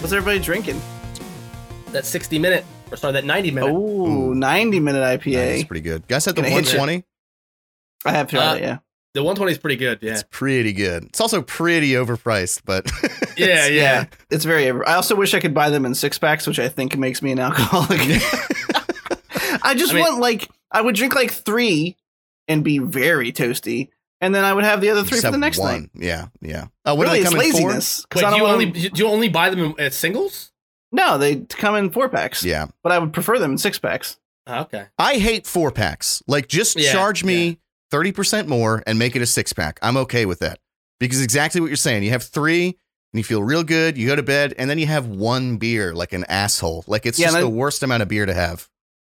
What's everybody drinking? That 60 minute, or sorry, that 90 minute. Oh, 90 minute IPA. That's pretty good. Guys had the Gonna hit you. 120. I have tried Uh, it, yeah. The 120 is pretty good. Yeah, it's pretty good. It's also pretty overpriced, but yeah, yeah, yeah, it's very. Over- I also wish I could buy them in six packs, which I think makes me an alcoholic. I just I mean, want like I would drink like three and be very toasty, and then I would have the other three for the next one. night. Yeah, yeah. Oh, what really, it's laziness. Wait, do you only do you only buy them as singles? No, they come in four packs. Yeah, but I would prefer them in six packs. Oh, okay. I hate four packs. Like, just yeah, charge me. Yeah 30% more and make it a six pack. I'm okay with that because exactly what you're saying. You have three and you feel real good. You go to bed and then you have one beer like an asshole. Like it's yeah, just the worst amount of beer to have.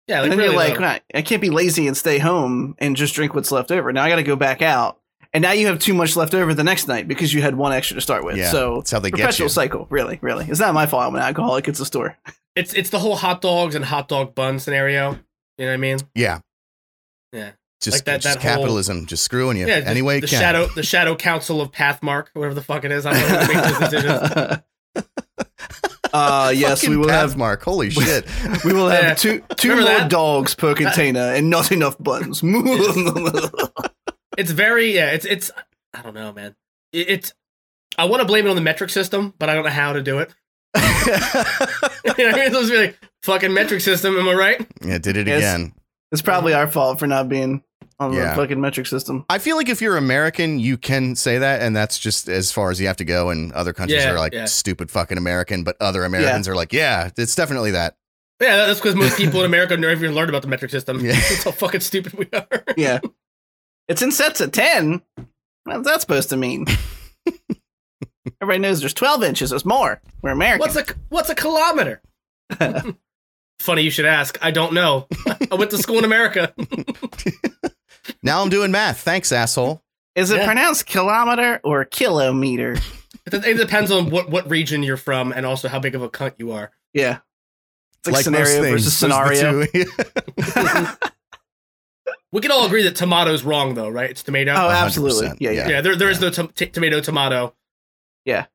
Yeah. Like, really like I can't be lazy and stay home and just drink what's left over. Now I got to go back out. And now you have too much left over the next night because you had one extra to start with. Yeah, so that's how they perpetual get you. cycle. Really, really, it's not my fault. I'm an alcoholic. It's the store. It's it's the whole hot dogs and hot dog bun scenario. You know what I mean? Yeah. Yeah. Just, Like that- just that whole- capitalism, just screwing you Yeah. any way the shadow the shadow council of Pathmark, whatever the fuck it is. I don't know who makes those decisions. uh, yes, Fucking we will have mark Holy shit. we will have Yeah. two two Remember more that? dogs per container and not enough buns. It's very yeah. It's it's I don't know, man. It, it's I want to blame it on the metric system, but I don't know how to do it. you know I mean? It's supposed to be like fucking metric system. Am I right? yeah, did it Yes. again. it's probably our fault for not being on Yeah. the fucking metric system. I feel like if you're American, you can say that, and that's just as far as you have to go. And other countries Yeah, are like yeah. stupid fucking American, but other Americans are like, yeah, it's definitely that. Yeah, that's because most people in America never even learned about the metric system. Yeah. That's how fucking stupid we are. Yeah, it's in sets of ten. What's that supposed to mean? Everybody knows there's 12 inches. There's more. We're American. What's a what's a kilometer? Funny you should ask. I don't know. I went to school in America. Now I'm doing math. Thanks, asshole. Is it Yeah. pronounced kilometer or kilometer? It, it depends on what, what region you're from and also how big of a cunt you are. Yeah. It's like, most scenario versus things, scenario. are the two. We can all agree that tomato's wrong though, right? It's tomato. Oh, absolutely. Yeah, yeah. yeah, there there is no tom- t- tomato tomato. Yeah.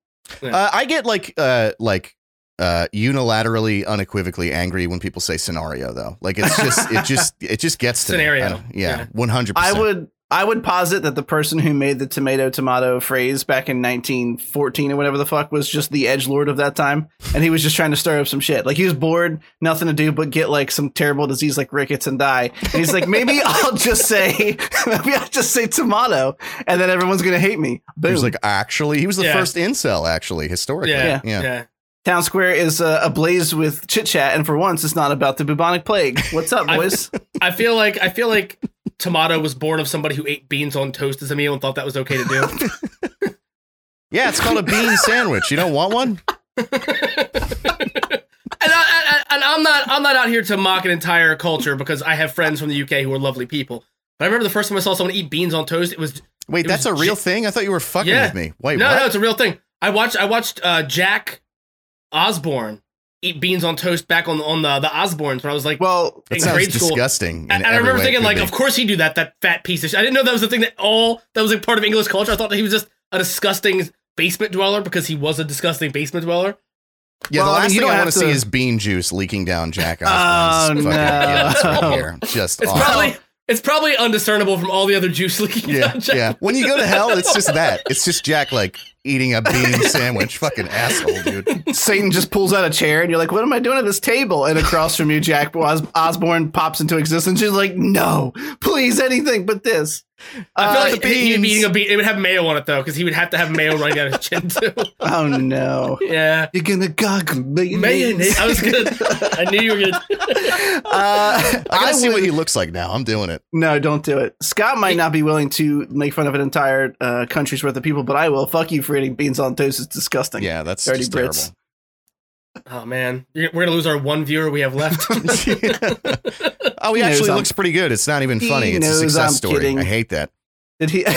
Uh, I get like, uh, like, uh, unilaterally, unequivocally angry when people say scenario, though. Like, it's just, it just, it just gets to me. Scenario, I yeah. Yeah, one hundred I would I would posit that the person who made the tomato tomato phrase back in 1914 or whatever the fuck was just the edge lord of that time, and he was just trying to stir up some shit. Like he was bored, nothing to do but get like some terrible disease like rickets and die. And he's like, maybe I'll just say, maybe I'll just say tomato, and then everyone's gonna hate me. But he was like, actually, he was the Yeah. first incel, actually, historically. Yeah, yeah. yeah. Town Square is uh, ablaze with chit chat, and for once, it's not about the bubonic plague. What's up, boys? I feel like I feel like tomato was born of somebody who ate beans on toast as a meal and thought that was okay to do. Yeah, it's called a bean sandwich. You don't want one? and, I, I, and I'm not I'm not out here to mock an entire culture because I have friends from the UK who are lovely people. But I remember the first time I saw someone eat beans on toast, it was Wait, It that's a real j- thing? I thought you were fucking Yeah. with me. Wait, no, what? no, it's a real thing. I watched I watched uh, Jack Osbourne eat beans on toast back on on the the Osbournes when I was like Well, that in sounds grade school. disgusting. in And I remember way thinking, like, be. of course he do that, that fat piece of shit. I didn't know that was the thing that all that was like part of English culture. I thought that he was just a disgusting basement dweller because he was a disgusting basement dweller. Yeah, Well, the I mean, last you thing don't I want to see is bean juice leaking down Jack Oh, Osbourne's fucking no. gills right here. Just It's awful. probably it's probably undiscernible from all the other juice leaking yeah, down Jack. yeah. When you go to hell, it's just that. It's just Jack like eating a bean sandwich. Fucking asshole, dude. Satan just pulls out a chair, and you're like, "What am I doing at this table?" And across from you, Jack Os- Osbourne pops into existence. She's like, "No, please, anything but this." I feel Uh, like he, he'd be beans. eating a bean. It would have mayo on it though, because he would have to have mayo running down his chin too. Oh no, yeah, you're gonna goggle mayonnaise. mayonnaise. I was good. I knew you were good. Uh, I I see would- what he looks like now. I'm doing it. No, don't do it. Scott might not be willing to make fun of an entire uh, country's worth of people, but I will. Fuck you for eating beans on toast. is disgusting. Yeah, that's Dirty just Brits. Oh man, we're gonna lose our one viewer we have left. terrible. oh, he He knows actually I'm- looks pretty good. It's not even funny. It's a success I'm story. kidding. I hate that. Did he?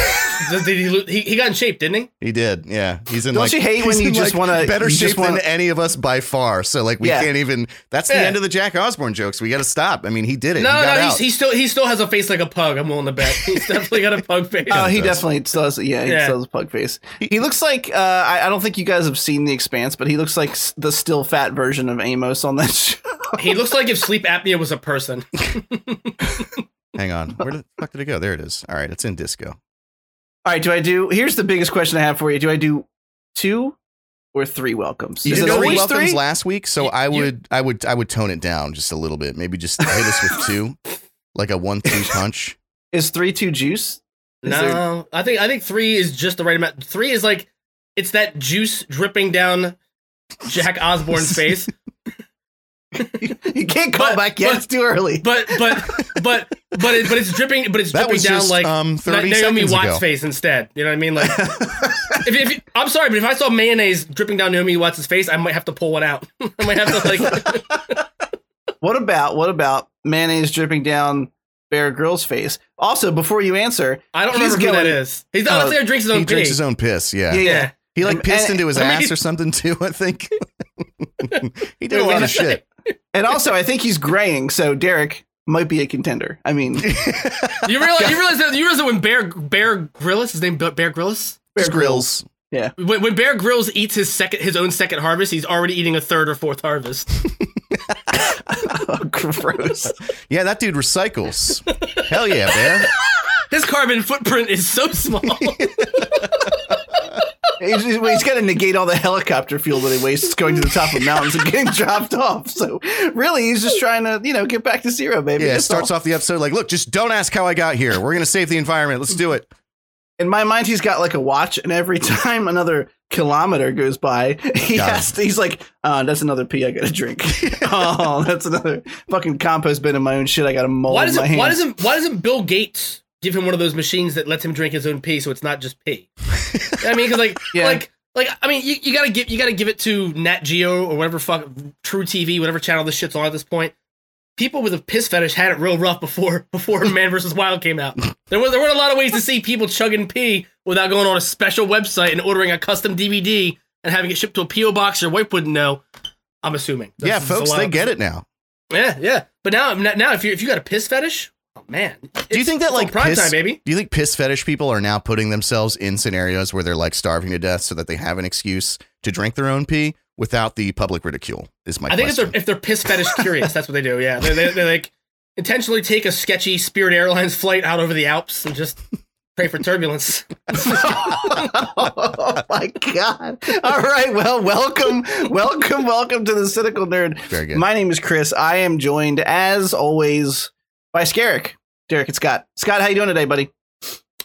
did he, lo- he he got in shape, didn't he? He did, yeah. He's in Don't like you hate when you in, just like, wanna- better shape wanna- than any of us by far. So like we Yeah. can't even. That's the Yeah. end of the Jack Osbourne jokes. We got to stop. I mean, he did it. No, he got no, out. he's, he still he still has a face like a pug. I'm willing to bet. He's definitely got a pug face. Oh, he definitely still has. Yeah, he Yeah. still has a pug face. He looks like. Uh, I, I don't think you guys have seen The Expanse, but he looks like the still fat version of Amos on that show. He looks like if sleep apnea was a person. Hang on. Where the fuck did it go? There it is. All right, it's in disco. All right, do I do? Here's the biggest question I have for you. Do I do two or three welcomes? You Is did three welcomes three? last week, so You- I you- would, I would, I would tone it down just a little bit. Maybe just hit us with two, like a one-two punch. Is three two juice? Is no, there- I think I think three is just the right amount. Three is like it's that juice dripping down Jack Osbourne's face. you can't call But- back yet. but- it's too early. But but but but it, but it's dripping. But it's That dripping down just like um, Naomi Watts' ago. face instead. You know what I mean? Like, if, if I'm sorry, but if I saw mayonnaise dripping down Naomi Watts' face, I might have to pull one out. I might have to like. what about what about mayonnaise dripping down Bear Grylls' face? Also, before you answer, I don't remember who that going- is. He's not. He drinks his own He drinks pee. his own piss. Yeah, yeah, yeah. Yeah. he like pissed and- into his I mean- ass or something too. I think he did a lot of shit. And also, I think he's graying, so Derek might be a contender. I mean, You realize you realize that you realize that when Bear Bear Grylls, his name Bear Grylls, Bear Grills. when, when Bear Grylls eats his second his own second harvest, he's already eating a third or fourth harvest. oh, gross. Yeah, that dude recycles. Hell yeah, bear. His carbon footprint is so small. He's, he's, he's got to negate all the helicopter fuel that he wastes going to the top of mountains and getting dropped off. So really, he's just trying to, you know, get back to zero, baby. Yeah, it starts all. off the episode like, look, just don't ask how I got here. We're gonna save the environment. Let's do it. In my mind, he's got like a watch, and every time another kilometer goes by, he Got has to, he's like, uh, that's another pee I gotta drink. oh, that's another fucking compost bin in my own shit I gotta mold why in my doesn't why doesn't why doesn't Bill Gates give him one of those machines that lets him drink his own pee, so it's not just pee? I mean, because like Yeah. like like I mean, you, you gotta give you gotta give it to Nat Geo or whatever fuck truTV, whatever channel this shit's on at this point. People with a piss fetish had it real rough before before Man vs. Wild came out. There was there weren't a lot of ways to see people chugging pee without going on a special website and ordering a custom DVD and having it shipped to a PO box your wife wouldn't know. I'm assuming. yeah, That's- that's a folks, they get it now. Yeah, yeah. But now, now, if you if you got a piss fetish, man. Do you think that like prime piss, time, baby? Do you think piss fetish people are now putting themselves in scenarios where they're like starving to death so that they have an excuse to drink their own pee without the public ridicule? Is my I think if they're if they're piss fetish curious, that's what they do. Yeah, they they they like intentionally take a sketchy Spirit Airlines flight out over the Alps and just pray for turbulence. oh my god! All right, well, welcome, welcome, welcome to the Cynical Nerd. Very good. My name is Chris. I am joined, as always, by Scarrick, Derek, and Scott. Scott, how you doing today, buddy?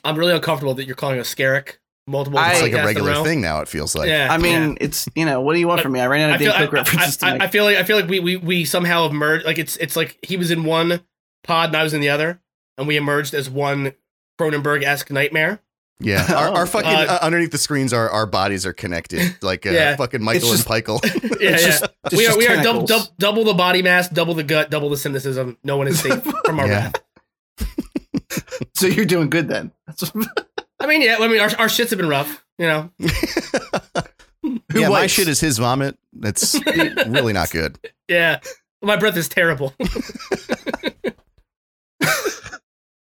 I'm really uncomfortable that you're calling us Scarrick multiple. I- it's like a regular thing now. It feels like. Yeah, I mean, yeah. it's you know, what do you want from me? I ran out of feel, Dane I, Cook references I, to I, make. I feel like I feel like we, we we somehow have merged. Like it's it's like he was in one pod and I was in the other, and we emerged as one Cronenberg esque nightmare. Yeah, our, our Oh. fucking Uh, uh, underneath the screens, our, our bodies are connected, like uh, Yeah. fucking Michael just- and Pikel. Yeah, yeah. just- we are just we are double, double double the body mass, double the gut, double the cynicism. No one is safe from our Yeah. wrath. So you're doing good then. I mean, yeah. I mean, our, our shits have been rough. You know. Who yeah, my shit is his vomit. That's really not good. Yeah. My breath is terrible.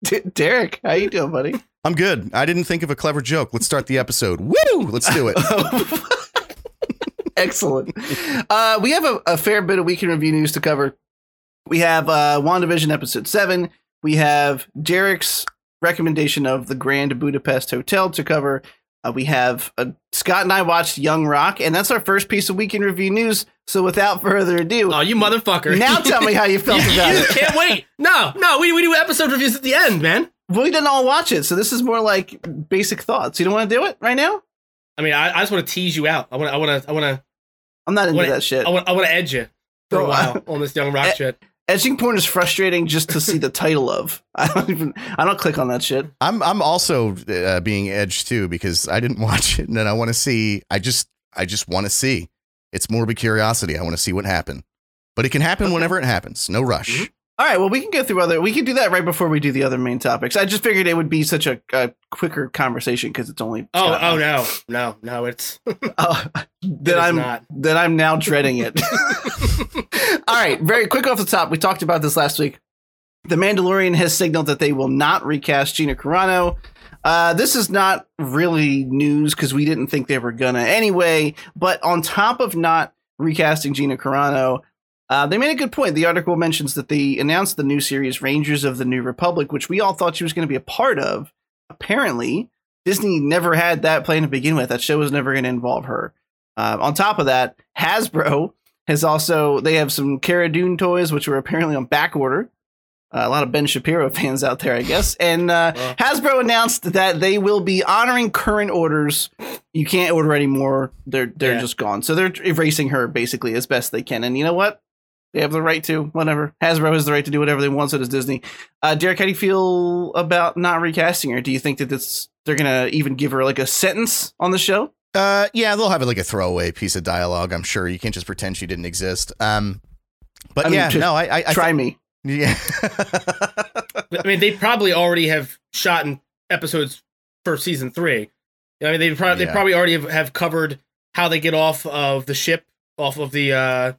D- Derek, how you doing, buddy? I'm good. I didn't think of a clever joke. Let's start the episode. Woo! Let's do it. Excellent. Uh, we have a, a fair bit of weekend review news to cover. We have uh, WandaVision episode seven. We have Derek's recommendation of the Grand Budapest Hotel to cover. Uh, we have uh, Scott and I watched Young Rock, and that's our first piece of week in review news. So without further ado, Oh, you motherfucker! now tell me how you you, felt you about it. can't wait. No, no. We we do episode reviews at the end, man. We didn't all watch it, so this is more like basic thoughts. You don't want to do it right now? I mean, I, I just want to tease you out. I want to I want to I want to I'm not into What- that shit. I want I want to edge you for a while on this young rock Eh, shit. Edging porn is frustrating just to see the title of. I don't even. I don't click on that shit. I'm I'm also uh, being edged too because I didn't watch it and then I want to see. I just I just want to see. It's morbid curiosity. I want to see what happened, but it can happen Okay. whenever it happens. No rush. Mhm. All right, well, we can go through other. We can do that right before we do the other main topics. I just figured it would be such a, a quicker conversation because it's only. Oh, Scott oh no, no, no! It's Oh, it I'm not. that I'm now dreading it. All right, very quick off the top. We talked about this last week. The Mandalorian has signaled that they will not recast Gina Carano. Uh, this is not really news because we didn't think they were gonna anyway. But on top of not recasting Gina Carano, uh, they made a good point. The article mentions that they announced the new series Rangers of the New Republic, which we all thought she was going to be a part of. Apparently, Disney never had that plan to begin with. That show was never going to involve her. Uh, on top of that, Hasbro has also they have some Cara Dune toys, which were apparently on back order. Uh, a lot of Ben Shapiro fans out there, I guess. And uh, Well. Hasbro announced that they will be honoring current orders. You can't order anymore; they're they're Yeah. just gone. So they're erasing her basically as best they can. And you know what? They have the right to whatever. Hasbro has the right to do whatever they want. So does Disney. Uh, Derek, how do you feel about not recasting her? Do you think that it's they're gonna even give her like a sentence on the show? Uh, yeah, they'll have it like a throwaway piece of dialogue. I'm sure you can't just pretend she didn't exist. Um, but I mean, yeah, just no, I, I, I Try me. yeah, I mean, they probably already have shot in episodes for season three. I mean, they probably Yeah. they probably already have, have covered how they get off of the ship, off of the uh,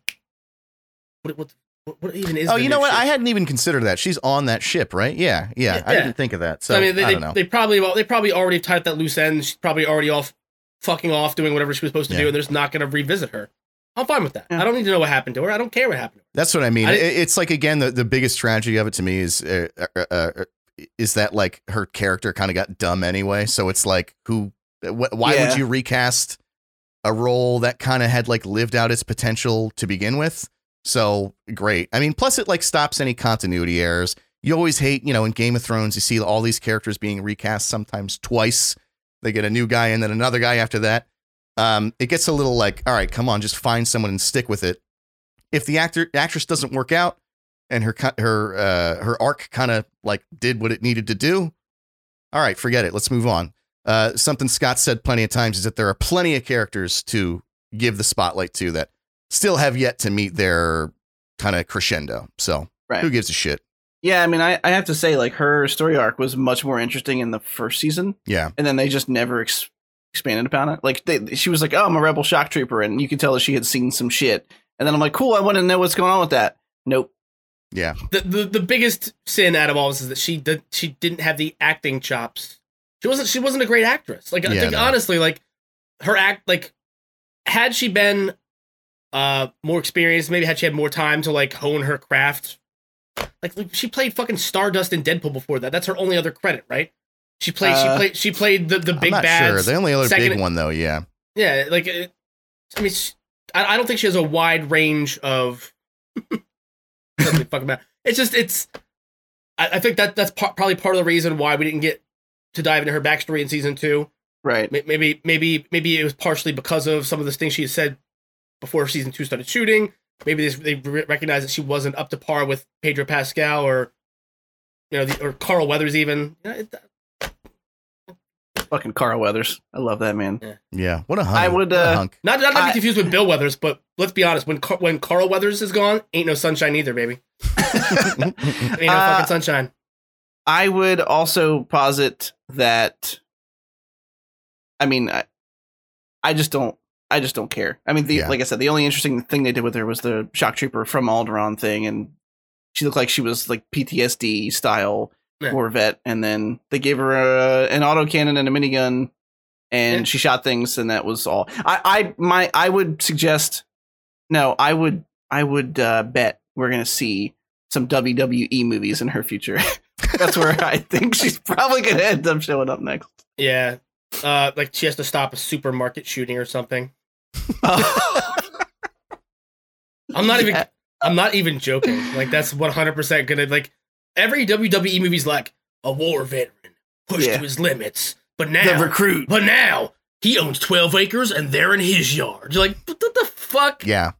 what what what, what even is? oh, the you new know what? ship? I hadn't even considered that. She's on that ship, right? Yeah, yeah. I Yeah. didn't think of that. So So, I mean, they, I they, don't know. they probably well, they probably already tied that loose end. She's probably already off, fucking off, doing whatever she was supposed to do, and they're just not going to revisit her. I'm fine with that. Yeah. I don't need to know what happened to her. I don't care what happened. to her. That's what I mean. I- it's like again, the, the biggest tragedy of it to me is uh, uh, uh, is that like her character kind of got dumb anyway. So it's like, who? Wh- why Yeah. would you recast a role that kind of had like lived out its potential to begin with? So great. I mean, plus it like stops any continuity errors. You always hate, you know, in Game of Thrones, you see all these characters being recast sometimes twice. They get a new guy and then another guy after that. Um, it gets a little like, all right, come on, just find someone and stick with it if the actor actress doesn't work out and her her uh, her arc kind of like did what it needed to do, all right, forget it. Let's move on. Uh, something Scott said plenty of times is that there are plenty of characters to give the spotlight to that still have yet to meet their kind of crescendo. So Right. who gives a shit? Yeah, I mean, I, I have to say, like, her story arc was much more interesting in the first season, Yeah, and then they just never ex- expanded upon it. Like, they, she was like, "Oh, I'm a rebel shock trooper," and you could tell that she had seen some shit. And then I'm like, "Cool, I want to know what's going on with that." Nope. yeah, The, the the biggest sin out of all this is that she did she didn't have the acting chops. She wasn't she wasn't a great actress. Like I Yeah, think no. honestly, like her act like had she been uh more experience. maybe had she had more time to like hone her craft. Like like, she played fucking Stardust in Deadpool before that. That's her only other credit, right? She played she Uh, played she played the the big not bad. sure. The only other second- big one though, yeah, Yeah, like it, I mean, she, I, I don't think she has a wide range of. doesn't fucking matter. It's just it's. I, I think that that's par- probably part of the reason why we didn't get to dive into her backstory in season two. Right. May- Maybe maybe maybe it was partially because of some of the things she said before season two started shooting. Maybe they, they recognized that she wasn't up to par with Pedro Pascal or you know the, or Carl Weathers even. You know, it- Fucking Carl Weathers. I love that man. yeah. What a hunk! I would, uh, hunk. Not not to be confused with Bill Withers, but let's be honest. When Car- when Carl Weathers is gone, ain't no sunshine either, baby. Ain't no Uh, fucking sunshine. I would also posit that. I mean, I, I just don't. I just don't care. I mean, the, Yeah. like I said, the only interesting thing they did with her was the shock trooper from Alderaan thing, and she looked like she was like PTSD style Yeah. Corvette, and then they gave her a, an autocannon and a minigun, and Yeah. she shot things, and that was all. I, I, my, I would suggest. No, I would, I would uh, bet we're gonna see some WWE movies in her future. That's where I think she's probably gonna end up showing up next. Yeah, uh, like she has to stop a supermarket shooting or something. I'm not even. Yeah. I'm not even joking. Like that's 100 percent gonna like every WWE movie's like a war veteran pushed Yeah. to his limits, but now the now, recruit. but now he owns 12 acres and they're in his yard. You're like, what the, the fuck? yeah,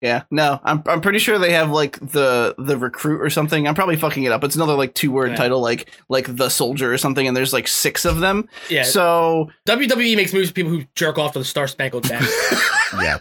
Yeah, no, I'm I'm pretty sure they have like the the recruit or something. I'm probably fucking it up. It's another like two word Yeah. title, like like the soldier or something, and there's like six of them. Yeah, So WWE makes movies for people who jerk off to the Star Spangled Banner. yeah.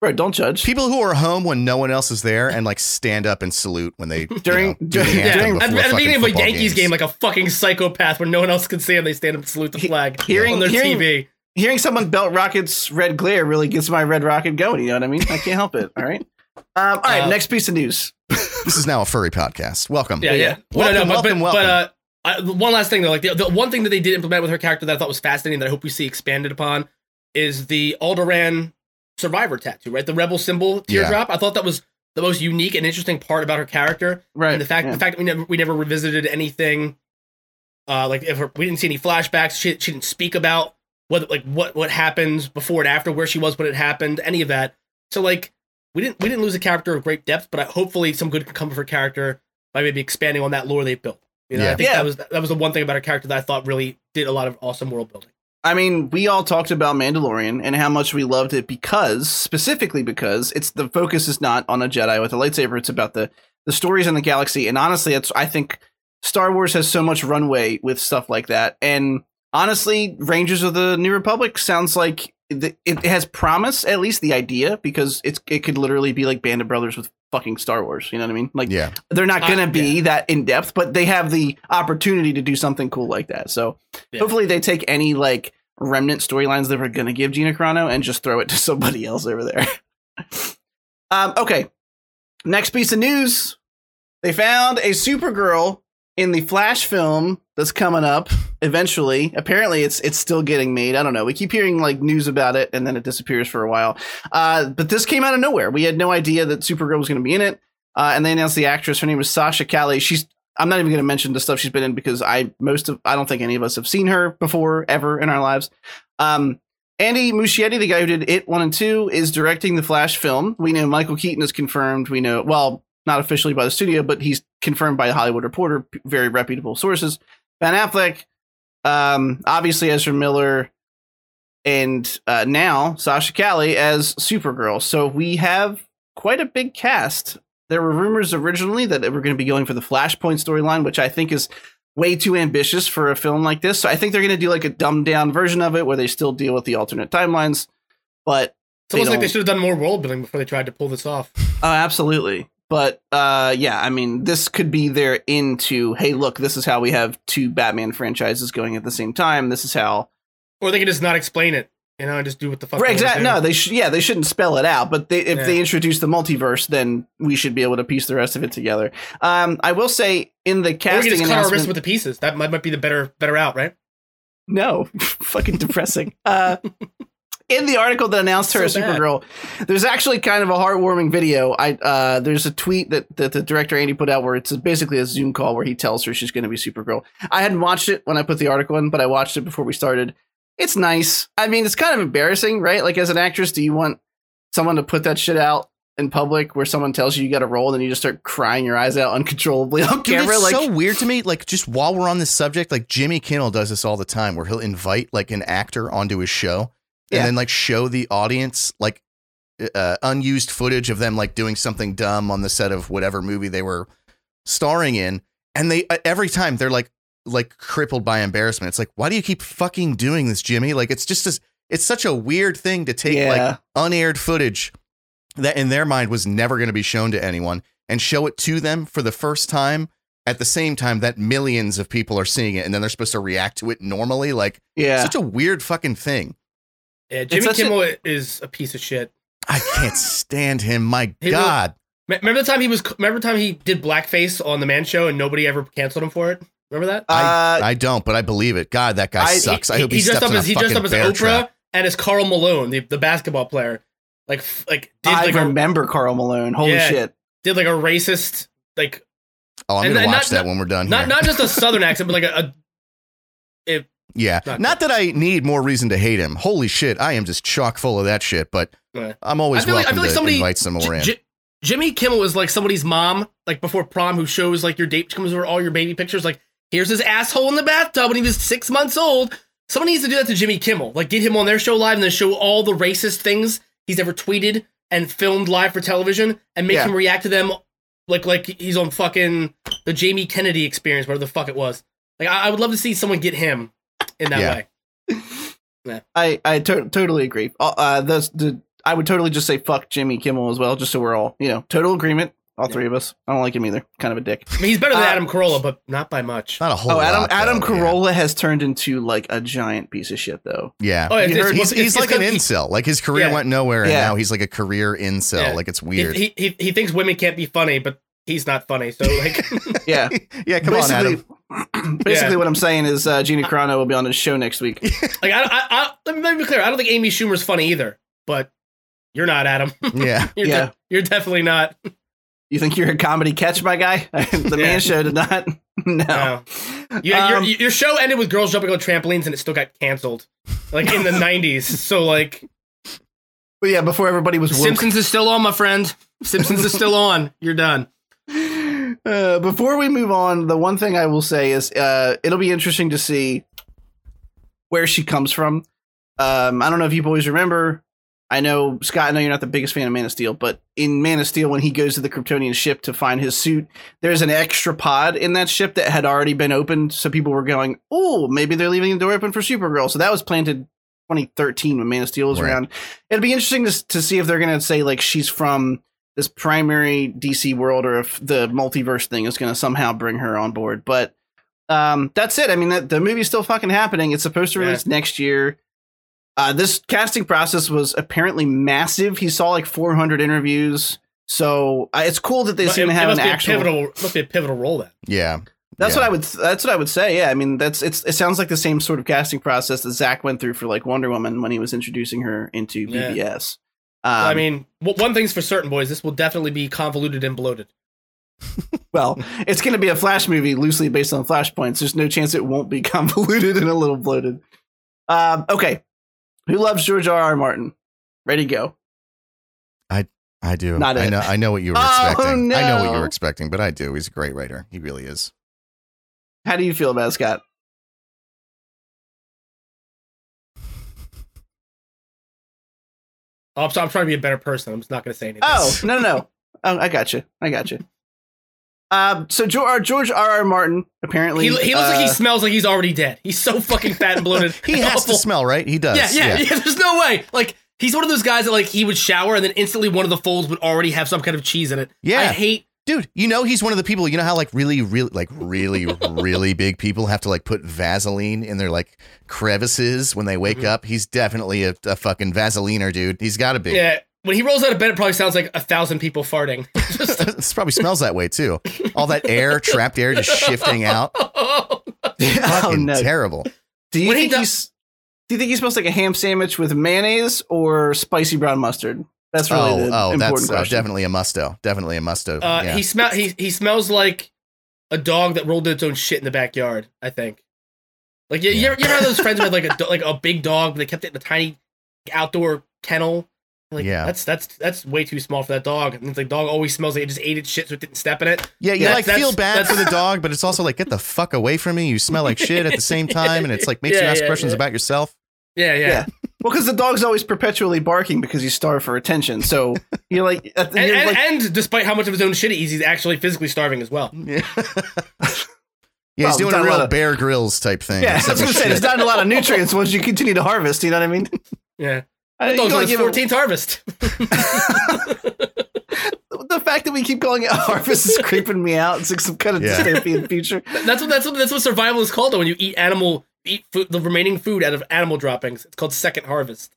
Bro, don't judge. People who are home when no one else is there and like stand up and salute when they During- you know, do the during- anthem during- At, at the fucking beginning of a Yankees games. game, like a fucking psychopath, when no one else can see him, they stand up and salute the He- flag hearing- on their hearing- TV. Hearing someone belt Rocket's red glare really gets my red rocket going. You know what I mean? I can't help it. All right. Um, all right. Uh, next piece of news. this is now a furry podcast. Welcome. Yeah, yeah. Welcome, no, no, but, welcome, but, welcome. but uh, I, one last thing though, like the, the one thing that they did implement with her character that I thought was fascinating that I hope we see expanded upon is the Alderaan survivor tattoo, right? The rebel symbol Yeah. teardrop. I thought that was the most unique and interesting part about her character, Right. and the fact yeah. the fact that we never we never revisited anything. Uh, like if her, we didn't see any flashbacks, she, she didn't speak about what like what what happened before and after, where she was when it happened, any of that. So like we didn't we didn't lose a character of great depth, but I, hopefully some good can come of her character by maybe expanding on that lore they built. You know, Yeah. I think Yeah. that was that was the one thing about her character that I thought really did a lot of awesome world building. I mean, we all talked about Mandalorian and how much we loved it because, specifically because it's the focus is not on a Jedi with a lightsaber. It's about the the stories in the galaxy. And honestly, it's I think Star Wars has so much runway with stuff like that. And honestly, Rangers of the New Republic sounds like it, it has promise, at least the idea, because it's it could literally be like Band of Brothers with fucking Star Wars. You know what I mean? Like yeah. they're not Uh, going to be that in depth, but they have the opportunity to do something cool like that. So Yeah. hopefully they take any like remnant storylines they were going to give Gina Carano and just throw it to somebody else over there. um, okay. Next piece of news. They found a Supergirl in the Flash film that's coming up eventually. Apparently it's it's still getting made. I don't know. We keep hearing like news about it and then it disappears for a while. Uh, but this came out of nowhere. We had no idea that Supergirl was going to be in it. Uh, and they announced the actress. Her name was Sasha Calle. She's. I'm not even going to mention the stuff she's been in because I most of I don't think any of us have seen her before ever in our lives. Um, Andy Muschietti, the guy who did It One and Two, is directing the Flash film. We know Michael Keaton is confirmed. We know well, not officially by the studio, but he's confirmed by the Hollywood Reporter, very reputable sources. Ben Affleck, um, obviously Ezra Miller, and uh, now Sasha Calle as Supergirl. So we have quite a big cast. There were rumors originally that they were going to be going for the Flashpoint storyline, which I think is way too ambitious for a film like this. So I think they're going to do like a dumbed down version of it where they still deal with the alternate timelines. But It's almost like they should have done more world building before they tried to pull this off. Oh, absolutely. But uh, yeah, I mean, this could be their into. Hey, look, this is how we have two Batman franchises going at the same time. This is how. Or they could just not explain it, you know, and just do what the fuck. Right, exactly. No, they should. Yeah, they shouldn't spell it out. But they, if Yeah. they introduce the multiverse, then we should be able to piece the rest of it together. Um, I will say in the Or we casting could just cut our wrist announcement, with the pieces. That might, might be the better better out, right? No, fucking depressing. Uh, in the article that announced her So as bad. Supergirl, there's actually kind of a heartwarming video. I uh, there's a tweet that, that the director Andy put out where it's basically a Zoom call where he tells her she's going to be Supergirl. I hadn't watched it when I put the article in, but I watched it before we started. It's nice. I mean, it's kind of embarrassing, right? Like as an actress, do you want someone to put that shit out in public where someone tells you you got a role and then you just start crying your eyes out uncontrollably on Dude, camera? it's Like, so weird to me. Like, just while we're on this subject, like Jimmy Kimmel does this all the time, where he'll invite like an actor onto his show, and Yeah. then like show the audience like uh, unused footage of them like doing something dumb on the set of whatever movie they were starring in, and they uh, every time they're like like crippled by embarrassment. It's like, why do you keep fucking doing this, Jimmy? Like, it's just as it's such a weird thing to take Yeah. like unaired footage that in their mind was never going to be shown to anyone and show it to them for the first time at the same time that millions of people are seeing it and then they're supposed to react to it normally like yeah. such a weird fucking thing Yeah, Jimmy such a- Kimmel is a piece of shit. i can't stand him my He god Me- Remember the time he was? Remember the time he did blackface on the Man Show and nobody ever canceled him for it? Remember that? uh, i don't but i believe it god that guy I- sucks i hope he, dressed steps up on a as he dressed up as Oprah trap. and as Karl Malone, the, the basketball player. Like like did I like a, remember Karl Malone. Holy Yeah. shit. did like a racist like oh i'm and- gonna and watch not- that when we're done not here. not just a southern accent but like a, a yeah not not that i need more reason to hate him holy shit i am just chock full of that shit but Yeah. i'm always I feel like- I welcome feel like to somebody- invite some more J- in J- Jimmy Kimmel is like somebody's mom, like before prom, who shows like your date comes over all your baby pictures. Like, here's his asshole in the bathtub when he was six months old. Someone needs to do that to Jimmy Kimmel. Like, get him on their show live and then show all the racist things he's ever tweeted and filmed live for television and make Yeah. him react to them like like he's on fucking the Jamie Kennedy experience, whatever the fuck it was. Like, I, I would love to see someone get him in that Yeah. way. I I to- totally agree. Uh, Uh, the the I would totally just say fuck Jimmy Kimmel as well, just so we're all you know total agreement. All three of us. I don't like him either. Kind of a dick. I mean, he's better than Uh, Adam Carolla, but not by much. Not a whole Oh, Adam lot, Adam though, yeah. Carolla has turned into like a giant piece of shit though. Yeah. Oh, it's, You it's, heard- he's it's- he's like an he- incel. Like his career Yeah. went nowhere, and Yeah. now he's like a career incel. Yeah. Like it's weird. he, he, he thinks women can't be funny, but he's not funny. So like, Yeah. yeah, come on, Adam. basically Yeah. what I'm saying is uh, Gina Carano will be on his show next week. like I, I, I let me be clear. I don't think Amy Schumer's funny either, but you're not Adam. Yeah. you're Yeah. de- you're definitely not. You think you're a comedy catch, my guy? the Yeah. man show did not. no. No. You, Um, your, your show ended with girls jumping on trampolines, and it still got canceled, like in the '90s. So like, But yeah, before everybody was woke. Simpsons is still on, my friend. Simpsons is still on. You're done. Uh, before we move on, the one thing I will say is uh, it'll be interesting to see where she comes from. Um, I don't know if you boys remember. I know Scott. I know you're not the biggest fan of Man of Steel, but in Man of Steel, when he goes to the Kryptonian ship to find his suit, there's an extra pod in that ship that had already been opened. So people were going, "Oh, maybe they're leaving the door open for Supergirl." So that was planted 2013 when Man of Steel was Right. around. It'd be interesting to to see if they're going to say like she's from this primary DC world or if the multiverse thing is going to somehow bring her on board. But um, that's it. I mean, that, the movie's still fucking happening. It's supposed to Yeah. release next year. Uh, this casting process was apparently massive. He saw like 400 interviews. So uh, it's cool that they But seem it, to it have must an be actual. pivotal. Must be a pivotal role then. Yeah. That's Yeah. what I would. That's what I would say. Yeah, I mean, that's it's. It sounds like the same sort of casting process that Zack went through for like Wonder Woman when he was introducing her into Yeah. BvS. Um, I mean, w- one thing's for certain, boys. This will definitely be convoluted and bloated. Well, it's going to be a Flash movie loosely based on Flashpoints. There's no chance it won't be convoluted and a little bloated. Um, okay. Who loves George R. R. Martin? Ready, go. I I do. Not I it. know. I know what you were Oh, expecting. I know what you no. were expecting, but I do. He's a great writer. He really is. How do you feel about it, Scott? I'm, so- I'm trying to be a better person. I'm just not going to say anything. Oh, no, no, no. Oh, I got you. I got you. Um, so George, George R. R. Martin apparently he, he looks like he uh, smells like he's already dead. He's so fucking fat and bloated. He and has to awful. smell, right? He does. Yeah, yeah, yeah, There's no way. Like he's one of those guys that like he would shower and then instantly one of the folds would already have some kind of cheese in it. Yeah. I hate. Dude, you know he's one of the people. You know how like really, really, like really, really big people have to like put Vaseline in their like crevices when they wake Mhm. up. He's definitely a, a fucking Vaseliner, dude. He's got to be. Yeah. When he rolls out of bed, it probably sounds like a thousand people farting. Just, this probably smells that way too. All that air, trapped air, just shifting out. oh Fucking no. terrible. Do you When he think do- he's? Do you think he smells like a ham sandwich with mayonnaise or spicy brown mustard? That's really oh, the oh, important that's uh, question. definitely a musto. Definitely a musto. uh, yeah. He smell. He he smells like a dog that rolled its own shit in the backyard. I think. Like you, you, Yeah. ever, you ever have those friends with like a like a big dog, but they kept it in a tiny outdoor kennel. Like, Yeah. that's that's that's way too small for that dog. And it's like dog always smells like it just ate its shit, so it didn't step in it. yeah, you Yeah, like feel bad for the dog, but it's also like get the fuck away from me. You smell like shit at the same time, and it's like makes you ask yeah, questions yeah. about yourself. Yeah, yeah. Yeah. Well, because the dog's always perpetually barking because he's starved for attention. So you're like, And, you're and, like and despite how much of his own shit he eats, he's actually physically starving as well. Yeah. Yeah, Well, he's doing a a real lot of- Bear Grylls type thing. yeah, I except was gonna for say there's not a lot of nutrients once you continue to harvest. You know what I mean? Yeah. I, That dog's you on gotta give 14th harvest. the fact that we keep calling it harvest is creeping me out. It's like some kind of Yeah. dystopian future. that's what that's what that's what survival is called though, when you eat animal eat food, the remaining food out of animal droppings. It's called second harvest.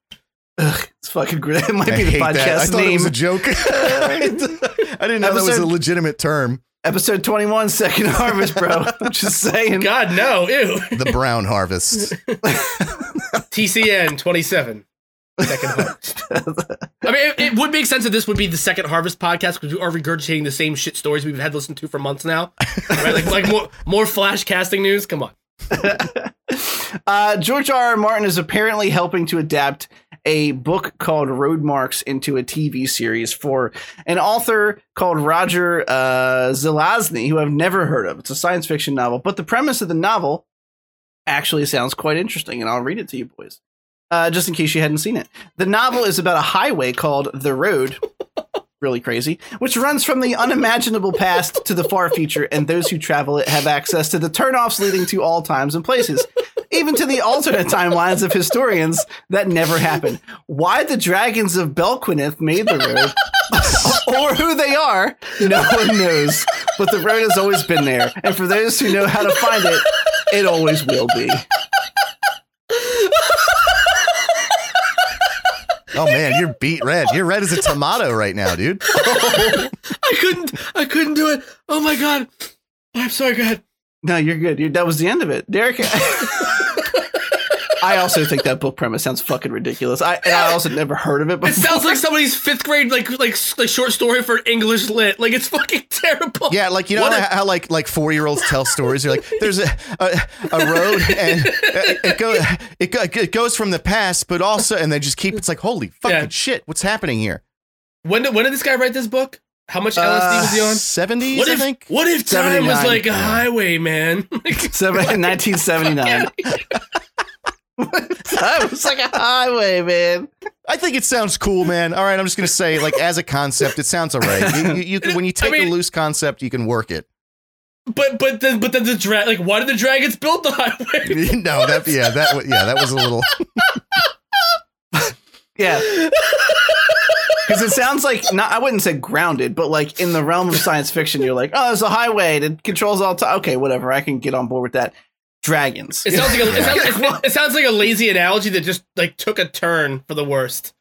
Ugh, it's fucking great. It might I be the hate that. I podcast thought it name. was a joke. I didn't know that was a legitimate term. Episode 21, second harvest, bro. I'm just saying. God no, ew. The brown harvest. TCN 27. Second harvest. I mean, it, it would make sense that this would be the second harvest podcast because we are regurgitating the same shit stories we've had listened to for months now. Right? Like, like more more flash casting news. Come on. Uh, George R. R. Martin is apparently helping to adapt a book called Roadmarks into a TV series for an author called Roger uh, Zelazny, who I've never heard of. It's a science fiction novel, but the premise of the novel actually sounds quite interesting, and I'll read it to you boys. Uh, just in case you hadn't seen it. The novel is about a highway called The Road, really crazy, which runs from the unimaginable past to the far future, and those who travel it have access to the turnoffs leading to all times and places. even to the alternate timelines of historians, that never happened. Why the dragons of Bel'kwinith made the road, or who they are, no one knows. But the road has always been there, and for those who know how to find it, it always will be. Oh man, you're beat red. You're red as a tomato right now, dude. I couldn't. I couldn't do it. Oh my god. I'm sorry. Go ahead. No, you're good. you that was the end of it, Derek. I also think that book premise sounds fucking ridiculous. I and I also never heard of it. Before. It sounds like somebody's fifth grade like like like short story for English lit. Like it's fucking terrible. Yeah, like you know how, if- how like like four year olds tell stories. You're like, there's a a, a road and it, it goes it, go, it goes from the past, but also and they just keep. It's like holy fucking Yeah. shit, what's happening here? When did when did this guy write this book? How much LSD was he on? Seventies, What Uh, I think. what if time was like a highway, man? Seven, 1979. Time was like a highway, man. I think it sounds cool, man. All right, I'm just gonna say, like as a concept, it sounds alright. You, you, you can when you take mean- a loose concept, you can work it. but but then but then the dra- like why did the dragons build the highway? no, that yeah, that yeah, that was a little. Yeah. Because it sounds like not I wouldn't say grounded, but like in the realm of science fiction, you're like, oh, there's a highway that controls all time. Okay, whatever, I can get on board with that. Dragons. It sounds like a, it, sounds, it, it sounds like a lazy analogy that just like took a turn for the worst.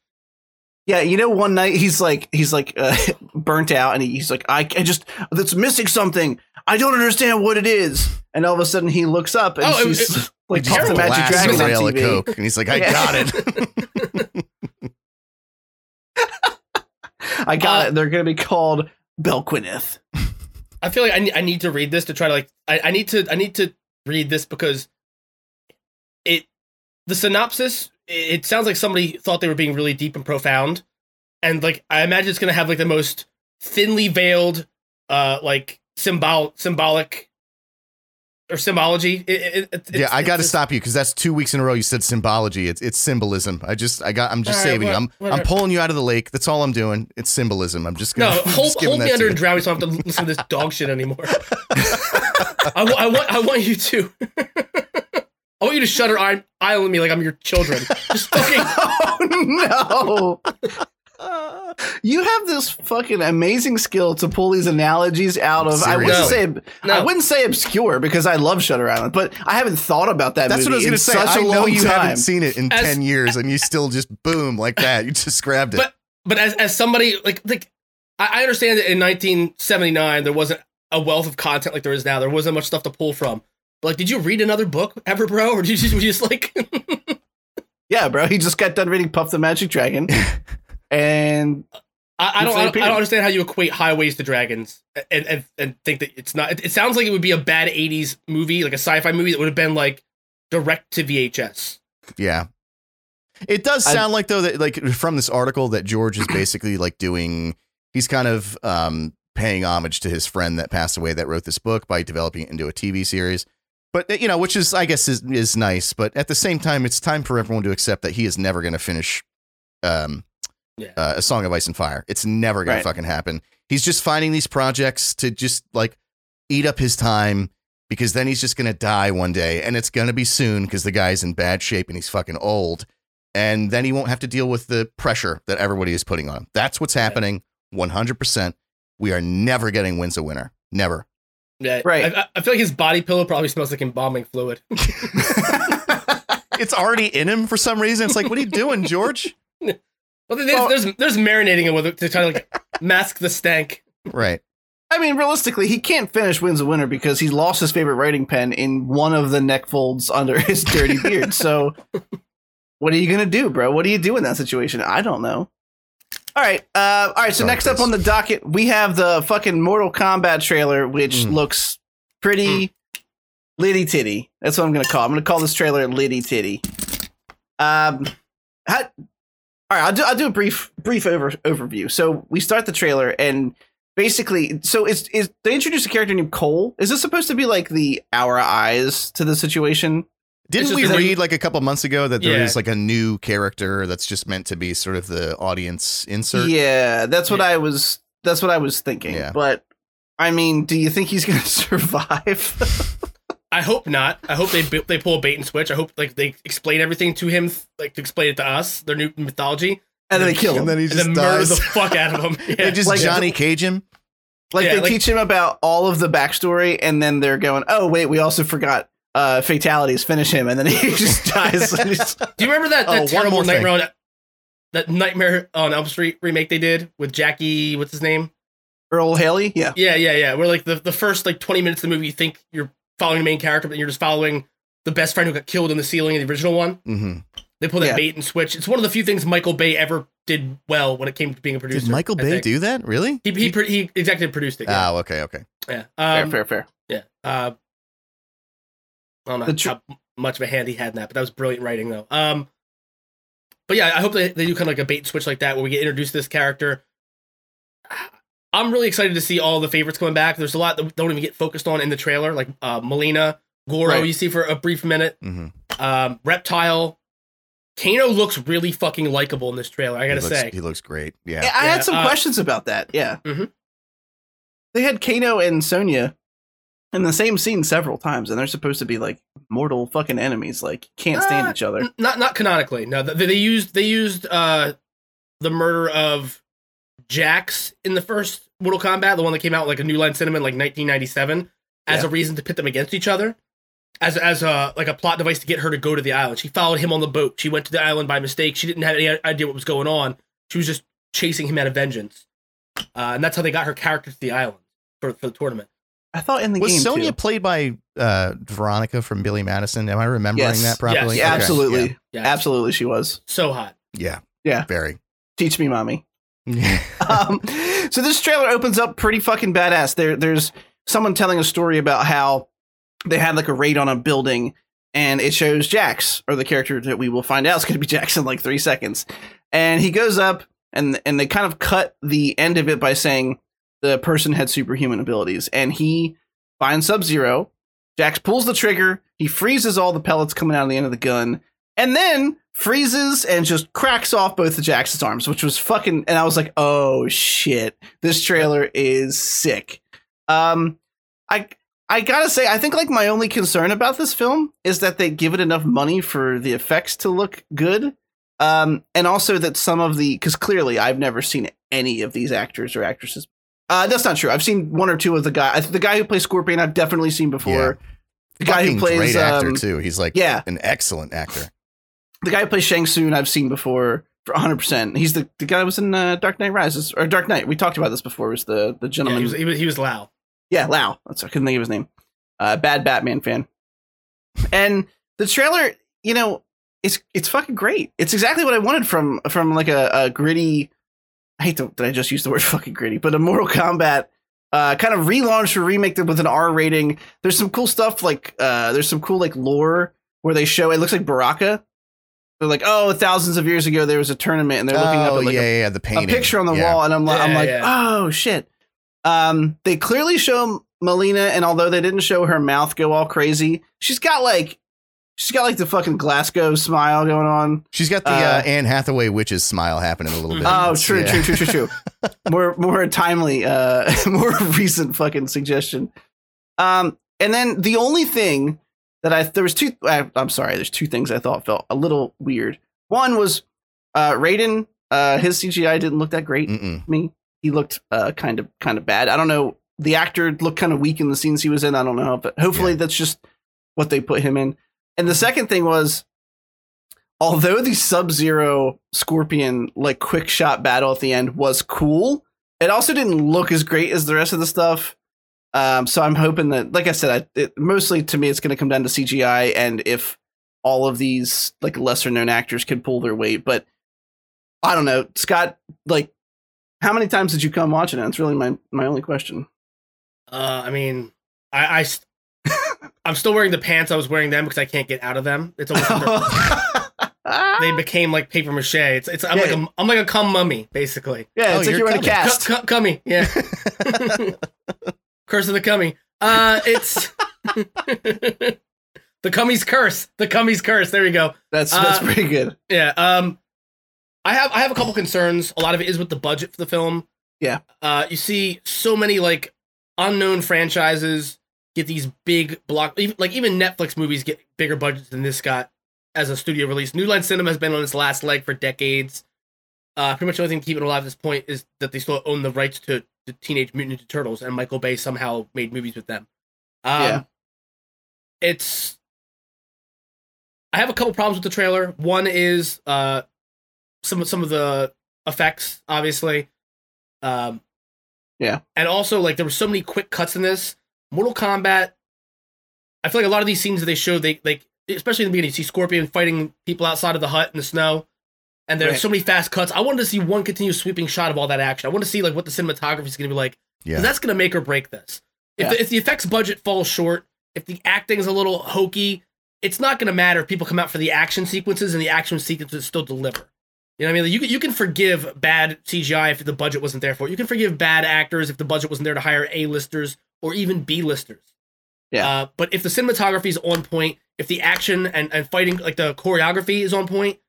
Yeah, you know, one night he's like he's like uh, burnt out, and he's like, I, I just that's missing something. I don't understand what it is. And all of a sudden, he looks up and Oh, it- she's like Just off the Magic blasts Dragon on rail of TV. coke, and he's like, "I Yeah. got it." I got Uh, it. They're gonna be called Bel'kwinith. I feel like I, I need to read this to try to like I, I need to I need to read this because it the synopsis it, sounds like somebody thought they were being really deep and profound. And like I imagine it's gonna have like the most thinly veiled uh like symbol symbolic or symbology. It, it, yeah, I got to stop you because that's two weeks in a row you said symbology. It's it's symbolism. I just I got I'm just right, saving you. I'm I'm pulling you out of the lake. That's all I'm doing. It's symbolism. I'm just No, gonna hold, just hold me under and drown me so I don't have to listen to this dog shit anymore. I, I want I want you to I want you to shutter eye island me like I'm your children. Just fucking oh no. You have this fucking amazing skill to pull these analogies out of. I wouldn't say No. I wouldn't say obscure because I love Shutter Island, but I haven't thought about that. That's what I was going to say. Such I a know you time. haven't seen it in As- 10 years and you still just boom like that. You just grabbed it. But- but as as somebody like like I, I understand that in 1979 there wasn't a wealth of content like there is now. There wasn't much stuff to pull from. But like, did you read another book ever, bro, or did you just, were you just like? Yeah, bro. He just got done reading Puff the Magic Dragon, and I, I don't. I don't, I don't understand how you equate highways to dragons and and, and think that it's not. It, it sounds like it would be a bad '80s movie, like a sci-fi movie that would have been like direct to VHS. yeah. It does I- sound like though that like from this article that George is basically like doing he's kind of um paying homage to his friend that passed away that wrote this book by developing it into a TV series. But you know, which is I guess is is nice, but at the same time it's time for everyone to accept that he is never going to finish um Yeah. uh, a Song of Ice and Fire. It's never going Right. to fucking happen. He's just finding these projects to just like eat up his time because then he's just going to die one day and it's going to be soon because the guy's in bad shape and he's fucking old. And then he won't have to deal with the pressure that everybody is putting on him. That's what's happening 100%. We are never getting Winds of Winter. Never. Yeah, Right. I, I- I feel like his body pillow probably smells like embalming fluid. It's already in him for some reason. It's like, what are you doing, George? Well, there's, Well- there's there's marinating it with it to kind of like mask the stank. Right. I mean, realistically, he can't finish Winds of Winter because he lost his favorite writing pen in one of the neck folds under his dirty beard. So, what are you gonna do, bro? What do you do in that situation? I don't know. All right, uh, all right. So Sorry, next up on the docket, we have the fucking Mortal Kombat trailer, which Mm. looks pretty litty titty. That's what I'm gonna call. it. I'm gonna call this trailer litty titty. Um, how, all right, I'll do I'll do a brief brief over overview. So we start the trailer and basically, so is is they introduce a character named Cole? Is this supposed to be like the our eyes to the situation? Didn't we read like a couple months ago that there is Yeah. like a new character that's just meant to be sort of the audience insert? Yeah, that's what I was. That's what I was thinking. Yeah. But I mean, do you think he's gonna survive? I hope not. I hope they they pull a bait and switch. I hope like they explain everything to him, like to explain it to us, their new mythology, and then they kill him. And then he and just then murder the fuck out of him. they just Like- Johnny Cage him. Like Yeah, they like- teach him about all of the backstory, and then they're going, "Oh wait, we also forgot uh, fatalities. Finish him," and then he just dies. Do you remember that, Oh, that one terrible. Nightmare on that Nightmare on Elm Street remake they did with Jackie? What's his name? Earle Haley, yeah, Yeah, yeah, yeah. Where like the, the first like twenty minutes of the movie, you think you're following the main character, but you're just following the best friend who got killed in the ceiling in the original one. hmm They pull that Yeah. bait and switch. It's one of the few things Michael Bay ever did well when it came to being a producer. Did Michael Bay do that? Really? He he, pro- he executive produced it. Yeah. Oh, okay, okay. yeah. fair, Um, fair, fair. Yeah. Uh, I don't know tr- how much of a hand he had in that, but that was brilliant writing though. Um, but yeah, I hope they, they do kind of like a bait and switch like that where we get introduced to this character. I'm really excited to see all the favorites coming back. There's a lot that don't even get focused on in the trailer, like uh, Mileena, Goro, Right. you see for a brief minute, hmm um, Reptile. Kano looks really fucking likable in this trailer. I gotta he looks, say, he looks great. Yeah. Yeah, I Yeah, had some uh, questions about that. Yeah, Mhm. they had Kano and Sonya in the same scene several times, and they're supposed to be like mortal fucking enemies. Like can't stand Uh, each other. N- not not canonically. No, they, they used they used uh the murder of Jax in the first Mortal Kombat, the one that came out like a New Line Cinema in like 1997, as Yeah. a reason to pit them against each other, as as a like a plot device to get her to go to the island. She followed him on the boat. She went to the island by mistake. She didn't have any idea what was going on. She was just chasing him out of vengeance, uh, and that's how they got her character to the island for for the tournament. I thought in the Was game Sonya too. played by uh, Veronica from Billy Madison? Am I remembering Yes. that properly? Yes. Okay, absolutely, Yeah, absolutely, she was. so hot. Yeah. Yeah. Very. Teach me, mommy. um, so this trailer opens up pretty fucking badass. There, there's someone telling a story about how they had like a raid on a building, and it shows Jax, or the character that we will find out is going to be Jax in like three seconds, and he goes up, and and they kind of cut the end of it by saying the person had superhuman abilities, and he finds Sub Zero. Jax pulls the trigger. He freezes all the pellets coming out of the end of the gun, and then freezes and just cracks off both of Jax's arms, which was fucking. And I was like, "Oh shit, this trailer is sick." Um, I I gotta say, I think like my only concern about this film is that they give it enough money for the effects to look good, um, and also that some of the because clearly I've never seen any of these actors or actresses. Uh, that's not true. I've seen one or two of the guy. The guy who plays Scorpion, I've definitely seen before. The guy who plays great actor um, too. He's like yeah, an excellent actor. The guy who plays Shang Tsung I've seen before for 100%. He's the, the guy who was in uh, Dark Knight Rises or Dark Knight. We talked about this before. Was the the Yeah, gentleman? he was he was, he was Lau. Yeah, Lau. That's I couldn't think of his name. Uh, bad Batman fan. And the trailer, you know, it's it's fucking great. It's exactly what I wanted from from like a, a gritty. I hate to did I just used the word fucking gritty, but a Mortal Kombat uh, kind of relaunch or remake with an R rating. There's some cool stuff like uh, there's some cool like lore where they show it looks like Baraka. They're like, oh, thousands of years ago there was a tournament, and they're looking up oh at like yeah, a yeah, the a picture on the Yeah. wall, and I'm like, I'm like, yeah. oh shit. Um, they clearly show Mileena, and although they didn't show her mouth go all crazy, she's got like, she's got like the fucking Glasgow smile going on. She's got the Uh, uh, Anne Hathaway witches smile happening a little bit. Oh, true, Yeah. true, true, true, true. more, more timely, uh, more recent fucking suggestion. Um, and then the only thing that I there was two. I, I'm sorry, there's two things I thought felt a little weird. One was uh, Raiden. Uh, his CGI didn't look that great. Mm-mm. me. He looked uh, kind of kind of bad. I don't know. The actor looked kind of weak in the scenes he was in. I don't know, but hopefully Yeah. that's just what they put him in. And the second thing was, although the Sub Zero Scorpion like quick shot battle at the end was cool, it also didn't look as great as the rest of the stuff. Um, so I'm hoping that, like I said, I, it, mostly to me it's going to come down to CGI and if all of these like lesser known actors can pull their weight. But I don't know, Scott. Like, how many times did you come watching it? It's really my my only question. Uh, I mean, I, I st- I'm still wearing the pants I was wearing them because I can't get out of them. It's almost they became like paper mache. It's it's I'm Yeah. like a I'm like a cum mummy basically. yeah, Oh, it's like you're you're in a cast. Cu- cummy, yeah. Curse of the cummy. Uh, it's the cummy's curse. The cummy's curse. There we go. That's that's Uh, pretty good. Yeah. Um, I have I have a couple concerns. A lot of it is with the budget for the film. Yeah. Uh, you see so many like unknown franchises get these big block, like even Netflix movies get bigger budgets than this got as a studio release. New Line Cinema has been on its last leg for decades. Uh, pretty much the only thing to keep it alive at this point is that they still own the rights to the Teenage Mutant Ninja Turtles, and Michael Bay somehow made movies with them. Um, Yeah. It's. I have a couple problems with the trailer. One is uh, some of some of the effects, obviously. Um, Yeah. and also like there were so many quick cuts in this. Mortal Kombat. I feel like a lot of these scenes that they showed, they like especially in the beginning, you see Scorpion fighting people outside of the hut in the snow, and there's Right. so many fast cuts. I wanted to see one continuous sweeping shot of all that action. I want to see like what the cinematography is going to be like. Yeah. That's going to make or break this. If, Yeah. the, if the effects budget falls short, if the acting is a little hokey, it's not going to matter if people come out for the action sequences and the action sequences still deliver. You know what I mean? Like, you, can- you can forgive bad CGI if the budget wasn't there for it. You can forgive bad actors if the budget wasn't there to hire A-listers or even B-listers. Yeah. Uh, but if the cinematography is on point, if the action and, and fighting, like the choreography is on point,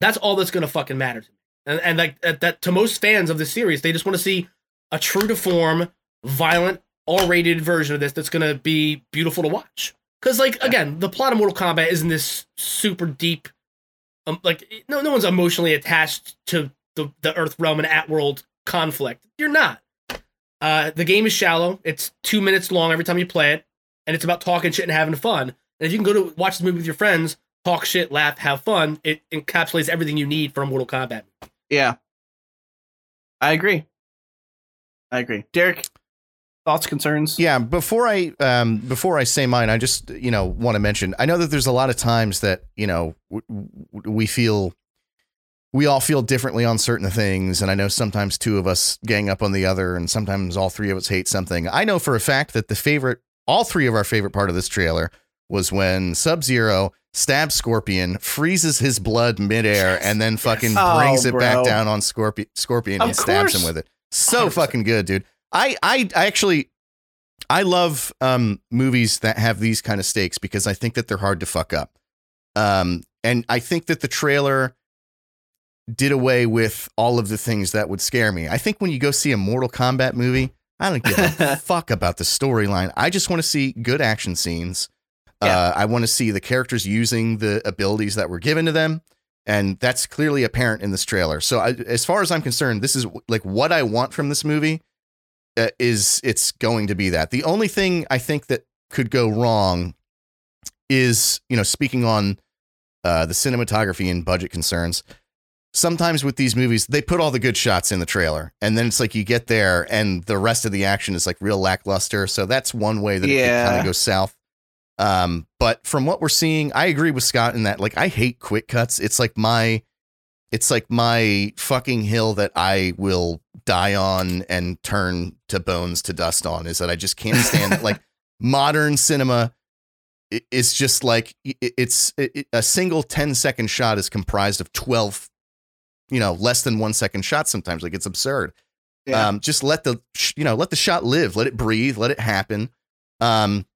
that's all that's going to fucking matter to me. And, and like that, that, to most fans of the series, they just want to see a true to form, violent, R-rated version of this that's going to be beautiful to watch. Because, like, again, the plot of Mortal Kombat isn't this super deep. Um, like, no, no one's emotionally attached to the the Earth realm and at world conflict. You're not. Uh, the game is shallow. It's two minutes long every time you play it, and it's about talking shit and having fun. And if you can go to watch this movie with your friends, talk shit, laugh, have fun, it encapsulates everything you need for a Mortal Kombat. Yeah. I agree. I agree. Derek, thoughts, concerns? Yeah, before I um before I say mine, I just you know want to mention. I know that there's a lot of times that you know w- w- we feel we all feel differently on certain things, and I know sometimes two of us gang up on the other, and sometimes all three of us hate something. I know for a fact that the favorite, all three of our favorite part of this trailer was when Sub Zero stabs Scorpion, freezes his blood midair, and then fucking Oh, brings it back down on Scorpion. Scorpion Of and stabs course. him with it. So 100%. fucking good, dude. I, I I actually I love um movies that have these kind of stakes because I think that they're hard to fuck up. Um and I think that the trailer did away with all of the things that would scare me. I think when you go see a Mortal Kombat movie, I don't give a fuck about the storyline. I just want to see good action scenes. Yeah. Uh, I want to see the characters using the abilities that were given to them. And that's clearly apparent in this trailer. So, I, as far as I'm concerned, this is like what I want from this movie. Uh, is it's going to be that the only thing I think that could go wrong is you know speaking on uh, the cinematography and budget concerns. Sometimes with these movies, they put all the good shots in the trailer, and then it's like you get there, and the rest of the action is like real lackluster. So that's one way that it Yeah. could kind of go south. Um, but from what we're seeing, I agree with Scott in that like I hate quick cuts. It's like my it's like my fucking hill that I will die on and turn to bones to dust on is that I just can't stand it. Like modern cinema is just like it's it, it- a single 10 second shot is comprised of 12 you know less than 1 second shots sometimes like it's absurd Yeah. um, just let the you know let the shot live, let it breathe, let it happen. Um,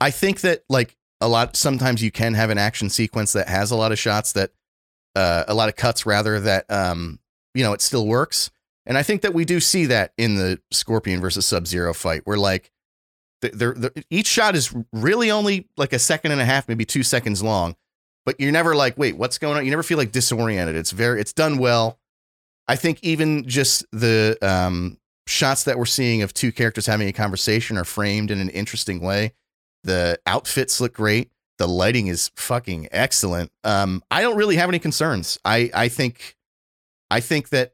I think that like a lot sometimes you can have an action sequence that has a lot of shots that uh, a lot of cuts rather that um, you know it still works. And I think that we do see that in the Scorpion versus Sub Zero fight, where like they're, they're, each shot is really only like a second and a half, maybe two seconds long. But you're never like, wait, what's going on? You never feel like disoriented. It's very, it's done well. I think even just the um, shots that we're seeing of two characters having a conversation are framed in an interesting way. The outfits look great. The lighting is fucking excellent. Um, I don't really have any concerns. I I think I think that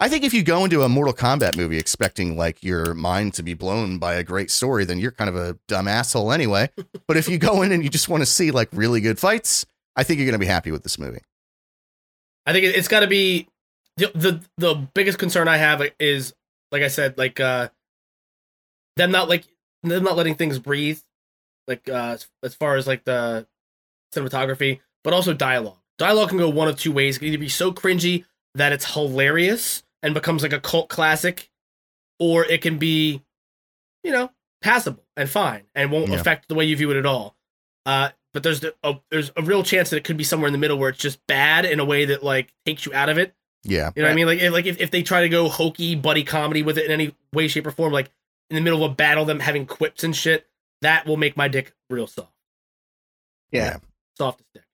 I think if you go into a Mortal Kombat movie expecting like your mind to be blown by a great story, then you're kind of a dumb asshole anyway. but if you go in and you just want to see like really good fights, I think you're gonna be happy with this movie. I think it- it's got to be the, the the biggest concern I have is like I said, like uh them not like them not letting things breathe, like uh as, as far as like the cinematography, but also dialogue. Dialogue can go one of two ways. It can either be so cringy that it's hilarious and becomes like a cult classic, or it can be, you know, passable and fine and won't Yeah. affect the way you view it at all. Uh, but there's the, a, there's a real chance that it could be somewhere in the middle where it's just bad in a way that like takes you out of it. Yeah. You know what I mean? Like if, like if, if they try to go hokey buddy comedy with it in any way, shape, or form, like in the middle of a battle, them having quips and shit, that will make my dick real soft. Yeah, Soft as dick.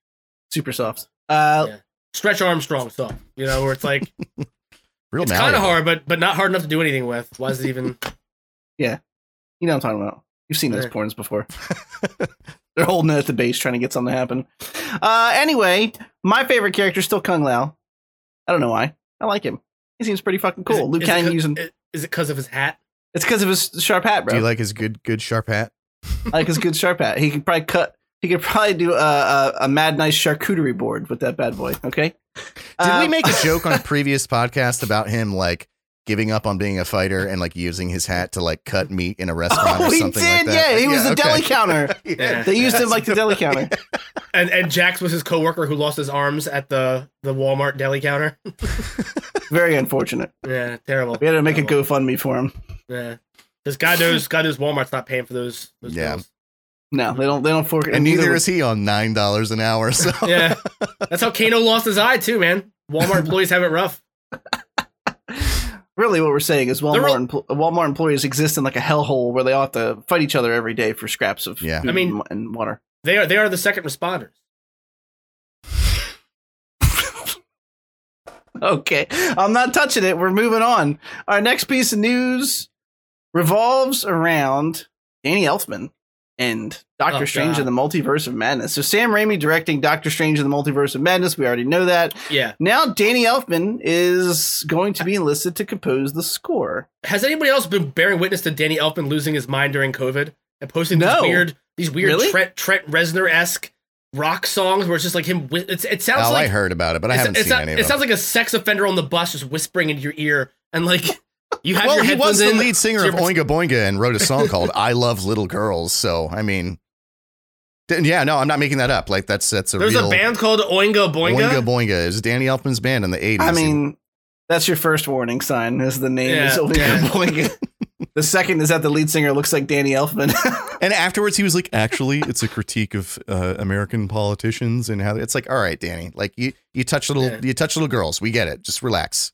super soft. Uh, Yeah. Stretch Armstrong soft. You know, where it's like Real it's kind of hard, but but not hard enough to do anything with. Why is it even? Yeah. You know what I'm talking about. You've seen those Yeah. porns before. They're holding it at the base, trying to get something to happen. Uh, anyway, my favorite character is still Kung Lao. I don't know why. I like him. He seems pretty fucking Is it- cool. Liu is it Kang co- using Is it because of his hat? it's because of his sharp hat, bro. Do you like his good good sharp hat? I like his good sharp hat. He could probably cut. He could probably do a, a, a mad nice charcuterie board with that bad boy. Okay. Did we Um, make a joke on a previous podcast about him like giving up on being a fighter and like using his hat to like cut meat in a restaurant Oh, or he something did. like that? yeah, he was the okay. deli counter. Yeah. They used him like the deli counter. And and Jax was his coworker who lost his arms at the the Walmart deli counter. Very unfortunate. Yeah, terrible. We had to make a GoFundMe for him. Yeah, because God knows, God knows, Walmart's not paying for those. those Yeah. bills. No, they don't. They don't fork. And neither is he on nine dollars an hour. So Yeah, that's how Kano lost his eye too, man. Walmart employees have it rough. really what we're saying is Walmart real- empl- Walmart employees exist in like a hellhole where they all have to fight each other every day for scraps of Yeah. food I mean- and- and water. They are they are the second responders. Okay, I'm not touching it. We're moving on. Our next piece of news revolves around Danny Elfman and Doctor Oh, Strange God. and the Multiverse of Madness. So Sam Raimi directing Doctor Strange and the Multiverse of Madness. We already know that. Yeah. Now Danny Elfman is going to be enlisted to compose the score. Has anybody else been bearing witness to Danny Elfman losing his mind during COVID and posting No. these weird these weird Really? Trent Trent Reznor esque rock songs where it's just like him. It's, it sounds oh, like I heard about it, but I haven't seen not- any of It them. sounds like a sex offender on the bus just whispering into your ear and like you have well, your he headphones was the in. lead singer of you're- Oingo Boingo and wrote a song called "I Love Little Girls." So, I mean, yeah, no, I'm not making that up. Like that's that's a There's real a band called Oingo Boingo. Oingo Boingo is Danny Elfman's band in the 80s. I mean, that's your first warning sign. Is the name is Yeah, Oingo yeah. Boingo. The second is that the lead singer looks like Danny Elfman. and afterwards he was like, "Actually, it's a critique of uh, American politicians and how it's like, all right, Danny, like you you touch little Yeah. you touch little girls. We get it. Just relax."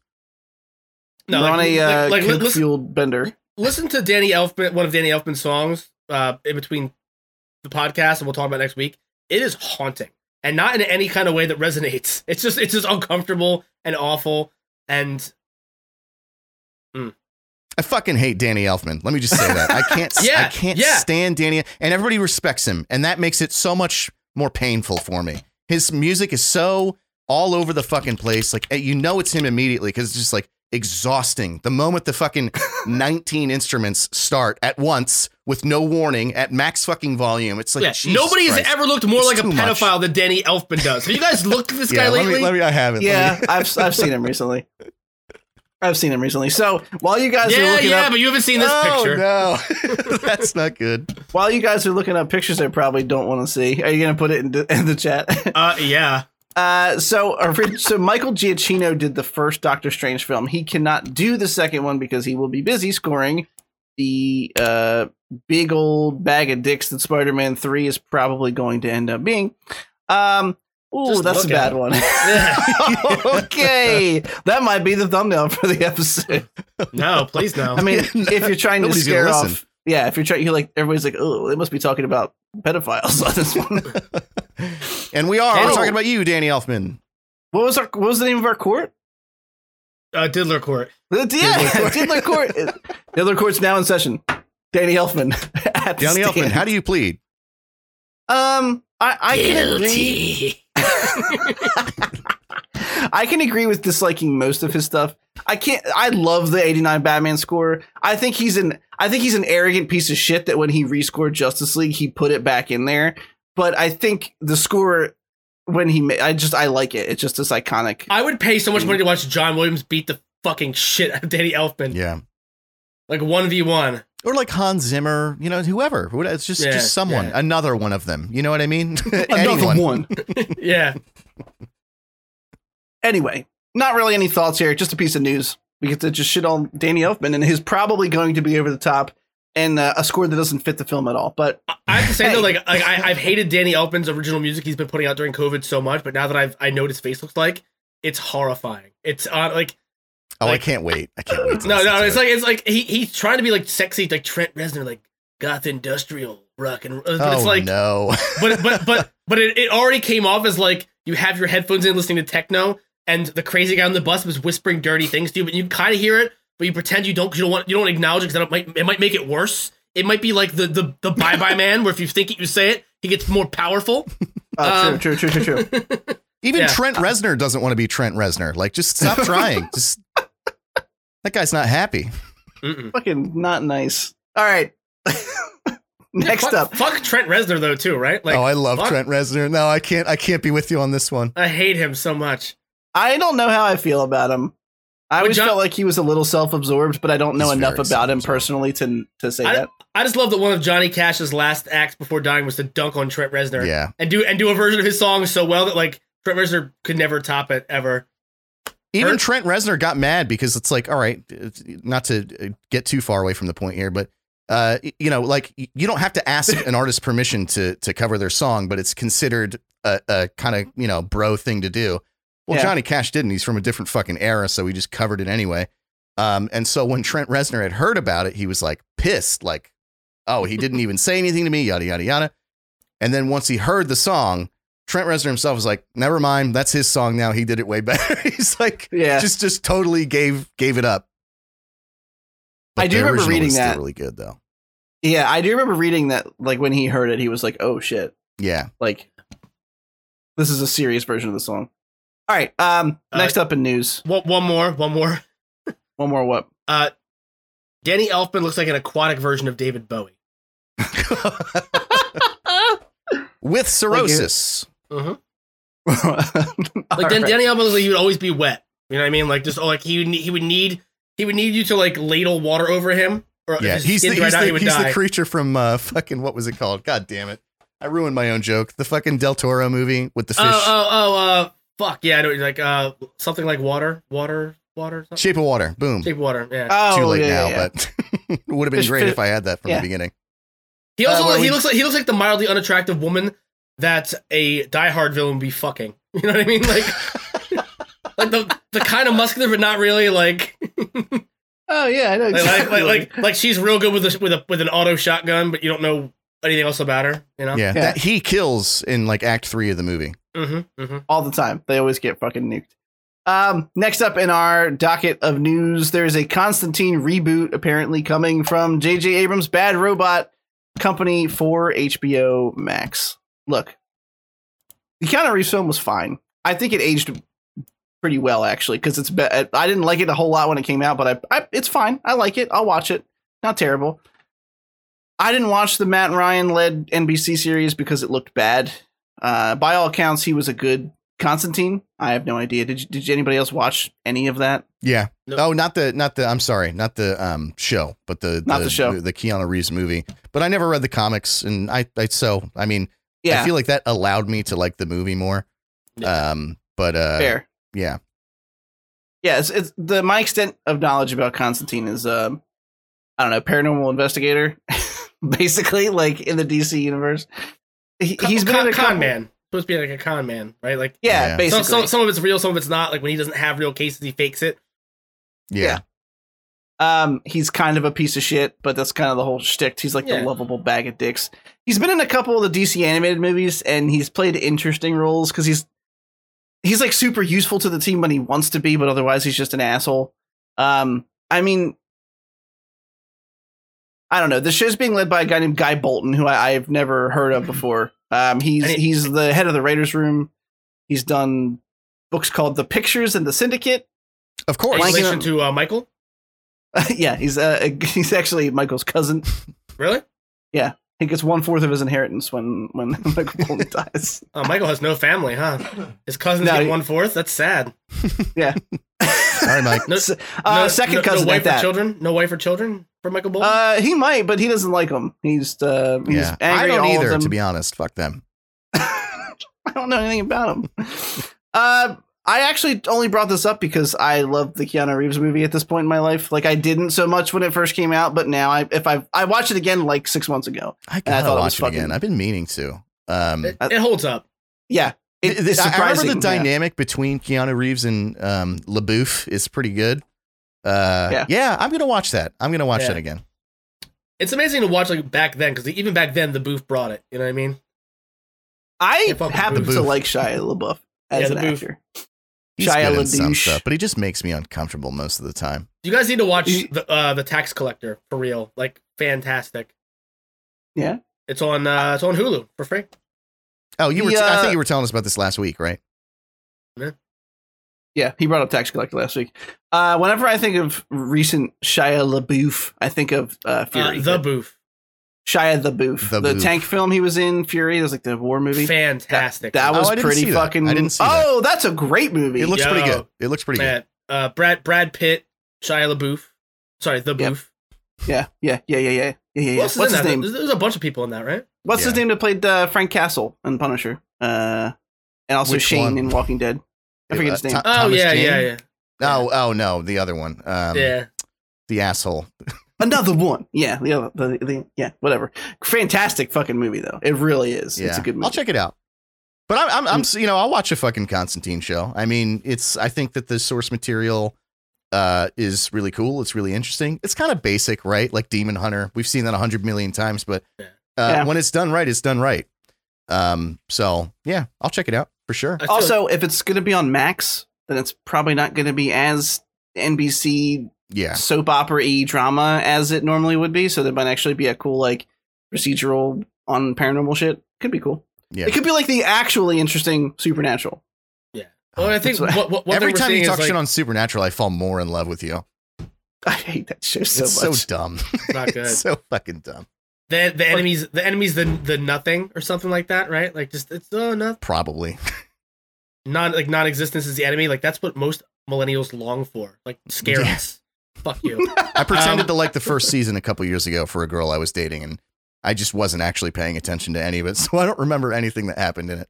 No, We're like, on a uh, like, like, listen, fueled bender. listen to Danny Elfman, one of Danny Elfman's songs, uh, in between the podcast, and we'll talk about next week. It is haunting, and not in any kind of way that resonates. It's just, it's just uncomfortable and awful. And I fucking hate Danny Elfman. Let me just say that. I can't yeah, I can't yeah. stand Danny and everybody respects him and that makes it so much more painful for me. His music is so all over the fucking place. Like you know it's him immediately cuz it's just like exhausting. The moment the fucking 19 instruments start at once with no warning at max fucking volume. It's like yeah, Jesus nobody has ever looked more It's like a too much. pedophile than Danny Elfman does. Have you guys looked at this Yeah, guy let lately? me, let me I haven't. Yeah, I've I've seen him recently. I've seen him recently. So while you guys are yeah, looking yeah, up, but you haven't seen this oh, picture. no. That's not good. while you guys are looking up pictures, I probably don't want to see. Are you gonna put it in the, in the chat? Uh, yeah. Uh, so so Michael Giacchino did the first Doctor Strange film. He cannot do the second one because he will be busy scoring the uh big old bag of dicks that Spider-Man Three is probably going to end up being. Um. Ooh, that's a bad one. Okay, that might be the thumbnail for the episode. No, please no. I mean, if you're trying to scare off, yeah, if you're trying, you're like everybody's like, oh, they must be talking about pedophiles on this one. And we are. We're talking about you, Danny Elfman. what was our what was the name of our court? uh, Diddler Court. Yeah, Diddler Court. Diddler Court's now in session. Danny Elfman at the Danny Elfman, how do you plead? Um, I, I can agree. I can agree with disliking most of his stuff. I can't. I love the '89 Batman score. I think he's an. I think he's an arrogant piece of shit that when he rescored Justice League, he put it back in there. But I think the score when he, made, I just I like it. It's just this iconic. I would pay so much money to watch John Williams beat the fucking shit out of Danny Elfman. Yeah. Like 1v1. Or like Hans Zimmer, you know, whoever. It's just Yeah, just someone, yeah. another one of them. You know what I mean? Another one. Yeah. Anyway, not really any thoughts here. Just a piece of news. We get to just shit on Danny Elfman and he's probably going to be over the top and uh, a score that doesn't fit the film at all. But I- I have to say Hey. though, like, like I, I've hated Danny Elfman's original music he's been putting out during COVID so much, but now that I've I know what his face looks like, it's horrifying. It's uh, like Oh, Like- I can't wait. I can't wait. to No, no, to it's it. like it's like he he's trying to be like sexy, like Trent Reznor, like goth industrial rock and but oh it's like no. but but but but it, it already came off as like you have your headphones in listening to techno and the crazy guy on the bus was whispering dirty things to you, but you kind of hear it, but you pretend you don't 'cause you don't want you don't acknowledge it because it might it might make it worse. It might be like the the the bye bye man, where if you think it, you say it, he gets more powerful. Oh, Um, true, true, true, true, true. Even Yeah. Trent Reznor doesn't want to be Trent Reznor. Like, just stop trying. just that guy's not happy. Mm-mm. Fucking not nice. All right. Next fuck, up. fuck Trent Reznor though too, right? Like oh, I love fuck. Trent Reznor. No, I can't. I can't be with you on this one. I hate him so much. I don't know how I feel about him. I always John- felt like he was a little self-absorbed, but I don't know He's enough about him personally to to say I- that. I just love that one of Johnny Cash's last acts before dying was to dunk on Trent Reznor Yeah. and do and do a version of his song so well that like Trent Reznor could never top it ever. Even Hurt- Trent Reznor got mad because it's like, all right, not to uh, get too far away from the point here, but uh, you know, like you don't have to ask an artist permission to to cover their song, but it's considered a, a kind of you know bro thing to do. Well, Yeah. Johnny Cash didn't. He's from a different fucking era, so he just covered it anyway. Um, and so when Trent Reznor had heard about it, he was like pissed, like, oh, he didn't even say anything to me, yada yada yada. And then once he heard the song, Trent Reznor himself was like, never mind, that's his song now. He did it way better. He's like, Yeah. just just totally gave gave it up. I do remember reading that. really good though. yeah, I do remember reading that like when he heard it, he was like, "Oh shit." Yeah. Like this is a serious version of the song. All right. Um Uh, next up in news. One, one more, one more. One more what? Uh, Danny Elfman looks like an aquatic version of David Bowie. With cirrhosis. Mm-hmm. Like Dan, right. Danny Elfman looks like he would always be wet. You know what I mean? Like just oh, like he would need, he would need he would need you to like ladle water over him. Or if yeah, he's the, skin he's, out, the, would he's the creature from uh, fucking what was it called? God damn it! I ruined my own joke. The fucking Del Toro movie with the fish. Oh oh oh uh fuck yeah I know like uh something like water water water something? Shape of Water. Boom. shape of water yeah. Oh, Too late yeah, now, yeah, yeah. but it would have been Fish- great fish- if I had that from yeah. the beginning. he also uh, well, he we- looks like he looks like the mildly unattractive woman that a Die Hard villain would be fucking. You know what I mean? Like like the the kind of muscular but not really like Oh yeah, I know like, like, like like she's real good with a, with a with an auto shotgun, but you don't know anything else about her. You know? Yeah, Yeah. that he kills in like Act Three of the movie. Mm-hmm, mm-hmm. all the time. They always get fucking nuked. Um, next up in our docket of news, there's a Constantine reboot apparently coming from J.J. Abrams' Bad Robot Company for HBO Max. Look, the Keanu Reeves film was fine. I think it aged pretty well actually because it's. Be- I didn't like it a whole lot when it came out, but I, I it's fine. I like it. I'll watch it. Not terrible. I didn't watch the Matt Ryan led NBC series because it looked bad. Uh, by all accounts, he was a good Constantine. I have no idea. Did you, did anybody else watch any of that? Yeah. Nope. Oh, not the not the. I'm sorry, not the um show, but the Not the show. the, the Keanu Reeves movie. But I never read the comics, and I I so I mean Yeah, I feel like that allowed me to like the movie more. Yeah. Um, but uh, fair. yeah, Yeah, it's, it's the my extent of knowledge about Constantine is um, I don't know, paranormal investigator, basically, like in the DC universe. He, Con, he's been con, a con couple- man. Supposed to be like a con man, right? Like Yeah, Yeah. some, basically. some some of it's real, some of it's not. Like when he doesn't have real cases, he fakes it. yeah, Yeah. Um, he's kind of a piece of shit, but that's kind of the whole shtick. He's like Yeah. the lovable bag of dicks. He's been in a couple of the DC animated movies, and he's played interesting roles because he's he's like super useful to the team when he wants to be, but otherwise he's just an asshole. Um, I mean, I don't know. The show's being led by a guy named Guy Bolton, who I, I've never heard of before. Um, he's And he- he's the head of the writers' room. He's done books called The Pictures and The Syndicate. of course. Blanking relation to uh, Michael, yeah, he's uh, he's actually Michael's cousin. really? Yeah, he gets one fourth of his inheritance when when Michael Bolton dies. Oh, Michael has no family, huh? His cousins No, get one fourth. That's sad. Yeah. Sorry, Mike. No, uh, no- second no, cousin no at wife or that. children. No wife or children for Michael Bolton. Uh, he might, but he doesn't like them. He's uh, he's Yeah, angry I don't all of either. them. To be honest, fuck them. I don't know anything about him. uh, I actually only brought this up because I love the Keanu Reeves movie at this point in my life. Like I didn't so much when it first came out, but now I if I I watched it again like six months ago. I I gotta thought it was watch it fucking- again. I've been meaning to. Um, it, it holds up. Yeah, it, th- it's I remember surprising. the yeah. dynamic between Keanu Reeves and um, LaBeouf is pretty good. Uh, yeah. Yeah. I'm gonna watch that. I'm gonna watch Yeah. that again. It's amazing to watch like back then because even back then the booth brought it. You know what I mean? I Yeah, happen to like Shia LaBeouf as Yeah, an booth. actor. He's Shia good in some stuff, but he just makes me uncomfortable most of the time. You guys need to watch You- the uh, the Tax Collector for real. Like fantastic. Yeah. It's on uh, it's on Hulu for free. Oh, you were. He, I uh, think you were telling us about this last week, right? Yeah, he brought up Tax Collector last week. Uh, whenever I think of recent Shia LaBeouf, I think of uh, Uh, Fury. the Booth. Shia the Booth, The the, Booth. tank film he was in, Fury. It was like the war movie. Fantastic. That Oh, was I didn't pretty see that. fucking. I didn't see that. oh, that's a great movie. It looks pretty good. It looks pretty good. Uh, Brad Brad Pitt, Shia LaBeouf. Sorry, the Yep. Booth. yeah, yeah, yeah, yeah, yeah, yeah, yeah. Yeah. What's his that? name? There's, there's a bunch of people in that, right? What's his name that played uh, Frank Castle in Punisher? Uh, and also Which Shane one? in Walking Dead. I forget Uh, his name. Tom- Oh Thomas yeah, Jane? yeah, yeah, Oh, oh no, the other one. Um, yeah. the asshole. Another one. Yeah, the other, the, the, yeah, whatever. Fantastic fucking movie though. It really is. Yeah, It's a good movie. I'll check it out. But I'm, I'm, I'm, you know, I'll watch a fucking Constantine show. I mean, it's. I think that the source material uh, is really cool. It's really interesting. It's kind of basic, right? Like Demon Hunter. We've seen that a hundred million times, but uh, Yeah. when it's done right, it's done right. Um. So yeah, I'll check it out for sure. I feel Also, if it's going to be on Max, then it's probably not going to be as NBC Yeah. soap opera y drama as it normally would be. So there might actually be a cool like procedural on paranormal shit. Could be cool. Yeah. It could be like the actually interesting supernatural. Yeah. Well, I think what, what, what Every time you is talk like, shit on Supernatural, I fall more in love with you. I hate that show so it's much. so dumb. not good. it's so fucking dumb. The the enemies the enemies the the nothing or something like that, right? Like just it's oh nothing. Probably. non like non-existence is the enemy. Like that's what most millennials long for. Like scare Yeah. us. Fuck you. I pretended Um, to like the first season a couple years ago for a girl I was dating, and I just wasn't actually paying attention to any of it, so I don't remember anything that happened in it.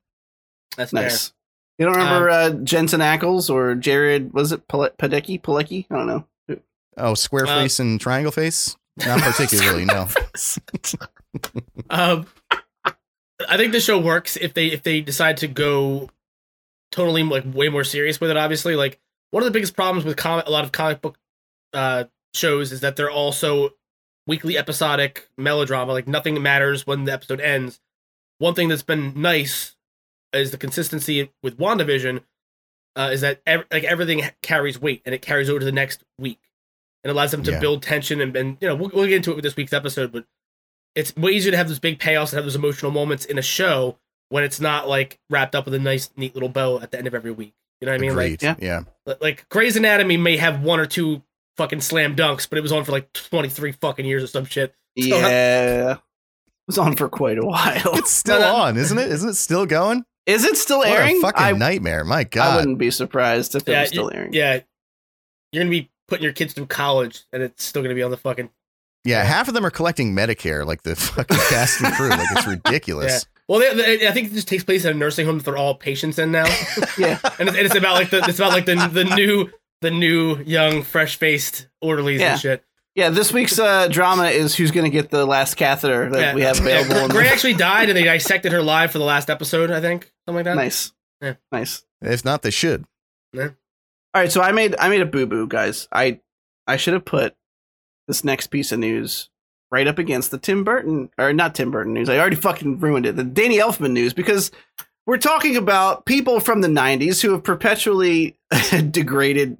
That's nice. You don't remember uh, Jensen Ackles or Jared? Was it Pale- Padecki? Pilecki? I don't know. Oh, square Uh, face and triangle face? Not particularly, no. Um, I think the show works if they if they decide to go totally like way more serious with it. Obviously, like one of the biggest problems with comic a lot of comic book uh shows is that they're also weekly episodic melodrama. Like nothing matters when the episode ends. One thing that's been nice is the consistency with WandaVision. Uh, is that ev- like everything carries weight and it carries over to the next week and allows them to Yeah. build tension and, and you know we'll, we'll get into it with this week's episode but it's way easier to have those big payoffs and have those emotional moments in a show when it's not like wrapped up with a nice neat little bow at the end of every week you know what i mean like yeah. yeah. like like Grey's Anatomy may have one or two fucking slam dunks, but it was on for like 23 fucking years or some shit. Yeah, it was on for quite a while. It's still No, no. Uh, on, isn't it? Isn't it still going? Is it still What airing? a fucking I, nightmare. My god, I wouldn't be surprised if it was still airing. Yeah. You're going to be putting your kids through college and it's still going to be on the fucking. Yeah, half of them are collecting Medicare, like the fucking cast and crew. Like it's ridiculous. Yeah. Well, they, they- I think it just takes place at a nursing home that they're all patients in now. Yeah. and, it's, and it's about like the it's about like the the new the new young fresh faced orderlies Yeah. and shit. Yeah, this week's uh, drama is who's going to get the last catheter that Yeah. we have available. in Gray actually died and they dissected her live for the last episode, I think. Something like that. nice. Yeah. Nice. If not, they should. All right, so I made I made a boo boo, guys. I I should have put this next piece of news right up against the Tim Burton or not Tim Burton news. I already fucking ruined it. The Danny Elfman news because we're talking about people from the '90s who have perpetually degraded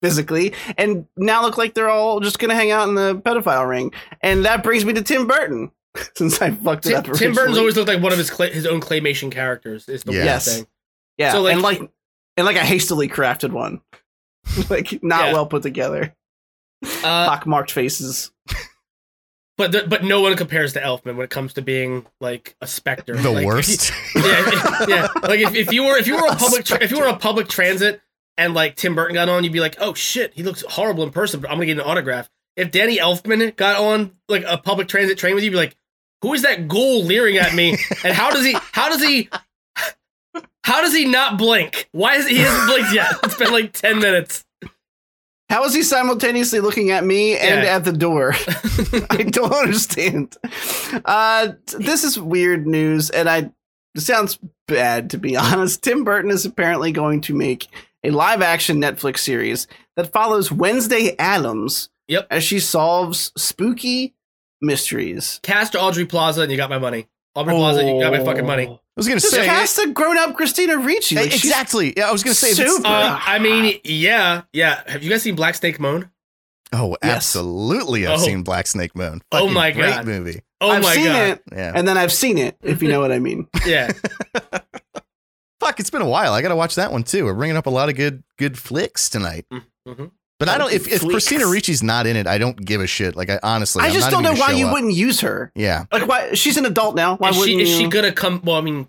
physically and now look like they're all just gonna hang out in the pedophile ring. And that brings me to Tim Burton. Since I fucked it Tim, up. Tim Burton's always looked like one of his clay, his own claymation characters. Is the Yeah. Yes. thing. Yeah, So, like- and like and like a hastily crafted one, like not Yeah. well put together, Uh, pockmarked faces. but the, but no one compares to Elfman when it comes to being like a specter. The Like, worst. yeah, yeah. Like if, if you were if you were a public tra- if you were a public transit and like Tim Burton got on, you'd be like, oh shit, he looks horrible in person, but I'm gonna get an autograph. If Danny Elfman got on like a public transit train with you, you'd be like, who is that ghoul leering at me? And how does he how does he how does he not blink? Why is he, he hasn't blinked yet? It's been like ten minutes. How is he simultaneously looking at me and Yeah. at the door? I don't understand. Uh, this is weird news, and I it sounds bad to be honest. Tim Burton is apparently going to make a live action Netflix series that follows Wednesday Addams Yep. as she solves spooky mysteries. Cast Aubrey Plaza and you got my money. Aubrey Plaza, you got my fucking money. I was gonna Just say cast a grown up Christina Ricci. Like, exactly. Yeah, I was gonna say. if it's- super- Uh, I mean, yeah, yeah. Have you guys seen Black Snake Moan? oh, Yes. absolutely. I've Oh. seen Black Snake Moan. Oh Fucking my great God. movie. Oh I've my seen god. it, Yeah. and then I've seen it, if you know what I mean. Yeah. Fuck, it's been a while. I gotta watch that one too. We're bringing up a lot of good good flicks tonight. Mhm. But I don't. If, if Christina Ricci's not in it, I don't give a shit. Like I honestly, I I'm just not don't know why you up. wouldn't use her. Yeah. Like, why? She's an adult now. Why Is she wouldn't is she gonna come? Well, I mean,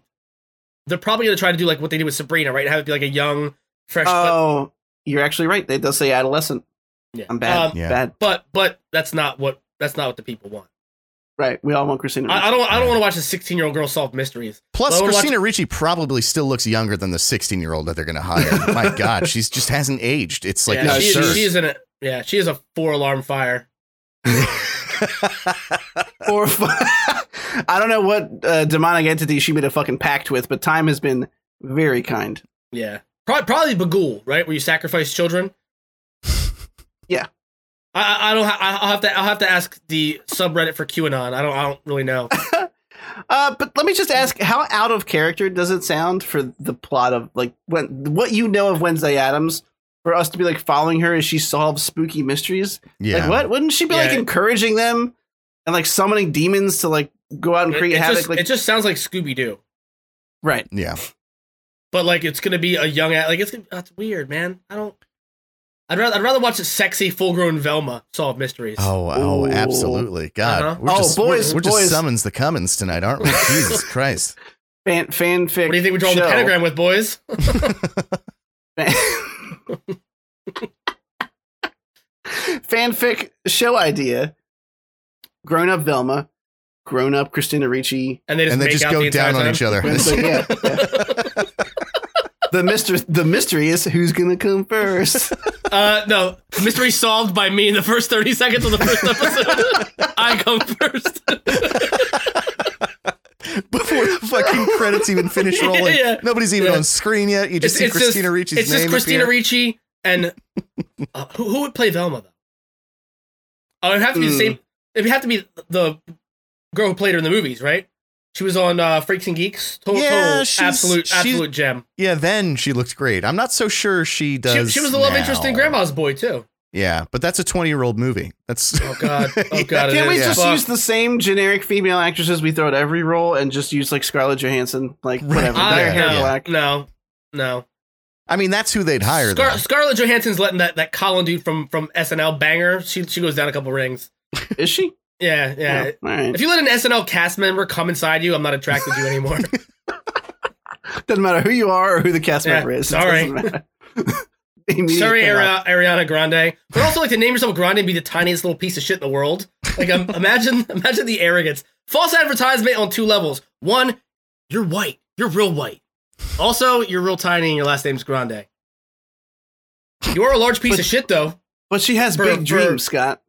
they're probably gonna try to do like what they did with Sabrina, right? Have it be like a young, fresh. but, Oh, you're actually right. They does say adolescent. yeah. I'm bad. Um, Yeah. Bad. but but that's not what that's not what the people want. Right. We all want Christina. I, I don't I don't want to watch a 16 year old girl solve mysteries. Plus, Well, watch- Christina Ricci probably still looks younger than the 16 year old that they're gonna hire. My God, she's just hasn't aged. It's like yeah, she, she is in it. Yeah, she is a four alarm fire. or I don't know what uh, demonic entity she made a fucking pact with, but time has been very kind. Yeah, probably probably Bagul, right? Where you sacrifice children. Yeah. I, I I don't. Ha- I'll have to. I'll have to ask the subreddit for QAnon. I don't. I don't really know. Uh, but let me just ask, how out of character does it sound for the plot of like when what you know of Wednesday Addams for us to be like following her as she solves spooky mysteries? yeah. Like what? Wouldn't she be like Yeah. encouraging them and like summoning demons to like go out and create it havoc? just, like it just sounds like Scooby Doo, right. Yeah. but like it's gonna be a young. a- Like it's gonna- that's weird, man. I don't. I'd rather. I'd rather watch a sexy, full grown Velma solve mysteries. Oh, oh, Ooh. absolutely. God, Uh-huh. we're Oh, just, boys, we're, we're just summons the Cummins tonight, aren't we? Jesus Christ. Fan fanfic. What do you think we draw the pentagram with, boys? fanfic show idea. Grown up Velma, grown up Christina Ricci. And they just and then make just out go the entire down on time? each other. Wednesday, yeah, yeah. The mystery, the mystery is who's gonna come first. Uh, no, mystery solved by me in the first thirty seconds of the first episode. I come first. Before the fucking credits even finish rolling, Yeah. nobody's even Yeah. on screen yet. You just see Christina Ricci's It's name. just Christina appear. Ricci and uh, who, who would play Velma though? Oh, it'd have to be the Hmm. same. It'd have to be the girl who played her in the movies, right? She was on uh, Freaks and Geeks. Total, Yeah, total she's- absolute, she's- absolute gem. Yeah, then she looked great. I'm not so sure she She, does. she was the love interest in. Grandma's Boy too. Yeah, but that's a 20 year old movie. That's Oh God, oh God, it Can't we is. just Fuck. use the same generic female actresses we throw at every role and just use like Scarlett Johansson, like whatever, I- dye her hair no, black? no, no. I mean, that's who they'd hire. Scar- Scarlett Johansson's letting that, that Colin dude from from SNL banger. She she goes down a couple rings. Is she? Yeah, yeah. Oh, right. If you let an SNL cast member come inside you, I'm not attracted to you anymore. Doesn't matter who you are or who the cast Yeah, member is. Sorry. doesn't matter. Immediate Sorry. Ari- Ariana Grande. But also, like to name yourself Grande and be the tiniest little piece of shit in the world. Like, um, imagine, imagine the arrogance. False advertisement on two levels. One, you're white. You're real white. Also, you're real tiny, and your last name's Grande. You're a large piece But- of shit, though. But she has For- big for- dreams, Scott.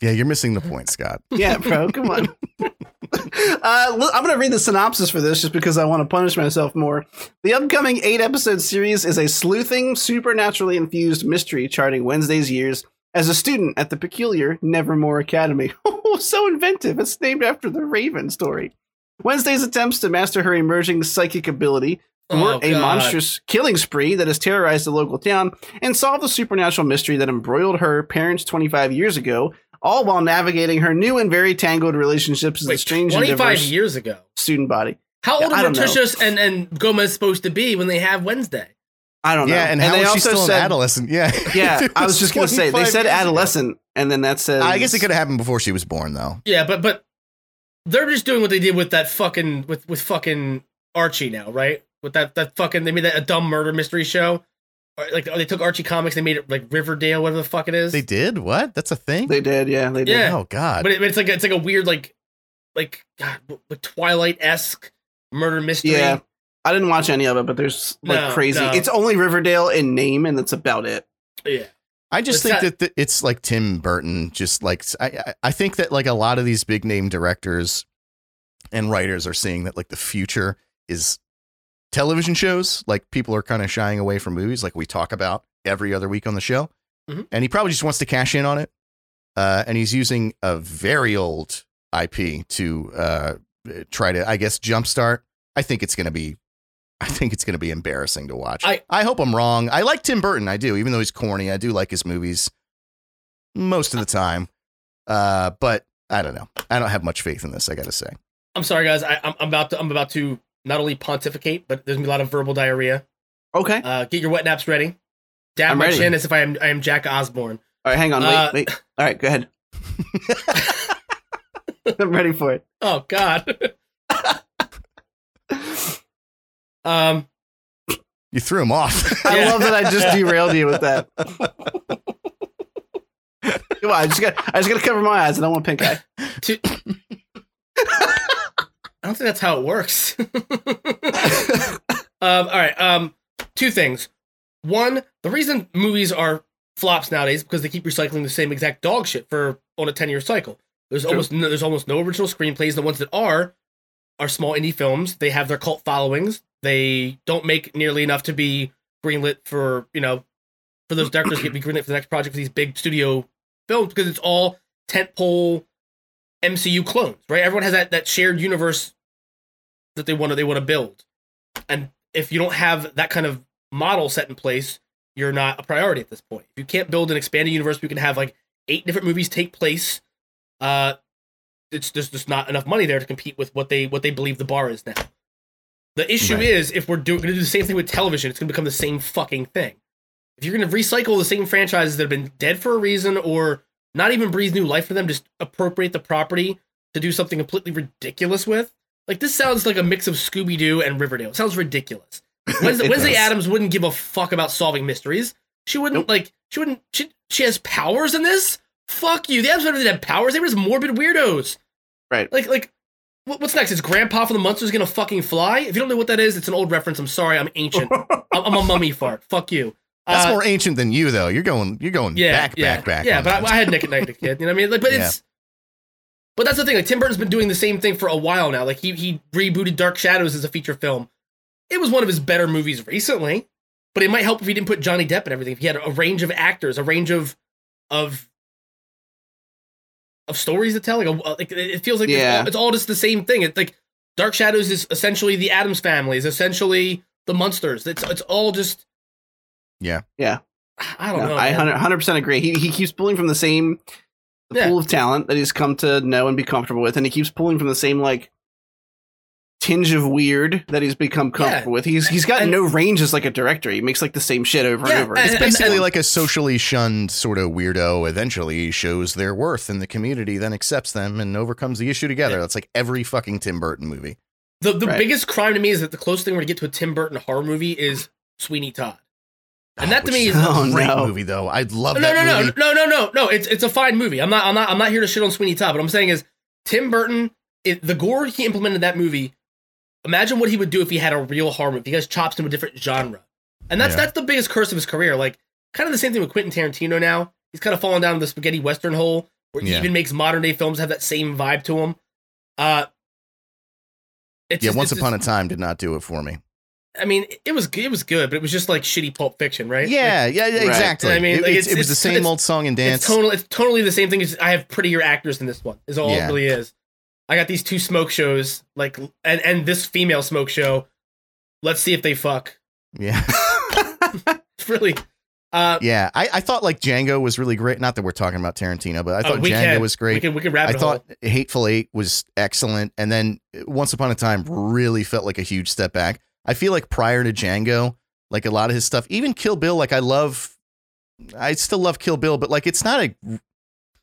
Yeah, you're missing the point, Scott. Yeah, bro, come on. Uh, I'm going to read the synopsis for this just because I want to punish myself more. The upcoming eight episode series is a sleuthing, supernaturally infused mystery charting Wednesday's years as a student at the peculiar Nevermore Academy. Oh, so inventive. It's named after the Raven story. Wednesday's attempts to master her emerging psychic ability thwart Oh, a monstrous killing spree that has terrorized the local town and solve the supernatural mystery that embroiled her parents 25 years ago, all while navigating her new and very tangled relationships as a strange 25 diverse years ago. student body. How old I are don't. Patricia and, and Gomez supposed to be when they have Wednesday? I don't know. Yeah, and, how they is she also still an said, adolescent? Yeah. Yeah, It I was just going to say, they said years ago. adolescent, and then that says. I guess it could have happened before she was born, though. Yeah, but but they're just doing what they did with that fucking with with fucking Archie now, right? With that that fucking they made that a dumb murder mystery show. Or, Like they took Archie comics, they made it like Riverdale, whatever the fuck it is. They did? What? That's a thing? They did, yeah, they did. Yeah. Oh, God. but, it, it's like it's like a weird like like God, like Twilight esque murder mystery. Yeah. I didn't watch any of it, but there's like No, crazy. no. It's only Riverdale in name, and that's about it. yeah. I just It's think not- that the, it's like Tim Burton. Just like I, I- I think that like a lot of these big name directors and writers are seeing that like the future is television shows. Like people are kind of shying away from movies, like we talk about every other week on the show. Mhm. And he probably just wants to cash in on it. Uh, and he's using a very old IP to uh, try to, I guess, jumpstart. I think it's going to be. I think it's going to be embarrassing to watch. I- I hope I'm wrong. I like Tim Burton. I do, even though he's corny. I do like his movies most of the time. Uh, but I don't know. I don't have much faith in this. I got to say. I'm sorry, guys. I, I'm about to I'm about to not only pontificate, but there's gonna be a lot of verbal diarrhea. Okay. Uh, get your wet naps ready. Dab I'm my ready. chin as if I am I am Jack Osbourne. All right, hang on. Wait, Uh, wait. All right, go ahead. I'm ready for it. Oh God. um. You threw him off. I Yeah. love that I just derailed you with that. Come on, I just got I just got to cover my eyes. I don't want pink eye. To, I don't think that's how it works. um. All right. Um. Two things. One, the reason movies are flops nowadays is because they keep recycling the same exact dog shit for on a ten year cycle. There's True. almost no, there's almost no original screenplays. The ones that are are small indie films. They have their cult followings. They don't make nearly enough to be greenlit for you know for those directors to get be greenlit for the next project for these big studio films because it's all tentpole MCU clones, right? Everyone has that that shared universe that they want to they want to build, and if you don't have that kind of model set in place, you're not a priority at this point. If you can't build an expanded universe, we can have like eight different movies take place. Uh, it's there's just not enough money there to compete with what they what they believe the bar is now. The issue Right. is if we're doing going to do the same thing with television, it's going to become the same fucking thing. If you're going to recycle the same franchises that have been dead for a reason or not even breathe new life for them, just appropriate the property to do something completely ridiculous with. Like this sounds like a mix of Scooby Doo and Riverdale. It sounds ridiculous. Wednesday, Wednesday. Addams wouldn't give a fuck about solving mysteries. She wouldn't Nope. like. She wouldn't. She, she has powers in this. Fuck you. The Addams Family didn't have powers. They were just morbid weirdos. Right. Like like. what- What's next? Is Grandpa from the Munsters gonna fucking fly? If you don't know what that is, it's an old reference. I'm sorry, I'm ancient. I'm, I'm a mummy fart. Fuck you. That's Uh, more ancient than you, though. You're going. You're going yeah, back, yeah, back, back. Yeah, but. I, I had Nick at Night, as a kid. You know what I mean? Like, but Yeah. it's. But that's the thing. Like Tim Burton's been doing the same thing for a while now. Like he he rebooted Dark Shadows as a feature film. It was one of his better movies recently, but it might help if he didn't put Johnny Depp and everything. If he had a range of actors, a range of of of stories to tell. Like, a, like it it feels like it's, Yeah. all, it's all just the same thing. It's like Dark Shadows is essentially the Addams family, is essentially the Munsters. It's it's all just Yeah. Yeah. I don't No, know. I man. 100 percent agree. He he keeps pulling from the same the Yeah. pool of talent that he's come to know and be comfortable with, and he keeps pulling from the same like tinge of weird that he's become comfortable with. He's he's got And- no range as like a director. He makes like the same shit over Yeah, and over. and- It's It's basically and- like a socially shunned sort of weirdo eventually shows their worth in the community, then accepts them and overcomes the issue together. Yeah. That's like every fucking Tim Burton movie. The the Right. biggest crime to me is that the closest thing we're gonna get to a Tim Burton horror movie is Sweeney Todd. And that to me is- a Oh, great no. movie though. I'd love No, that no, no, movie. no, no, no, no. It's it's a fine movie. I'm not I'm not I'm not here to shit on Sweeney Todd. But I'm saying is Tim Burton, it, the gore he implemented in that movie. Imagine what he would do if he had a real horror movie. He has chops into a different genre, and that's Yeah. that's the biggest curse of his career. Like kind of the same thing with Quentin Tarantino. Now he's kind of fallen down the spaghetti western hole where he even makes modern day films have that same vibe to them. Uh, it's Yeah, just- Once it's Upon a Time did not do it for me. I mean, it was it was good, but it was just like shitty Pulp Fiction, right? Like, Yeah, yeah, yeah, Right. exactly. I mean, it, like, it's- it's- it was the same old song and dance. It's totally, it's totally the same thing. As I have prettier actors in this one. Is all Yeah. it really is. I got these two smoke shows, like, and and this female smoke show. Let's see if they fuck. yeah, It's really, uh, yeah. I, I thought like Django was really great. Not that we're talking about Tarantino, but I uh, thought we Django can- was We great. can we can I rabbit hole. thought Hateful Eight was excellent, and then Once Upon a Time really felt like a huge step back. I feel like prior to Django, like a lot of his stuff, even Kill Bill, like I love, I still love Kill Bill, but like it's not a,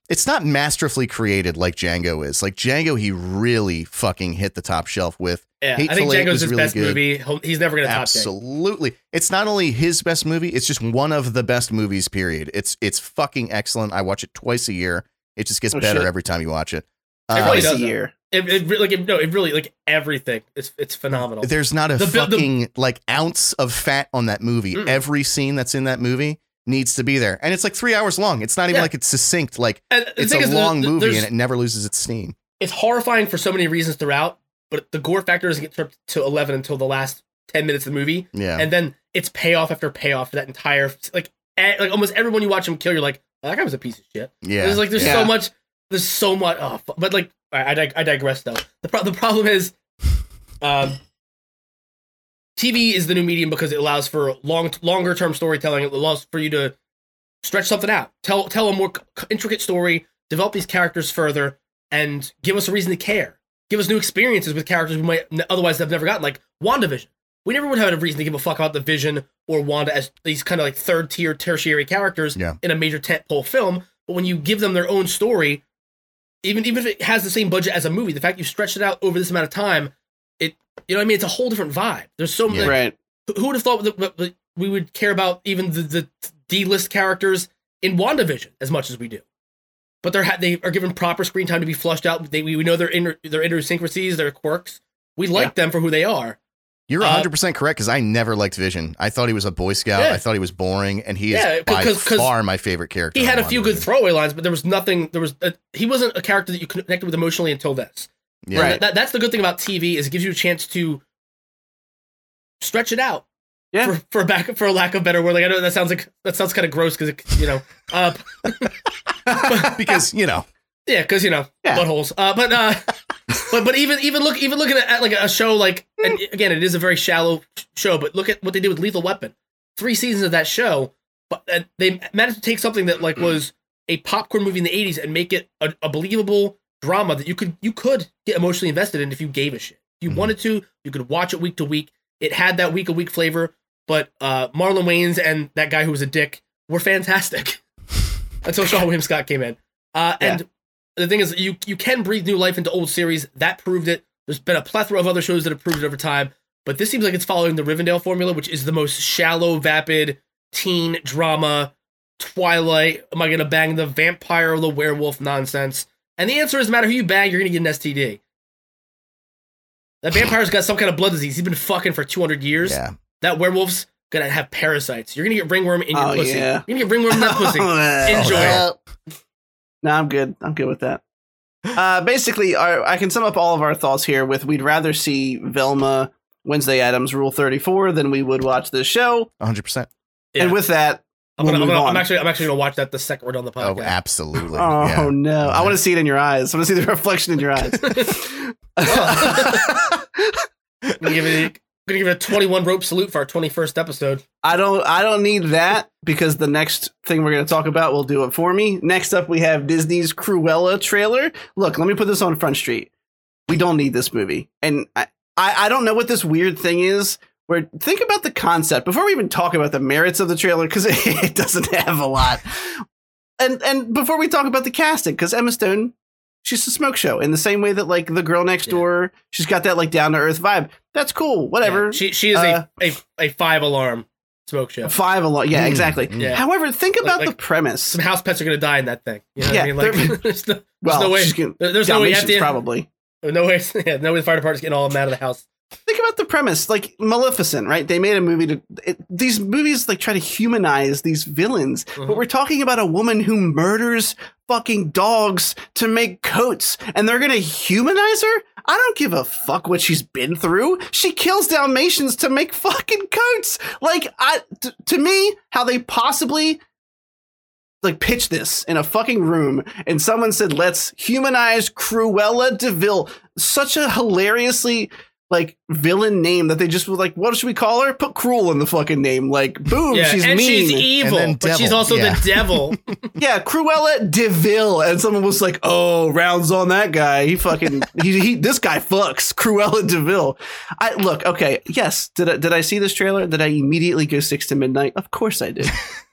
it's not masterfully created like Django is. Like Django, he really fucking hit the top shelf with. Yeah, I think Django's his really best good. movie. He's never gonna top Django. Absolutely, it's not only his best movie; it's just one of the best movies. Period. It's it's fucking excellent. I watch it twice a year. It just gets Oh, better shit. every time you watch it. It Uh, really Twice does a that. year. It, it like it, no, it really like everything. It's it's phenomenal. There's not a The bu- the- fucking like ounce of fat on that movie. Mm. Every scene that's in that movie needs to be there, and it's like three hours long. It's not even Yeah. like it's succinct. Like it's a long movie, and it never loses its steam. it's horrifying for so many reasons throughout, but the gore factor doesn't get tripped to eleven until the last ten minutes of the movie, Yeah. and then it's payoff after payoff for that entire like like almost everyone you watch him kill, you're like, oh, that guy was a piece of shit. yeah. There's like there's Yeah. so much there's so much oh, but like I, I, dig- I digress though. The pro- the problem is um TV is the new medium because it allows for long longer term storytelling. It allows for you to stretch something out, tell tell a more c- intricate story, develop these characters further, and give us a reason to care. Give us new experiences with characters we might n- otherwise have never gotten, like WandaVision. We never would have had a reason to give a fuck about the Vision or Wanda as these kind of like third tier tertiary characters Yeah. in a major tentpole film. But when you give them their own story, even even if it has the same budget as a movie, the fact you stretched it out over this amount of time, it you know what I mean. It's a whole different vibe. There's so many. Yeah. Right. Who who would have thought that, that- that we would care about even the, the D-list characters in WandaVision as much as we do? But they're ha- they are given proper screen time to be flushed out. They, we know their inner their idiosyncrasies, their quirks. We like Yeah. them for who they are. You're Uh, 100% correct because I never liked Vision. I thought he was a Boy Scout. Yeah. I thought he was boring, and he is Yeah, by 'cause- 'cause far my favorite character. He had a on few good WandaVision. throwaway lines, but there was nothing. There was a, he wasn't a character that you connected with emotionally until this. Yeah. Right. That, that- that's the good thing about TV is it gives you a chance to stretch it out. Yeah. For, for back for a lack of better word, like I know that sounds like that sounds kind of gross because you know, uh, because you know, yeah, because you know Yeah. buttholes. Uh, but uh, but but even even look even looking at, at like a show like and again it is a very shallow show, but look at what they did with Lethal Weapon. Three seasons of that show, but uh, they managed to take something that like was a popcorn movie in the '80s and make it a, a believable drama that you could you could get emotionally invested in if you gave a shit. If you Mhm. wanted to, you could watch it week to week. It had that week to week flavor, but uh, Marlon Wayans and that guy who was a dick were fantastic until Seann William Scott came in. Uh, and the thing is, you you can breathe new life into old series. That proved it. There's been a plethora of other shows that have proved it over time, but this seems like it's following the Riverdale formula, which is the most shallow, vapid teen drama. Twilight. Am I gonna bang the vampire or the werewolf nonsense? And the answer is, no matter who you bang, you're gonna get an STD. That vampire's got some kind of blood disease. He's been fucking for 200 years. yeah. That werewolf's gonna have parasites. You're gonna get ringworm in your Oh, pussy. yeah. You're gonna get ringworm in that pussy. Oh, Enjoy Oh, it. No, I'm good. I'm good with that. Uh, basically, our, I can sum up all of our thoughts here with we'd rather see Velma Wednesday Addams Rule 34 than we would watch this show. 100%. Yeah. And with that, I'm, we'll gonna, I'm, gonna. I'm actually I'm actually gonna watch that the second we're done the podcast. Oh, absolutely. oh yeah. no, I want to see it in your eyes. I want to see the reflection in your eyes. I'm give it gonna give it a 21 rope salute for our 21st episode. I don't I don't need that because the next thing we're to talk about will do it for me. Next up we have Disney's Cruella trailer. Look, let me put this on Front Street. We don't need this movie. And I I, I don't know what this weird thing is where think about the concept before we even talk about the merits of the trailer cuz it doesn't have a lot. And and before we talk about the casting cuz Emma Stone She's a smoke show in the same way that like the girl next Yeah. door, she's got that like down to earth vibe. That's cool. Whatever. Yeah, she she is Uh, a, a a five alarm smoke show. Five alarm. Yeah, Mm, exactly. mm. Yeah. However, think about Like- the premise. Some house pets are gonna die in that thing. You know Yeah, what I mean? Like there's no, there's well, no way gonna, there's no way you have Dalmatians to probably. no way yeah, no way the fire department's getting all of them out of the house. Think about the premise, like Maleficent, right? They made a movie to it, these movies like try to humanize these villains, but Mhm. we're talking about a woman who murders fucking dogs to make coats, and they're gonna humanize her. I don't give a fuck what she's been through. She kills Dalmatians to make fucking coats. Like, I t- to me, how they possibly like pitch this in a fucking room and someone said let's humanize cruella de vil such a hilariously like villain name that they just were like what should we call her? Put cruel in the fucking name. Like boom yeah, she's and mean. She's evil, And but she's also yeah. the devil. yeah cruella de vil. And someone was like oh rounds on that guy. He fucking he, he this guy fucks cruella de vil. I look okay yes. Did I, did i see this trailer? Did i immediately go six to midnight? Of course i did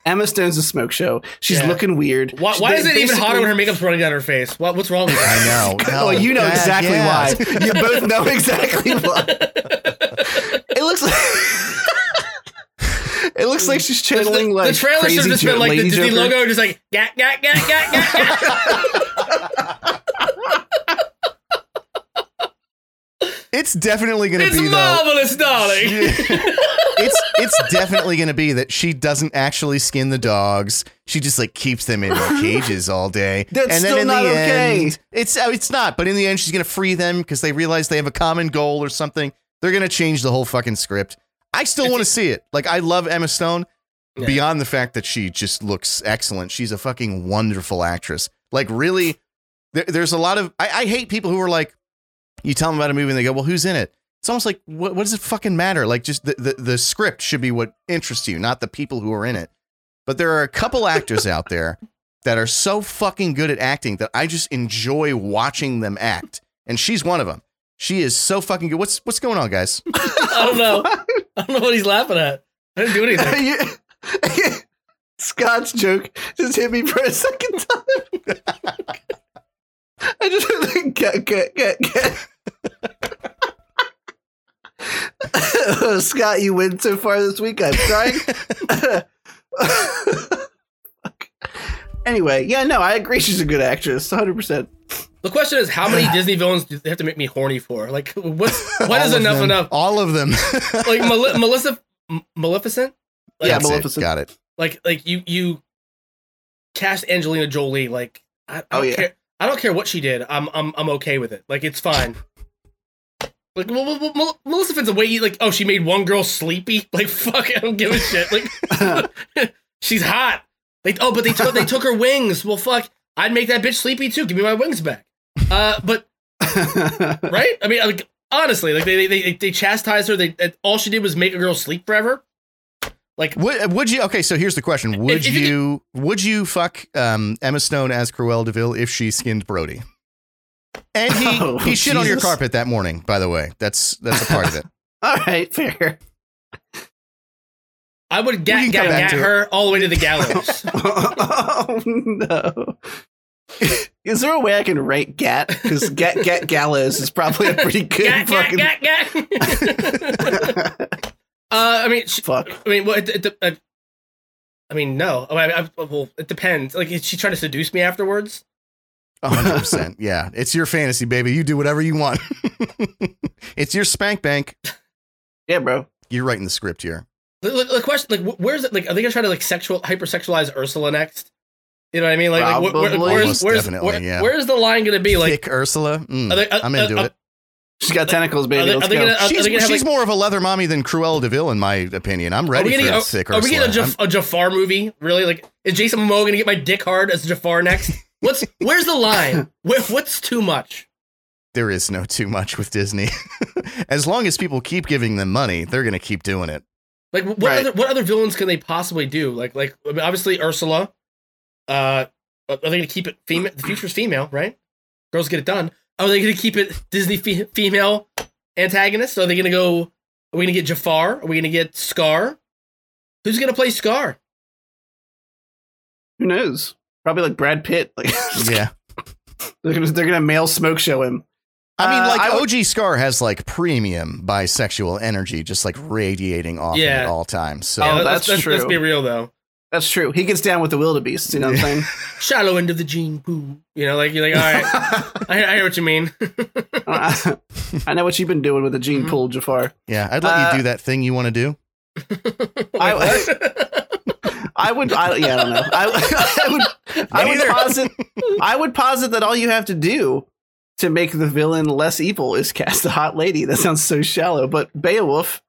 emma stone's a smoke show she's Yeah. looking weird Why, why is it even hotter when her makeup's running down her face? What what's wrong with that? I know. No, well, you know God, exactly yeah. why. You both know exactly why. it looks like it looks like she's channeling the, like the trailer should crazy have just been like the Disney Joker. logo, just like gat gat gat gat gat gat. It's definitely going to be though. marvelous, darling. It's it's definitely going to be that she doesn't actually skin the dogs. She just like keeps them in their cages all day. That's and then still in not the okay. end, it's oh, it's not. But in the end, she's going to free them because they realize they have a common goal or something. They're gonna change the whole fucking script. I still want to see it. Like I love Emma Stone Yeah. beyond the fact that she just looks excellent. She's a fucking wonderful actress. Like really, there, there's a lot of I, I hate people who are like, you tell them about a movie and they go, well, who's in it? It's almost like what, what does it fucking matter? Like just the, the the script should be what interests you, not the people who are in it. But there are a couple actors out there that are so fucking good at acting that I just enjoy watching them act. And she's one of them. She is so fucking good. What's what's going on, guys? I don't know. I don't know what he's laughing at. I didn't do anything. You- Scott's joke just hit me for a second time. I just heard like, get, get, get, get. oh, Scott, you win so far this week. I'm crying. Anyway, yeah, no, I agree. She's a good actress, 100. percent The question is, how many Disney villains do they have to make me horny for? Like, what's what All enough them. enough? All of them. Like Male- Melissa, M- Maleficent. Like, Yeah, That's it. Maleficent. Got it. like like you you cast Angelina Jolie. Like, I, I Oh, don't yeah. care. I don't care what she did. I'm I'm I'm okay with it. Like, it's fine. Like Mel- Mel- Mel- Maleficent's a way like. Oh, she made one girl sleepy. Like, fuck, I don't give a shit. Like, she's hot. Like, oh, but they took they took her wings. Well, fuck, I'd make that bitch sleepy too. Give me my wings back. Uh, but right? I mean, like honestly, like they they they, they chastised her. They all she did was make a girl sleep forever. Like, Would, would you? Okay, so here's the question: Would if you you, would you fuck um, Emma Stone as Cruella de Vil if she skinned Brody? And he Oh, he shit on your carpet that morning. By the way, that's that's a part of it. All right, fair. I would We get get, back get to it. her all the way to the gallows. oh no. Is there a way I can rate Gat? Because Gat Gat Gallows is probably a pretty good Gat, gat, fucking. gat, gat. Uh, I mean, she, Fuck. I mean, what? It, it, uh, I mean, no. I, I, I- well, it depends. Like, is she trying to seduce me afterwards? A hundred percent. Yeah, it's your fantasy, baby. You do whatever you want. it's your spank bank. Yeah, bro. You're writing the script here. The, the, the question, like, where's it? Like, are they gonna try to like sexual hypersexualize Ursula next? You know what I mean? Like, like where, Probably. where's where's definitely, where- yeah. where's the line gonna be? Like, Thick Ursula. Mm, are they, uh, I'm into uh, it. She's got tentacles, baby. Are they- Let's are go. gonna- are She's, have, she's like- more of a leather mommy than Cruella de Vil, in my opinion. I'm ready for getting, a are, we getting a, Ursula. Jaf- a Jafar movie? Really? Like, is Jason Momoa gonna get my dick hard as Jafar next? What's where's the line? Where, what's too much? there is no too much with Disney. as long as people keep giving them money, they're going to keep doing it. Like, what Right. other what other villains can they possibly do? Like, like I mean, obviously Ursula. Uh, are they gonna keep it female? The future's female, right? Girls get it done. Are they gonna keep it Disney fe- female antagonist? Are they gonna go? Are we gonna get Jafar? Are we gonna get Scar? Who's gonna play Scar? Who knows? Probably like Brad Pitt. Like Yeah. they're gonna they're gonna mail smoke show him. I mean, Uh, like I would- OG Scar has like premium bisexual energy, just like radiating off him Yeah. at all times. So Oh, let's- that's let's, Let's be real though. That's true. He gets down with the wildebeest. You know what I'm saying? Shallow end of the gene pool. You know, like you're like, all right, I, I hear what you mean. I know what you've been doing with the gene Mhm. pool, Jafar. yeah, I'd let Uh, you do that thing you want to do. I- What? I would. I, yeah, I don't know. I, I would. I would posit. I would posit that all you have to do to make the villain less evil is cast a hot lady. That sounds so shallow. But Beowulf,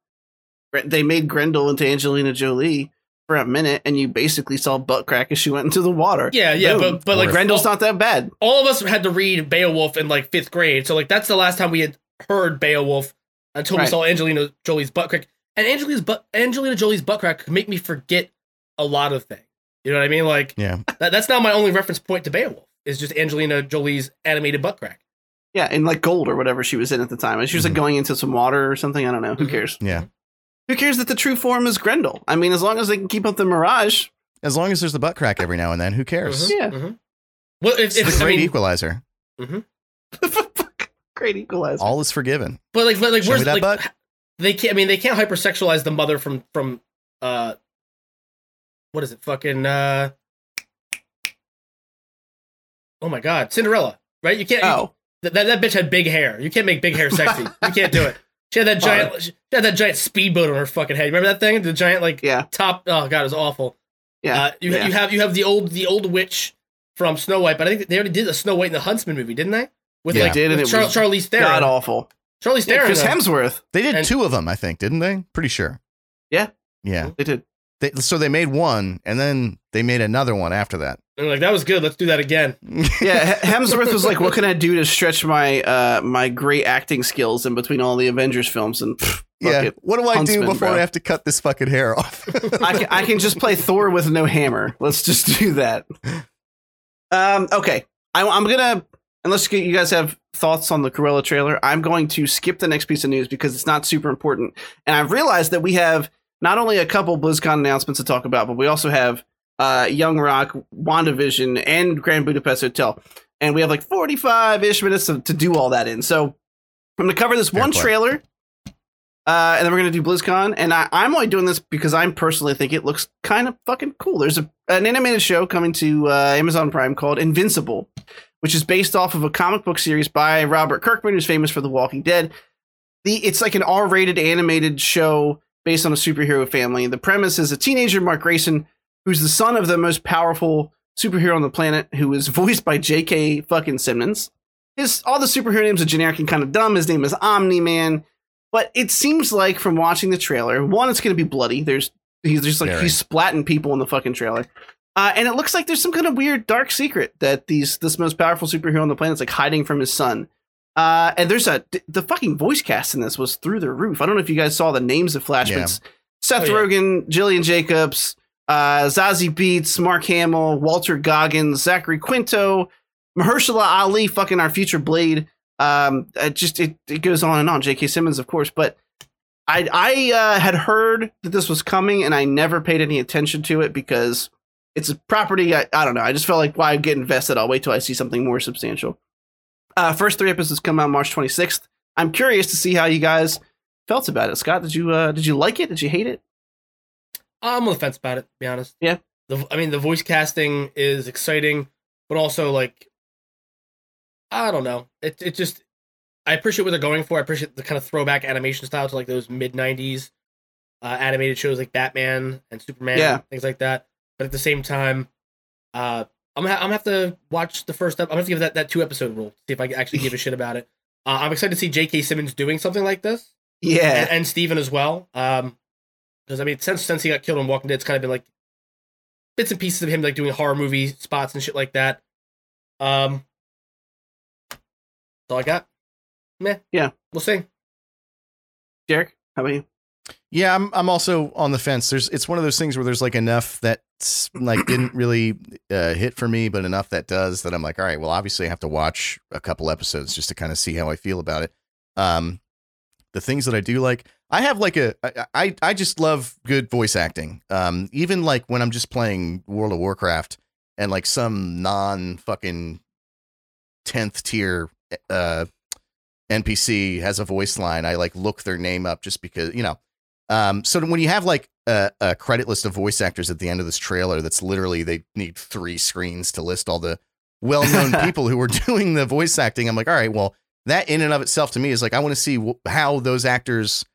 they made Grendel into Angelina Jolie for a minute, and you basically saw butt crack as she went into the water. yeah, yeah, Boom. but but like Grendel's not that bad. all of us had to read Beowulf in like fifth grade, so like that's the last time we had heard Beowulf until we saw Angelina Jolie's butt crack. And Angelina's butt, Angelina Jolie's butt crack could make me forget a lot of things. You know what I mean? Like Yeah. that, that's now my only reference point to Beowulf is just Angelina Jolie's animated butt crack. Yeah, in like gold or whatever she was in at the time. She was like Mhm. going into some water or something. I don't know. Who Mhm. cares? Yeah. Who cares that the true form is Grendel? I mean, as long as they can keep up the mirage. As long as there's the butt crack every now and then, who cares? Mhm, Yeah. mhm. Well, if, It's if the I great mean, equalizer. Great equalizer. All is forgiven. but like, but like, Show where's me that like butt. they can't? I mean, they can't hypersexualize the mother from from uh, what is it? Fucking uh, oh my god, Cinderella, right? You can't. oh, That, that that bitch had big hair. You can't make big hair sexy. you can't do it. She had that giant. She had that giant speedboat on her fucking head. Remember that thing? The giant like yeah, top. Oh god, it was awful. yeah. Uh, you yeah. you have you have the old the old witch from Snow White, but I think they already did a Snow White in the Huntsman movie, didn't they? With Yeah. like They did, and with it Char- was Charlize Theron. God awful. Charlize Yeah, Theron. Chris. Hemsworth. They did And- two of them, I think, didn't they? Pretty sure. Yeah. Yeah. They did. They, so they made one, and then they made another one after that. And like that was good. Let's do that again. Yeah, Hemsworth was like, "What can I do to stretch my uh my great acting skills in between all the Avengers films?" And pff, fuck yeah. it. What do I Huntsman, do before bro. I have to cut this fucking hair off? I can I can just play Thor with no hammer. Let's just do that. Um. Okay. I, I'm gonna unless you guys have thoughts on the Cruella trailer, I'm going to skip the next piece of news because it's not super important. And I've realized that we have not only a couple BlizzCon announcements to talk about, but we also have uh, Young Rock, WandaVision, and Grand Budapest Hotel. And we have like 45 ish minutes to, to do all that in. So I'm going to cover this Fair one play. trailer. Uh, and then we're gonna do BlizzCon, and I, I'm only doing this because I'm personally think it looks kind of fucking cool. There's a, an animated show coming to uh, Amazon Prime called Invincible, which is based off of a comic book series by Robert Kirkman, who's famous for The Walking Dead. The it's like an R-rated animated show based on a superhero family. The premise is a teenager, Mark Grayson, who's the son of the most powerful superhero on the planet, who is voiced by J.K. fucking Simmons. His all the superhero names are generic and kind of dumb. His name is Omni Man, but it seems like from watching the trailer, one, it's going to be bloody. There's he's just like Very. he's splatting people in the fucking trailer. Uh, and it looks like there's some kind of weird dark secret that these this most powerful superhero on the planet is like hiding from his son. Uh, and there's a the fucking voice cast in this was through the roof. I don't know if you guys saw the names of Flash, Yeah. it's Seth Oh, yeah. Rogen, Gillian Jacobs, uh, Zazie Beetz, Mark Hamill, Walter Goggins, Zachary Quinto, Mahershala Ali, fucking our future Blade. Um, it just it, it goes on and on. J.K. Simmons, of course, but I I uh, had heard that this was coming, and I never paid any attention to it because it's a property. I, I don't know. I just felt like why get invested? I'll wait till I see something more substantial. Uh, first three episodes come out March 26th. I'm curious to see how you guys felt about it. Scott, did you uh, did you like it? Did you hate it? I'm on the fence about it. To be honest. Yeah. The, I mean, the voice casting is exciting, but also like, I don't know. It it just. I appreciate what they're going for. I appreciate the kind of throwback animation style to like those mid '90s uh, animated shows like Batman and Superman, Yeah. things like that. But at the same time, uh, I'm gonna, I'm gonna have to watch the first. Ep- I'm gonna have to give that that two episode rule. See if I can actually give a shit about it. Uh, I'm excited to see J.K. Simmons doing something like this Yeah, and, and Steven as well. Um, because I mean, since since he got killed on Walking Dead, it's kind of been like bits and pieces of him like doing horror movie spots and shit like that. Um, that's all I got. Meh. Yeah. we'll see. Derek, how about you? Yeah, I'm I'm also on the fence. There's it's one of those things where there's like enough that like didn't really uh, hit for me, but enough that does that I'm like, all right, well, obviously I have to watch a couple episodes just to kind of see how I feel about it. Um, the things that I do like, I have like a I I, just love good voice acting. Um, even like when I'm just playing World of Warcraft and like some non fucking tenth tier uh NPC has a voice line, I like look their name up just because you know. Um, so when you have like a, a credit list of voice actors at the end of this trailer, that's literally they need three screens to list all the well-known people who are doing the voice acting. I'm like, all right, well, that in and of itself to me is like I want to see wh- how those actors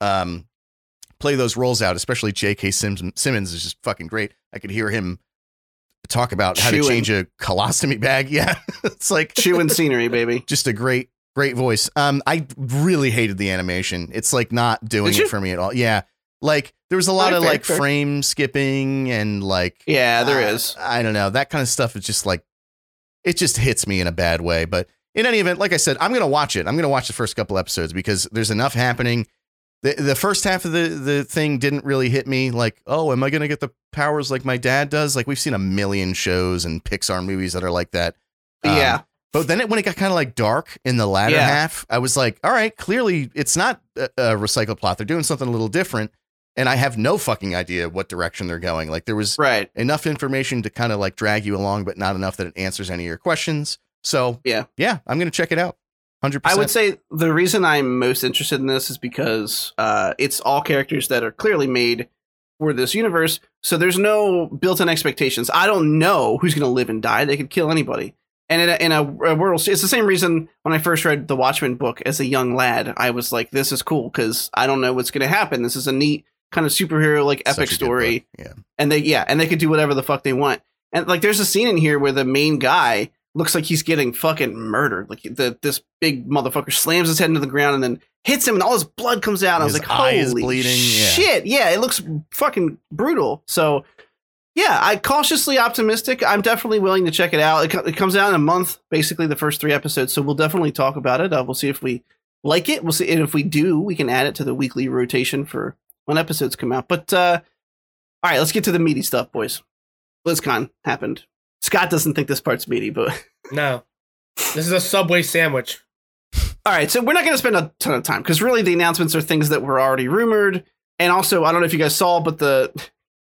um play those roles out. Especially J.K. Sims- Simmons is just fucking great. I could hear him talk about how to change a colostomy bag. Yeah, it's like Chewing scenery, baby. just a great great voice. Um i really hated the animation. It's like not doing it for me at all. Yeah. Like there was a lot Okay, of like fair. frame skipping and like Yeah, there uh, is. i don't know. That kind of stuff is just like it just hits me in a bad way. But in any event like i said i'm gonna watch it. I'm gonna watch the first couple episodes because there's enough happening. The, the first half of the, the thing didn't really hit me like oh am i gonna get the powers like my dad does? Like we've seen a million shows and pixar movies that are like that. Um, yeah, but then it, when it got kind of like dark in the latter Yeah. half, I was like, all right, clearly it's not a, a recycled plot. They're doing something a little different. And I have no fucking idea what direction they're going. Like there was right. enough information to kind of like drag you along, but not enough that it answers any of your questions. So Yeah. yeah, I'm going to check it out. 100%. I would say the reason I'm most interested in this is because uh, it's all characters that are clearly made for this universe. So there's no built-in expectations. I don't know who's going to live and die. They could kill anybody. And in a, in a, a world, it's the same reason when I first read the Watchmen book as a young lad, I was like, "This is cool" because I don't know what's going to happen. This is a neat kind of superhero like epic story. Yeah. and they yeah and they could do whatever the fuck they want and like there's a scene in here where the main guy looks like he's getting fucking murdered. Like the this big motherfucker slams his head into the ground and then hits him, and all his blood comes out. I was like, holy bleeding, yeah. shit! Yeah, it looks fucking brutal. So. Yeah, I cautiously optimistic. I'm definitely willing to check it out. It, co- it comes out in a month, basically the first three episodes. So we'll definitely talk about it. Uh, we'll see if we like it. We'll see, and if we do, we can add it to the weekly rotation for when episodes come out. But uh, all right, let's get to the meaty stuff, boys. BlizzCon happened. Scott doesn't think this part's meaty, but No, this is a Subway sandwich. all right. So we're not going to spend a ton of time because really the announcements are things that were already rumored, and also I don't know if you guys saw, but the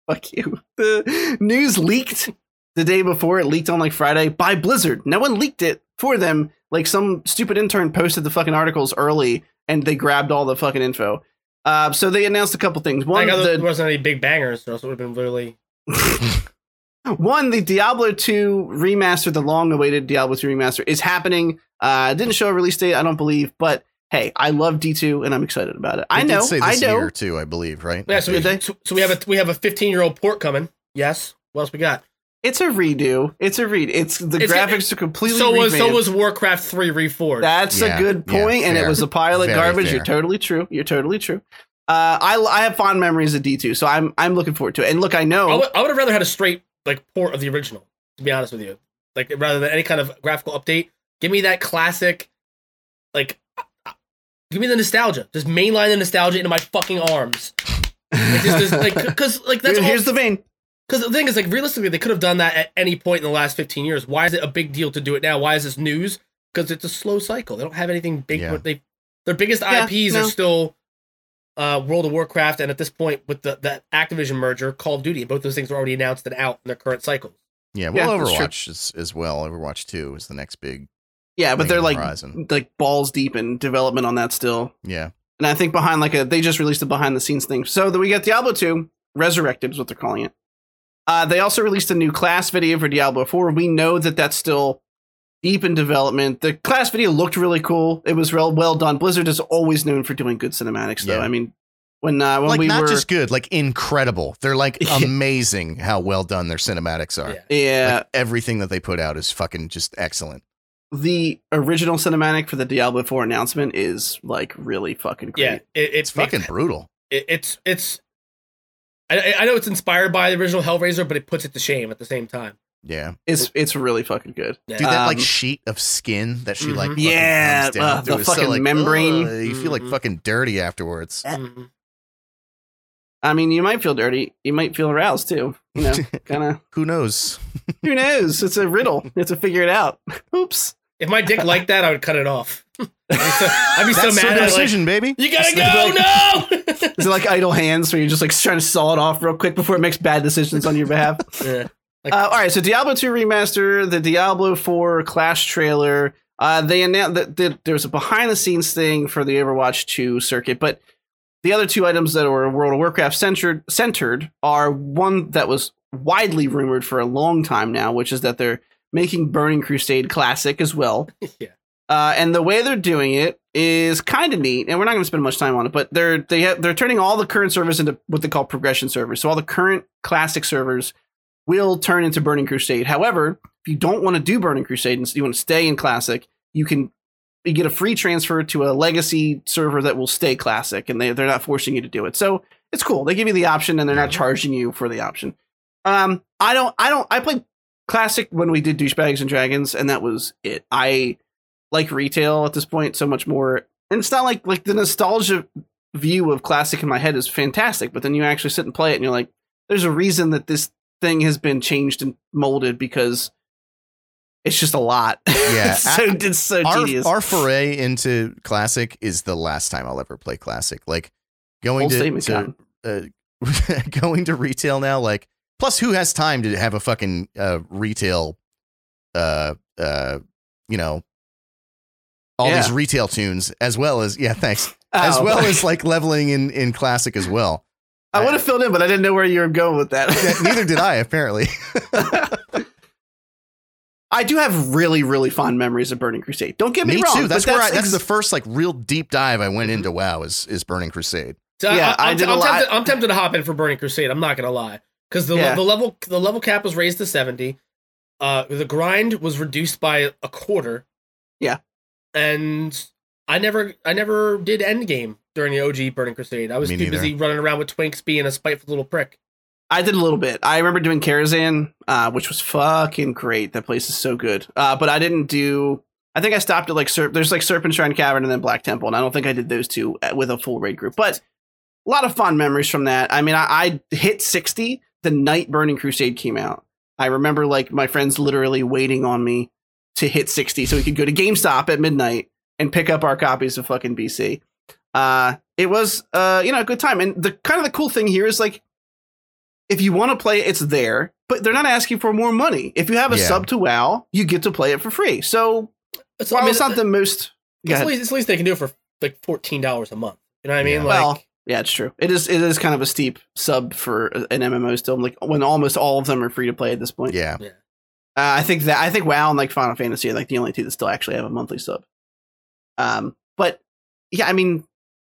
fuck you, the news leaked the day before. It leaked on like Friday by Blizzard. No one leaked it for them. Like some stupid intern posted the fucking articles early, and they grabbed all the fucking info. Uh, so they announced a couple things. One, the, there wasn't any big bangers, else it would have been literally. One, the Diablo 2 remaster, the long awaited Diablo 2 remaster, is happening. Uh, didn't show a release date, I don't believe, but hey, I love D2 and I'm excited about it. I know, Did say I know. year too, I believe, right? Yeah, so we, Did so, so we have a we have a 15 year old port coming. Yes. What else we got? It's a redo. It's a read. It's the It's- graphics are completely So was so was Warcraft 3 Reforged. That's Yeah, a good yeah, point, and it was a pile of Very garbage. fair. You're totally true. You're totally true. Uh, I I have fond memories of D2, so I'm I'm looking forward to it. And look, I know I would, I would have rather had a straight like port of the original. To be honest with you, like rather than any kind of graphical update, give me that classic. Like, give me the nostalgia. Just mainline the nostalgia into my fucking arms. Like, just, just, like, because like that's Here- all, here's the vein. Because the thing is, like, realistically, they could have done that at any point in the last 15 years. Why is it a big deal to do it now? Why is this news? Because it's a slow cycle. They don't have anything big. Yeah. They their biggest Yeah, IPs no. are still uh, World of Warcraft, and at this point, with the the Activision merger, Call of Duty. Both those things are already announced and out in their current cycles. Yeah, Yeah, well, that's true. Overwatch is as well. Overwatch Two is the next big. Yeah, but they're like horizon. like balls deep in development on that still. Yeah, And I think behind like a they just released a behind the scenes thing. So that we got Diablo 2, Resurrected is what they're calling it. Uh, they also released a new class video for Diablo 4. We know that that's still deep in development. The class video looked really cool. It was real well done. Blizzard is always known for doing good cinematics, though. Yeah. I mean, when uh, when like we not were just good, like incredible. They're like amazing how well done their cinematics are. Yeah. yeah, Like, everything that they put out is fucking just excellent. The original cinematic for the Diablo 4 announcement is like really fucking great. Yeah, it, It's it's fucking brutal. it, it's it's. I, I- I know it's inspired by the original Hellraiser, but it puts it to shame at the same time. Yeah, It's it's really fucking good. Yeah. dude, that like Um, sheet of skin that she like Mhm. Yeah, down uh, the is so, fucking like, membrane. ugh, you feel like Mhm. fucking dirty afterwards. Mhm. I mean, you might feel dirty. You might feel aroused too. You know, kind of. Who knows? Who knows? It's a riddle. You have to figure it out. Oops. If my dick liked that, I would cut it off. I'd be so, I'd be so That's mad. I'd like, baby. you gotta That's go! No. Is it like idle hands where you're just like trying to saw it off real quick before it makes bad decisions on your behalf? Yeah. Uh, all right, so Diablo 2 remaster, the Diablo 4 Clash trailer. Uh, they announced that, that there's a behind the scenes thing for the Overwatch 2 circuit, but the other two items that were World of Warcraft centered centered are one that was widely rumored for a long time now, which is that they're making Burning Crusade classic as well. yeah. Uh, and the way they're doing it is kind of neat, and we're not going to spend much time on it. But they're they have, they're turning all the current servers into what they call progression servers. So all the current classic servers will turn into Burning Crusade. However, if you don't want to do Burning Crusade and you want to stay in classic, you can you get a free transfer to a legacy server that will stay classic, and they they're not forcing you to do it. So it's cool. They give you the option, and they're not charging you for the option. Um, I don't I don't I played classic when we did douchebags and dragons, and that was it. I like retail at this point so much more. And it's not like like the nostalgia view of classic in my head is fantastic, but then you actually sit and play it and you're like, there's a reason that this thing has been changed and molded because it's just a lot. Yeah, it's so, it's so our, tedious. our foray into classic is the last time I'll ever play classic. Like going Bold to, to uh, going to retail now. Like plus, who has time to have a fucking uh, retail? Uh, uh, you know, all these retail tunes as well as yeah, thanks. As Oh, well fuck. as like leveling in in classic as well. I would have filled in, but I didn't know where you were going with that. Yeah, neither did I apparently. I do have really, really fond memories of Burning Crusade. Don't get me, Me wrong. too. That's but where I, that's ex- the first like real deep dive I went into. WoW is is Burning Crusade. So Yeah, I, I I'm, did a I'm lot- tempted, I'm tempted to hop in for Burning Crusade. I'm not gonna lie, because the Yeah. the level the level cap was raised to seventy. uh, the grind was reduced by a quarter. Yeah. and I never, I never did endgame during the OG Burning Crusade. I was Me too neither. busy running around with Twinks, being a spiteful little prick. I did a little bit. I remember doing Karazhan, uh, which was fucking great. That place is so good. Uh, but I didn't do. I think I stopped at like Serp. There's like Serpentshrine Cavern and then Black Temple, and I don't think I did those two uh, with a full raid group. But a lot of fond memories from that. I mean, I, I hit 60 the night Burning Crusade came out. I remember like my friends literally waiting on me to hit 60 so we could go to GameStop at midnight and pick up our copies of fucking BC. Uh, it was uh, you know, a good time. And the kind of the cool thing here is like if you want to play it, it's there, but they're not asking for more money. If you have a Yeah. sub to WoW, you get to play it for free. So It's, while I mean, it's not the most it's, at least, it's at least they can do it for like fourteen dollars a month. You know what I mean? Yeah. Like, well, yeah, it's true. It is it is kind of a steep sub for an MMO still. Like when almost all of them are free to play at this point. Yeah. Uh, I think that I think WoW and like Final Fantasy are like the only two that still actually have a monthly sub. Um, but yeah, I mean,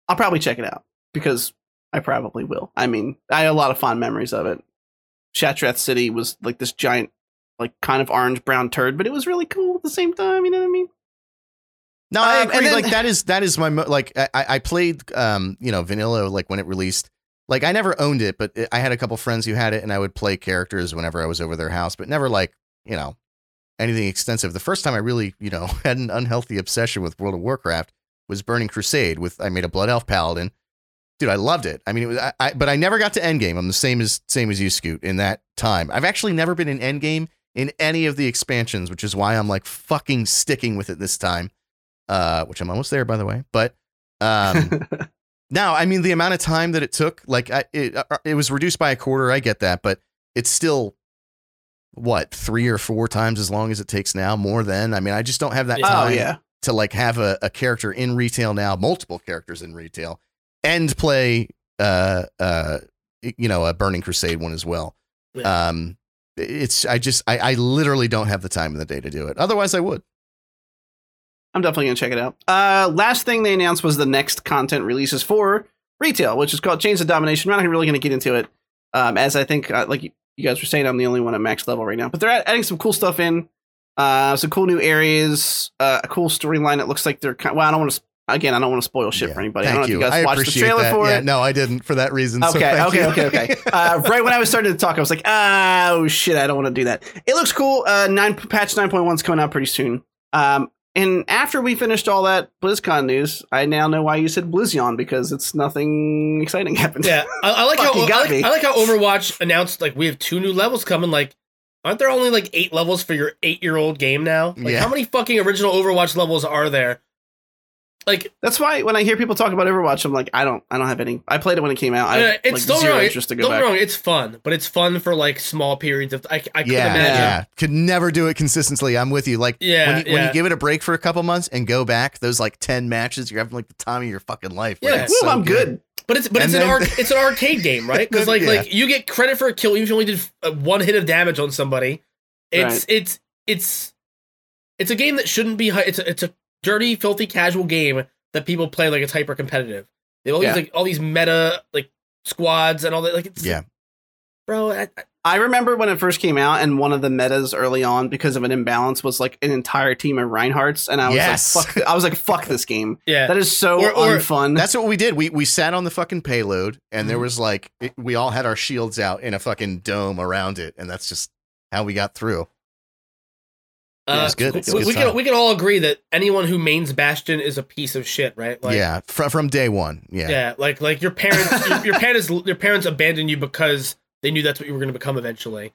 I'll probably check it out because I probably will. I mean, I had a lot of fond memories of it. Shattrath City was like this giant, like kind of orange brown turd, but it was really cool at the same time. You know what I mean? No, I Um, and agree. then- like that is that is my mo- like I, I played um you know vanilla like when it released. Like I never owned it, but I had a couple friends who had it, and I would play characters whenever I was over their house, but never like you know anything extensive. The first time I really you know had an unhealthy obsession with World of Warcraft was Burning Crusade. With I made a Blood Elf Paladin. Dude, I loved it. I mean, it was, I, I, but I never got to Endgame. I'm the same as same as you, Scoot. In that time, I've actually never been in Endgame in any of the expansions, which is why I'm like fucking sticking with it this time uh, which I'm almost there, by the way. But um, now, I mean, the amount of time that it took, like, I, it, uh, it was reduced by a quarter. I get that, but it's still what three or four times as long as it takes now. More than, I mean, I just don't have that Yeah. oh time yeah, to like have a, a character in retail now, multiple characters in retail, and play, uh, uh, you know, a Burning Crusade one as well. Yeah. Um, it's I just I, I literally don't have the time in the day to do it. Otherwise, I would. I'm definitely gonna check it out. Uh, last thing they announced was the next content releases for retail, which is called Chains of Domination. I'm not really gonna get into it, um, as I think, uh, like you you guys were saying, I'm the only one at max level right now. But they're adding some cool stuff in, uh, some cool new areas, uh, a cool storyline. It looks like they're kind. Well, I don't want to. Again, I don't want to spoil shit Yeah. for anybody. Thank I don't know you. if you guys I watched the trailer that. for yeah, it. no, I didn't for that reason. so Okay, okay, okay, okay. Uh, right when I was starting to talk, I was like, "Oh shit, I don't want to do that." It looks cool. Uh, nine patch nine point one is coming out pretty soon. Um, and after we finished all that BlizzCon news, I now know why you said Blizzion because it's nothing exciting happened. Yeah, I, I like how I like. I like how Overwatch announced like we have two new levels coming. Like, aren't there only like eight levels for your eight year old game now? Like, Yeah. how many fucking original Overwatch levels are there? Like, That's why when I hear people talk about Overwatch, I'm like, I don't, I don't have any. I played it when it came out. I uh, have it's like don't zero wrong, interest to it, go don't back. wrong, it's fun, but it's fun for like small periods of. I, I could Yeah, imagine. yeah. Could never do it consistently. I'm with you. Like Yeah, when you, when you give it a break for a couple months and go back, those like ten matches, you're having like the time of your fucking life. Yeah. it's Woo, so I'm good. But it's but And it's an arc, it's an arcade game, right? Because like Yeah. like you get credit for a kill even if you only did uh, one hit of damage on somebody. It's Right. it's it's it's a game that shouldn't be. hi- It's a, it's a dirty, filthy, casual game that people play like it's hyper competitive. They have all Yeah. these like all these meta like squads and all that. Like it's Yeah. bro. I, I- I remember when it first came out, and one of the metas early on because of an imbalance was like an entire team of Reinhardts, and I was Yes. like, "Fuck!" I was like, "Fuck this game." yeah. That is so Or- or- unfun. That's what we did. We we sat on the fucking payload, and there Mhm. was like it, we all had our shields out in a fucking dome around it, and that's just how we got through. Uh, it's good. It's we, good we can we can all agree that anyone who mains Bastion is a piece of shit, right? Like, yeah, from from day one. Yeah, Yeah, like like your parents, your, your parents, your parents abandoned you because they knew that's what you were going to become eventually.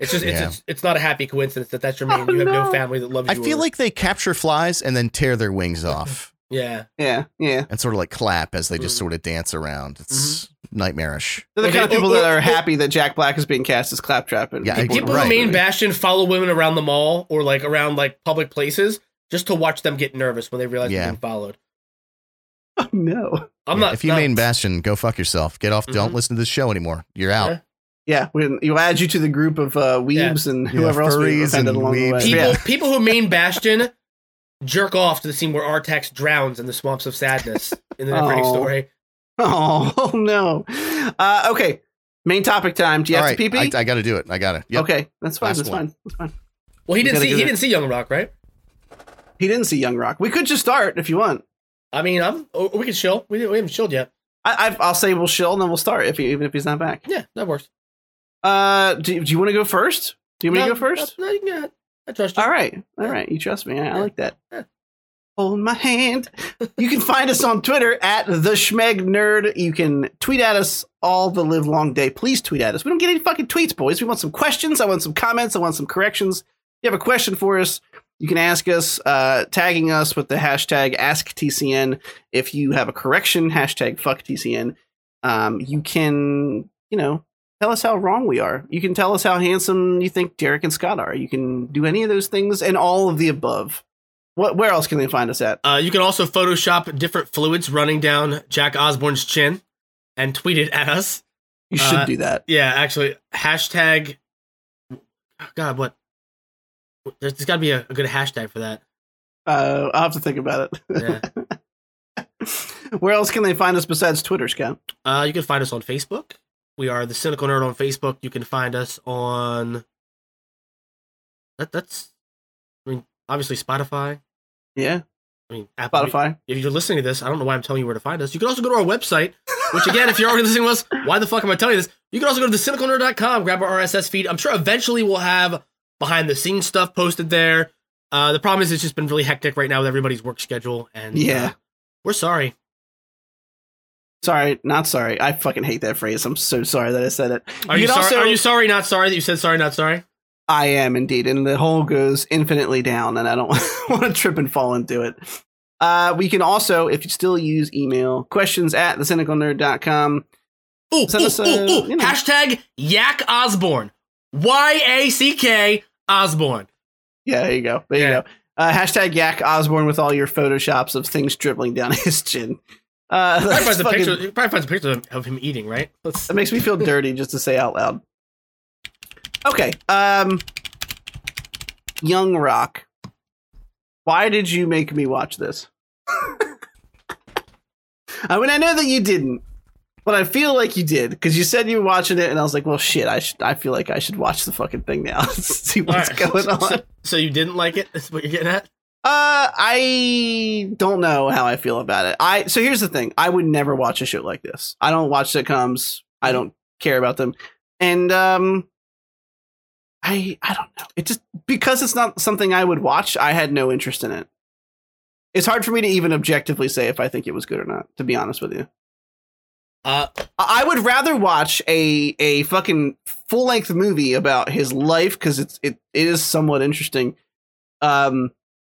It's just it's, Yeah. it's it's not a happy coincidence that that's your main. Oh, you have no. no. family that loves you. I feel or- like they capture flies and then tear their wings off yeah, yeah, yeah. and sort of like clap as they just Mhm. sort of dance around. It's nightmarish. They're the Okay, kind of people or- that or- are happy that Jack Black is being cast as Claptrap. And Yeah, people, people right. who main Bastion follow women around the mall or like around like public places just to watch them get nervous when they realize Yeah. they're being followed. Oh, no. I'm Yeah, not. If you no, main Bastion, go fuck yourself. Get off. Don't Mhm. listen to this show anymore. You're out. Yeah. Yeah, we will add you to the group of uh, weebs and Yeah, whoever else we furries offended and along the way. people Yeah. people who main Bastion jerk off to the scene where Artax drowns in the swamps of sadness in the Neverending Oh. story. Oh no. Uh, okay, main topic time. Do you All have right, to pee pee? I, I got to do it. I got to. Yep. Okay, that's fine. Last That's one. fine. That's fine. Well, he We didn't see he it- didn't see Young Rock, right? He didn't see Young Rock. We could just start if you want. I mean, I'm we can chill. We, we haven't chilled yet. I, I I'll say we'll chill and then we'll start if he, even if he's not back. Yeah, that works. Uh, do, do you want to go first? Do you want me to go first? No, you can go ahead. I trust you. All right, all right. You trust me. I, I like that. Yeah. Hold my hand. You can find us on Twitter at the Schmeg Nerd. You can tweet at us all the live long day. Please tweet at us. We don't get any fucking tweets, boys. We want some questions. I want some comments. I want some corrections. If you have a question for us, you can ask us, uh, tagging us with the hashtag AskTCN. If you have a correction, hashtag FuckTCN. Um, you can, you know, tell us how wrong we are. You can tell us how handsome you think Derek and Scott are. You can do any of those things and all of the above. What? Where else can they find us at? Uh, you can also Photoshop different fluids running down Jack Osbourne's chin and tweet it at us. You should Uh, do that. Yeah, actually, hashtag. God, what? There's, there's got to be a, a good hashtag for that. Uh, I'll have to think about it. Yeah. Where else can they find us besides Twitter, Scott? Uh, you can find us on Facebook. We are the Cynical Nerd on Facebook. You can find us on. That, that's, I mean, obviously Spotify. Yeah, I mean, Apple. Spotify. If you're listening to this, I don't know why I'm telling you where to find us. You can also go to our website, which again, if you're already listening to us, why the fuck am I telling you this? You can also go to thecynicalnerd.com, grab our RSS feed. I'm sure eventually we'll have behind the scenes stuff posted there. Uh, the problem is it's just been really hectic right now with everybody's work schedule, and Yeah. uh, we're sorry. Sorry, not sorry. I fucking hate that phrase. I'm so sorry that I said it. Are you, can sorry? also- Are you sorry? Not sorry that you said sorry? Not sorry. I am indeed, and the hole goes infinitely down, and I don't want to trip and fall into it. Uh, we can also, if you still use email, questions at thecynicalnerd.com. Ooh, Send ooh, us a, ooh, ooh. you know. Hashtag Yak Osbourne. Y A C K Osbourne. Yeah, there you go. There you go. Uh, hashtag Yak Osbourne with all your photoshops of things dribbling down his chin. Uh, Probably finds a fucking- picture. Probably finds a picture of- him eating. Right. Let's, That makes me feel dirty just to say out loud. Okay. Um Young Rock. Why did you make me watch this? I mean, I know that you didn't, but I feel like you did because you said you were watching it, and I was like, "Well, shit, I should. I feel like I should watch the fucking thing now, see what's right. going on." So, so you didn't like it? That's what you're getting at? Uh, I don't know how I feel about it. I so here's the thing: I would never watch a show like this. I don't watch sitcoms. I don't care about them, and um, I I don't know. It just because it's not something I would watch. I had no interest in it. It's hard for me to even objectively say if I think it was good or not. To be honest with you, Uh, I would rather watch a a fucking full length movie about his life because it's it, it is somewhat interesting, um,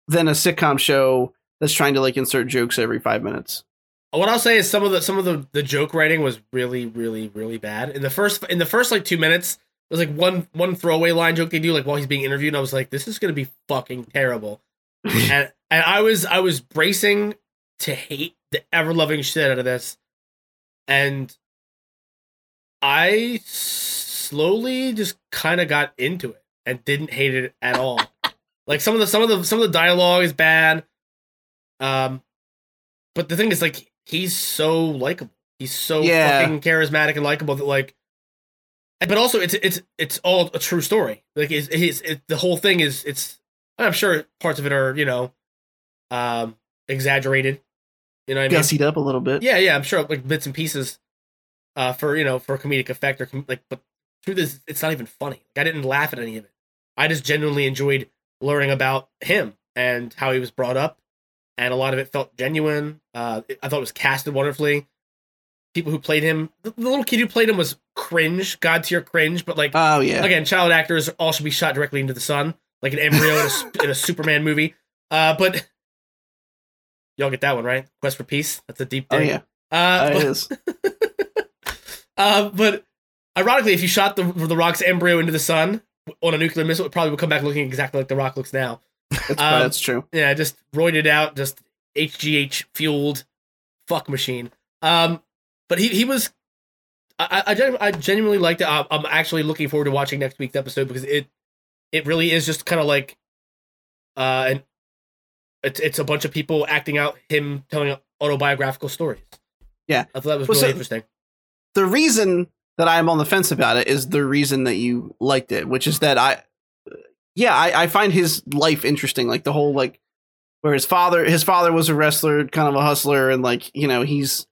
than a sitcom show that's trying to like insert jokes every five minutes. what I'll say is some of the some of the, the joke writing was really really really bad. In the first in the first like two minutes, there's like one one throwaway line joke they do like while he's being interviewed, and I was like, this is gonna be fucking terrible. and and I was I was bracing to hate the ever loving shit out of this, and I slowly just kind of got into it and didn't hate it at all. like some of the some of the some of the dialogue is bad, um, but the thing is like he's so likable. He's so Yeah. fucking charismatic and likable that like. But also, it's it's it's all a true story. Like it's, it's it, the whole thing is it's. I'm sure parts of it are you know, um, exaggerated. You know what I mean? Gussied up a little bit. Yeah, yeah, I'm sure like bits and pieces, uh, for you know for comedic effect or com- like. But truth is, it's not even funny. Like, I didn't laugh at any of it. I just genuinely enjoyed learning about him and how he was brought up, and a lot of it felt genuine. Uh, I thought it was casted wonderfully. People who played him, the, the little kid who played him was cringe, god tier cringe, but like Oh yeah. again, child actors all should be shot directly into the sun, like an embryo in, a, in a Superman movie. Uh, but y'all get that one right? Quest for Peace. That's a deep Oh yeah. Uh, Oh, it but, is. uh, but ironically, if you shot the the rock's embryo into the sun on a nuclear missile, it probably would come back looking exactly like the rock looks now. It's, um, that's true. Yeah, just roided out, just HGH fueled fuck machine. Um, but he he was. I I, genu- I genuinely liked it. I'm I'm actually looking forward to watching next week's episode because it it really is just kind of like, uh, and it's it's a bunch of people acting out him telling autobiographical stories. Yeah. I thought that was Well, really so- interesting. the reason that I'm on the fence about it is the reason that you liked it, which is that I yeah, I, I find his life interesting. Like the whole like where his father his father was a wrestler, kind of a hustler, and like you know he's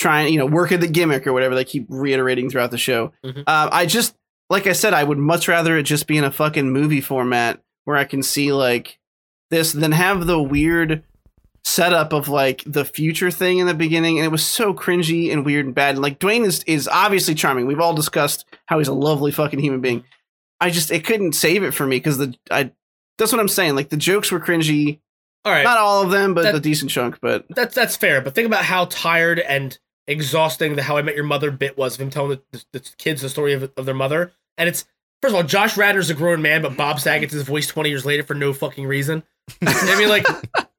trying you know work at the gimmick or whatever they keep reiterating throughout the show. Mhm. Uh, I just like I said, I would much rather it just be in a fucking movie format where I can see like this than have the weird setup of like the future thing in the beginning and it was so cringy and weird and bad and like Dwayne is is obviously charming we've all discussed how he's a lovely fucking human being I just it couldn't save it for me because the I that's what I'm saying like the jokes were cringy All right, not all of them but That- the decent chunk but that's that's fair. But think about how tired and exhausting the How I Met Your Mother bit was of him telling the, the, the kids the story of, of their mother. And it's first of all, Josh Radnor's a grown man, but Bob Saget's his voice twenty years later for no fucking reason. I mean, like,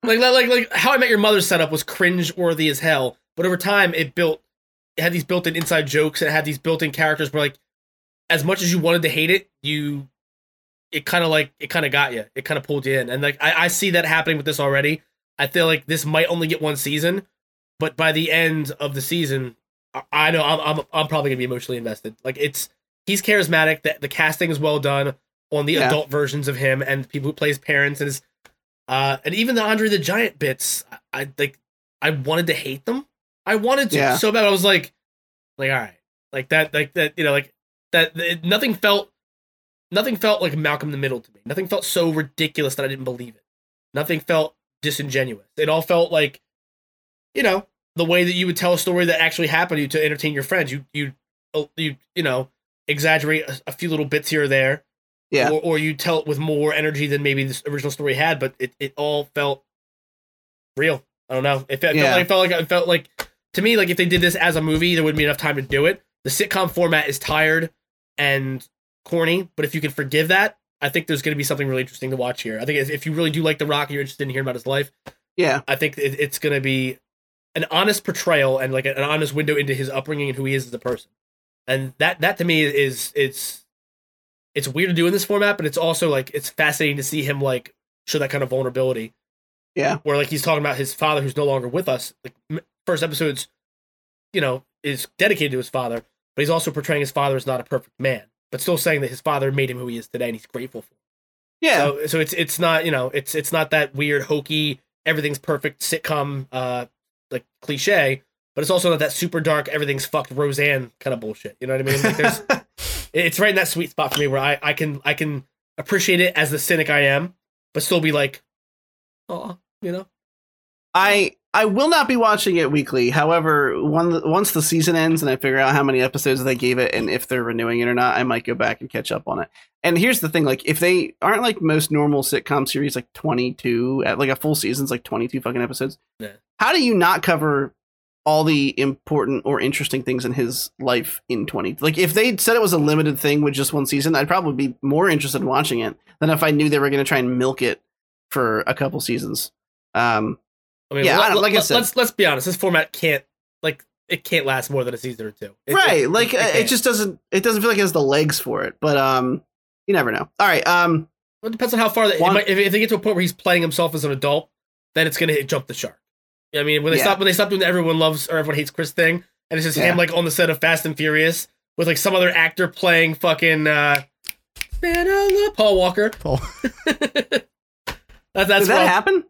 like, like, like, How I Met Your Mother setup was cringe worthy as hell. But over time, it built, it had these built-in inside jokes, and it had these built-in characters where, like, as much as you wanted to hate it, you, it kind of like, it kind of got you, it kind of pulled you in, and like, I, I see that happening with this already. I feel like this might only get one season, but by the end of the season, I, I know I'm, I'm, I'm probably gonna be emotionally invested. Like, it's, he's charismatic. The, the casting is well done on the Yeah. adult versions of him and people who plays parents and his uh, and even the Andre the Giant bits, I, I like. I wanted to hate them. I wanted to Yeah. so bad. I was like, like all right, like that, like that. You know, like that. It, nothing felt, nothing felt like Malcolm in the Middle to me. Nothing felt so ridiculous that I didn't believe it. Nothing felt disingenuous. It all felt like, you know, the way that you would tell a story that actually happened to you to entertain your friends. You, you, uh, you, you know, exaggerate a, a few little bits here or there yeah or, or you tell it with more energy than maybe this original story had, but it, it all felt real. I don't know. It felt, Yeah. it felt like it felt like to me like if they did this as a movie, there wouldn't be enough time to do it. The sitcom format is tired and corny, but if you can forgive that, I think there's going to be something really interesting to watch here. I think if- if you really do like The Rock and you're interested in hearing about his life, yeah I think it's going to be an honest portrayal and like an honest window into his upbringing and who he is as a person. And that that to me is it's it's weird to do in this format, but it's also like it's fascinating to see him like show that kind of vulnerability. Yeah. Where like he's talking about his father who's no longer with us. Like first episodes, you know, is dedicated to his father, but he's also portraying his father as not a perfect man, but still saying that his father made him who he is today and he's grateful for. yeah So so it's it's not you know it's it's not that weird hokey everything's perfect sitcom uh like cliche, but it's also not that super dark everything's fucked Roseanne kind of bullshit. You know what I mean? Like there's it's right in that sweet spot for me where I I can I can appreciate it as the cynic I am, but still be like, oh, you know. I I will not be watching it weekly. However, one, once the season ends and I figure out how many episodes they gave it and if they're renewing it or not, I might go back and catch up on it. And here's the thing: like, if they aren't like most normal sitcom series, like 22, at like a full season's like 22 fucking episodes. Yeah. How do you not cover all the important or interesting things in his life in 20? Like, if they said it was a limited thing with just one season, I'd probably be more interested in watching it than if I knew they were going to try and milk it for a couple seasons. Um, I mean, Yeah, let, I like I let, said- let's let's be honest. This format can't like it can't last more than a season or two. It- right it- like uh, it, just doesn't it doesn't feel like it has the legs for it but um you never know all right um Well, it depends on how far that. it One- might- if, if they get to a point where he's playing himself as an adult, then it's gonna hit, jump the shark. I mean, when they Yeah. stop when they stop doing the everyone loves or everyone hates Chris thing, and it's just Yeah. him like on the set of Fast and Furious with like some other actor playing fucking uh, Vanilla Paul Walker. Paul- that, that's did that happen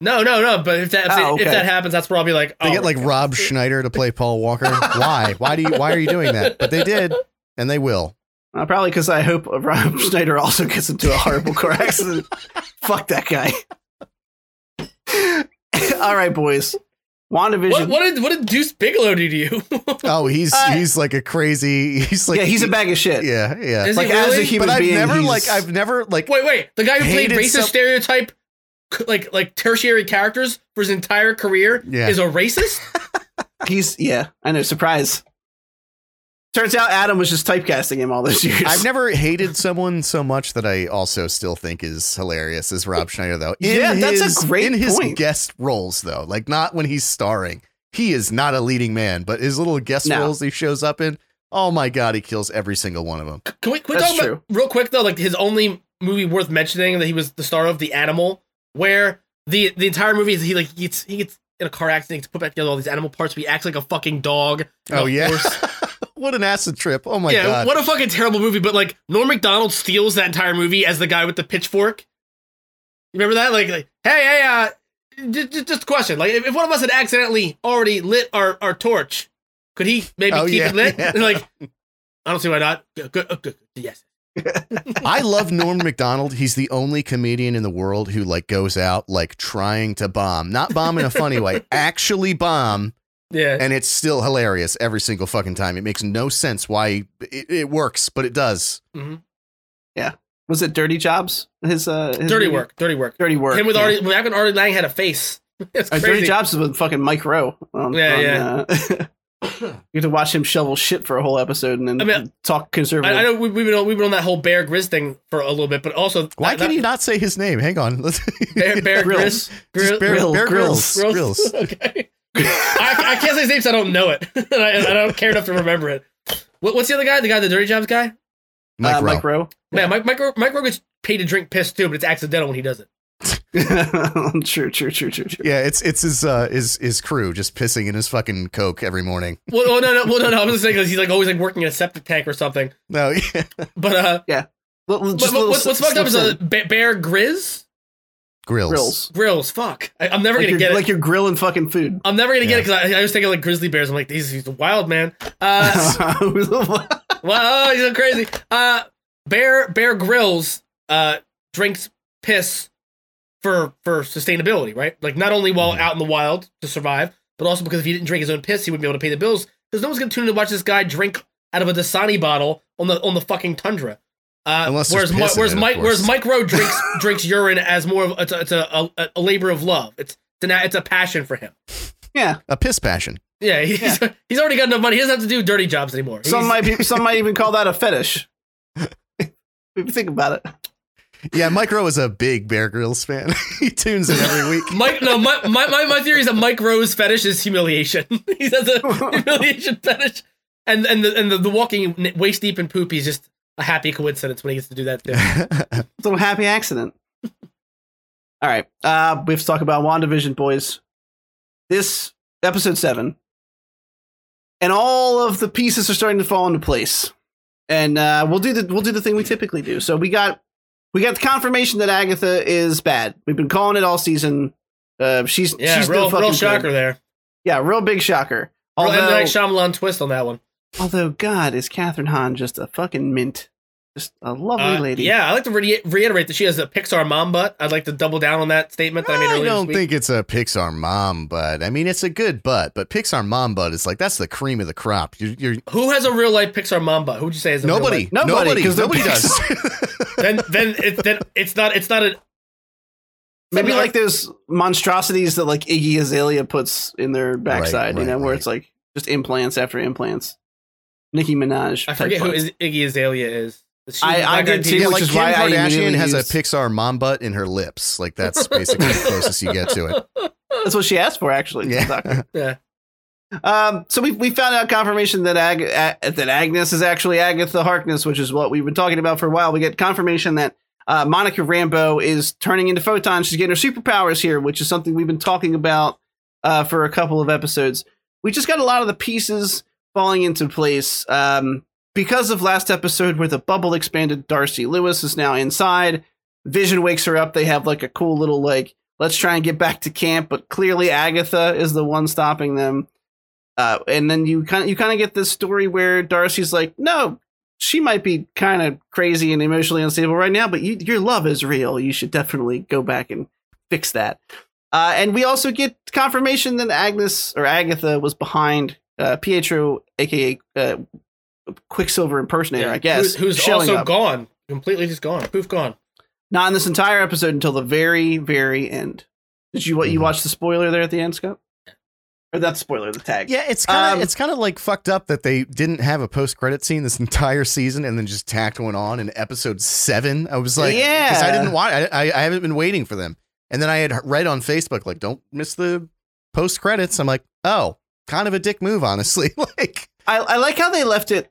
no, no, no. But if that if, Oh, if that happens, that's where I'll be like, They oh, get like okay. Rob Schneider to play Paul Walker. Why? Why do you? Why are you doing that? But they did, and they will. uh, probably because i hope rob schneider also gets into a horrible car accident fuck that guy all right boys wandavision What, what did what did Deuce Bigalow do to you? Oh, he's Uh, he's like a crazy. He's like yeah he's a bag of shit Yeah, yeah. Is like he as a really? human But I've being never he's- like I've never like Wait, wait. The guy who played racist some- stereotype, c- like like tertiary characters for his entire career, Yeah. is a racist. he's yeah i know surprise turns out adam was just typecasting him all those years I've never hated someone so much that I also still think is hilarious as Rob Schneider though. In Yeah, that's a his, great in his point. guest roles though, like not when he's starring. He is not a leading man, but his little guest No. roles he shows up in. Oh my god, he kills every single one of them. Can we, can we That's talk about real quick though? Like his only movie worth mentioning that he was the star of, The Animal, where the the entire movie is he like he gets he gets in a car accident, he gets put back together all these animal parts, but he acts like a fucking dog. Oh yeah. what an acid trip! Oh my yeah, god! what a fucking terrible movie. But like Norm Macdonald steals that entire movie as the guy with the pitchfork. You remember that? Like, like hey, hey, uh, just, just a question. Like, if, if one of us had accidentally already lit our, our torch, could he maybe Oh, keep yeah, it lit? yeah. Like, I don't see why not. Good, good, uh, good. Yes. I love Norm Macdonald. He's the only comedian in the world who like goes out like trying to bomb, not bomb in a funny way, actually bomb, Yeah. and it's still hilarious every single fucking time. It makes no sense why it, it works, but it does. hmm Was it Dirty Jobs? His uh, his Dirty movie? work. Dirty work. Dirty work. Him with yeah. Artie. Back when Artie Lange had a face. It's Uh, crazy. Dirty Jobs is with fucking Mike Rowe. On, Yeah, on, yeah. Uh, you have to watch him shovel shit for a whole episode and then I mean, talk conservative. I, I know we, we've been on, we've been on that whole Bear Grizz thing for a little bit, but also Why that, can you not say his name? Hang on. Let's Bear, Bear Grills. Grizz? Bear, Grill- Bear Grylls. Grills. Grills. okay. I, I can't say his name, so I don't know it. and I, I don't care enough to remember it. What, what's the other guy? The guy, the Dirty Jobs guy? Mike uh, Rowe. Mike Rowe. Man, Mike, Mike, Ro- Mike Rowe gets paid to drink piss too, but it's accidental when he does it. true, true, true, true, true. Yeah, it's it's his uh his his crew just pissing in his fucking coke every morning. Well, well no, no, well, no, no. I was just saying because he's like always like working in a septic tank or something. No, yeah. But uh, Little- but, but what's, what's fucked up is slips uh, in. Ba- Bear Grizz grills. grills. grills. Fuck, I, I'm never Like gonna get it. like you're grilling fucking food. I'm never gonna get it because I, I was thinking like grizzly bears. I'm like, he's, he's a wild man. Uh, wow, he's so crazy. Uh, Bear Bear Grylls uh drinks piss for for sustainability, right? Like not only while out in the wild to survive, but also because if he didn't drink his own piss, he wouldn't be able to pay the bills. Because no one's gonna tune in to watch this guy drink out of a Dasani bottle on the on the fucking tundra. Uh, Unless whereas there's Mi- in whereas it, of Mike whereas. Mike Rowe drinks drinks urine as more of it's a, it's a, a, a labor of love. It's it's, an, it's a passion for him. yeah. A piss passion. Yeah, he's, he's already got enough money. He doesn't have to do dirty jobs anymore. Some He's- might be, some might even call that a fetish. if you think about it. Yeah, Mike Rowe is a big Bear Grylls fan. he tunes in every week. Mike, no, my, my, my, my theory is that Mike Rowe's fetish is humiliation. he has a humiliation fetish, and and the and the, the walking waist deep in poop. is just a happy coincidence when he gets to do that. Too. It's a happy accident. All right. Uh, we have to talk about WandaVision, boys. This episode seven. And all of the pieces are starting to fall into place. And uh, we'll do the we'll do the thing we typically do. So we got we got the confirmation that Agatha is bad. We've been calling it all season. Uh, she's Yeah, she's real, real good. shocker there. Yeah, real big shocker. Real M. Although, Night Shyamalan twist on that one. although God is Kathryn Hahn just a fucking mint, just a lovely Uh, lady. yeah, I like to re- reiterate that she has a Pixar mom butt. I'd like to double down on that statement that I made I don't this week. think it's a Pixar mom butt. I mean, it's a good butt, but Pixar mom butt is like that's the cream of the crop. You're, you're Who has a real life Pixar mom butt? Who would you say is a real nobody, life- Nobody, nobody, 'cause they're nobody does. Then then it, then it's not it's not a Maybe like those monstrosities that like Iggy Azalea puts in their backside, you right, know, where it's like just implants after implants. Nicki Minaj. I forget who butts. is, Iggy Azalea is. Is she I- I did too, yeah, which like is Kim why I Kardashian has used- a Pixar mom butt in her lips. Like that's basically the closest you get to it. That's what she asked for, actually. Yeah. Yeah. Um, so we we found out confirmation that Ag- A- that Agnes is actually Agatha Harkness, which is what we've been talking about for a while. We get confirmation that uh, Monica Rambeau is turning into Photon. She's getting her superpowers here, which is something we've been talking about uh, for a couple of episodes. We just got a lot of the pieces falling into place um, because of last episode where the bubble expanded. Darcy Lewis is now inside. Vision wakes her up. They have like a cool little like let's try and get back to camp, but clearly Agatha is the one stopping them. Uh, and then you kind of you kind of get this story where Darcy's like, no, she might be kind of crazy and emotionally unstable right now, but you, your love is real. You should definitely go back and fix that. Uh, and we also get confirmation that Agnes or Agatha was behind uh, Pietro, aka uh, Quicksilver impersonator, Yeah. I guess, Who's, who's also up. gone. Completely just gone. Poof gone. Not in this entire episode until the very, very end. Did you what? You Mhm. watch the spoiler there at the end, Scott? Or that spoiler, the tag. Yeah, it's kind of Um, it's kind of like fucked up that they didn't have a post credit scene this entire season and then just tacked one on in episode seven. I was like, because I didn't watch. I, I I haven't been waiting for them, and then I had read on Facebook like, don't miss the post credits. I'm like, oh, kind of a dick move, honestly. like, I, I like how they left it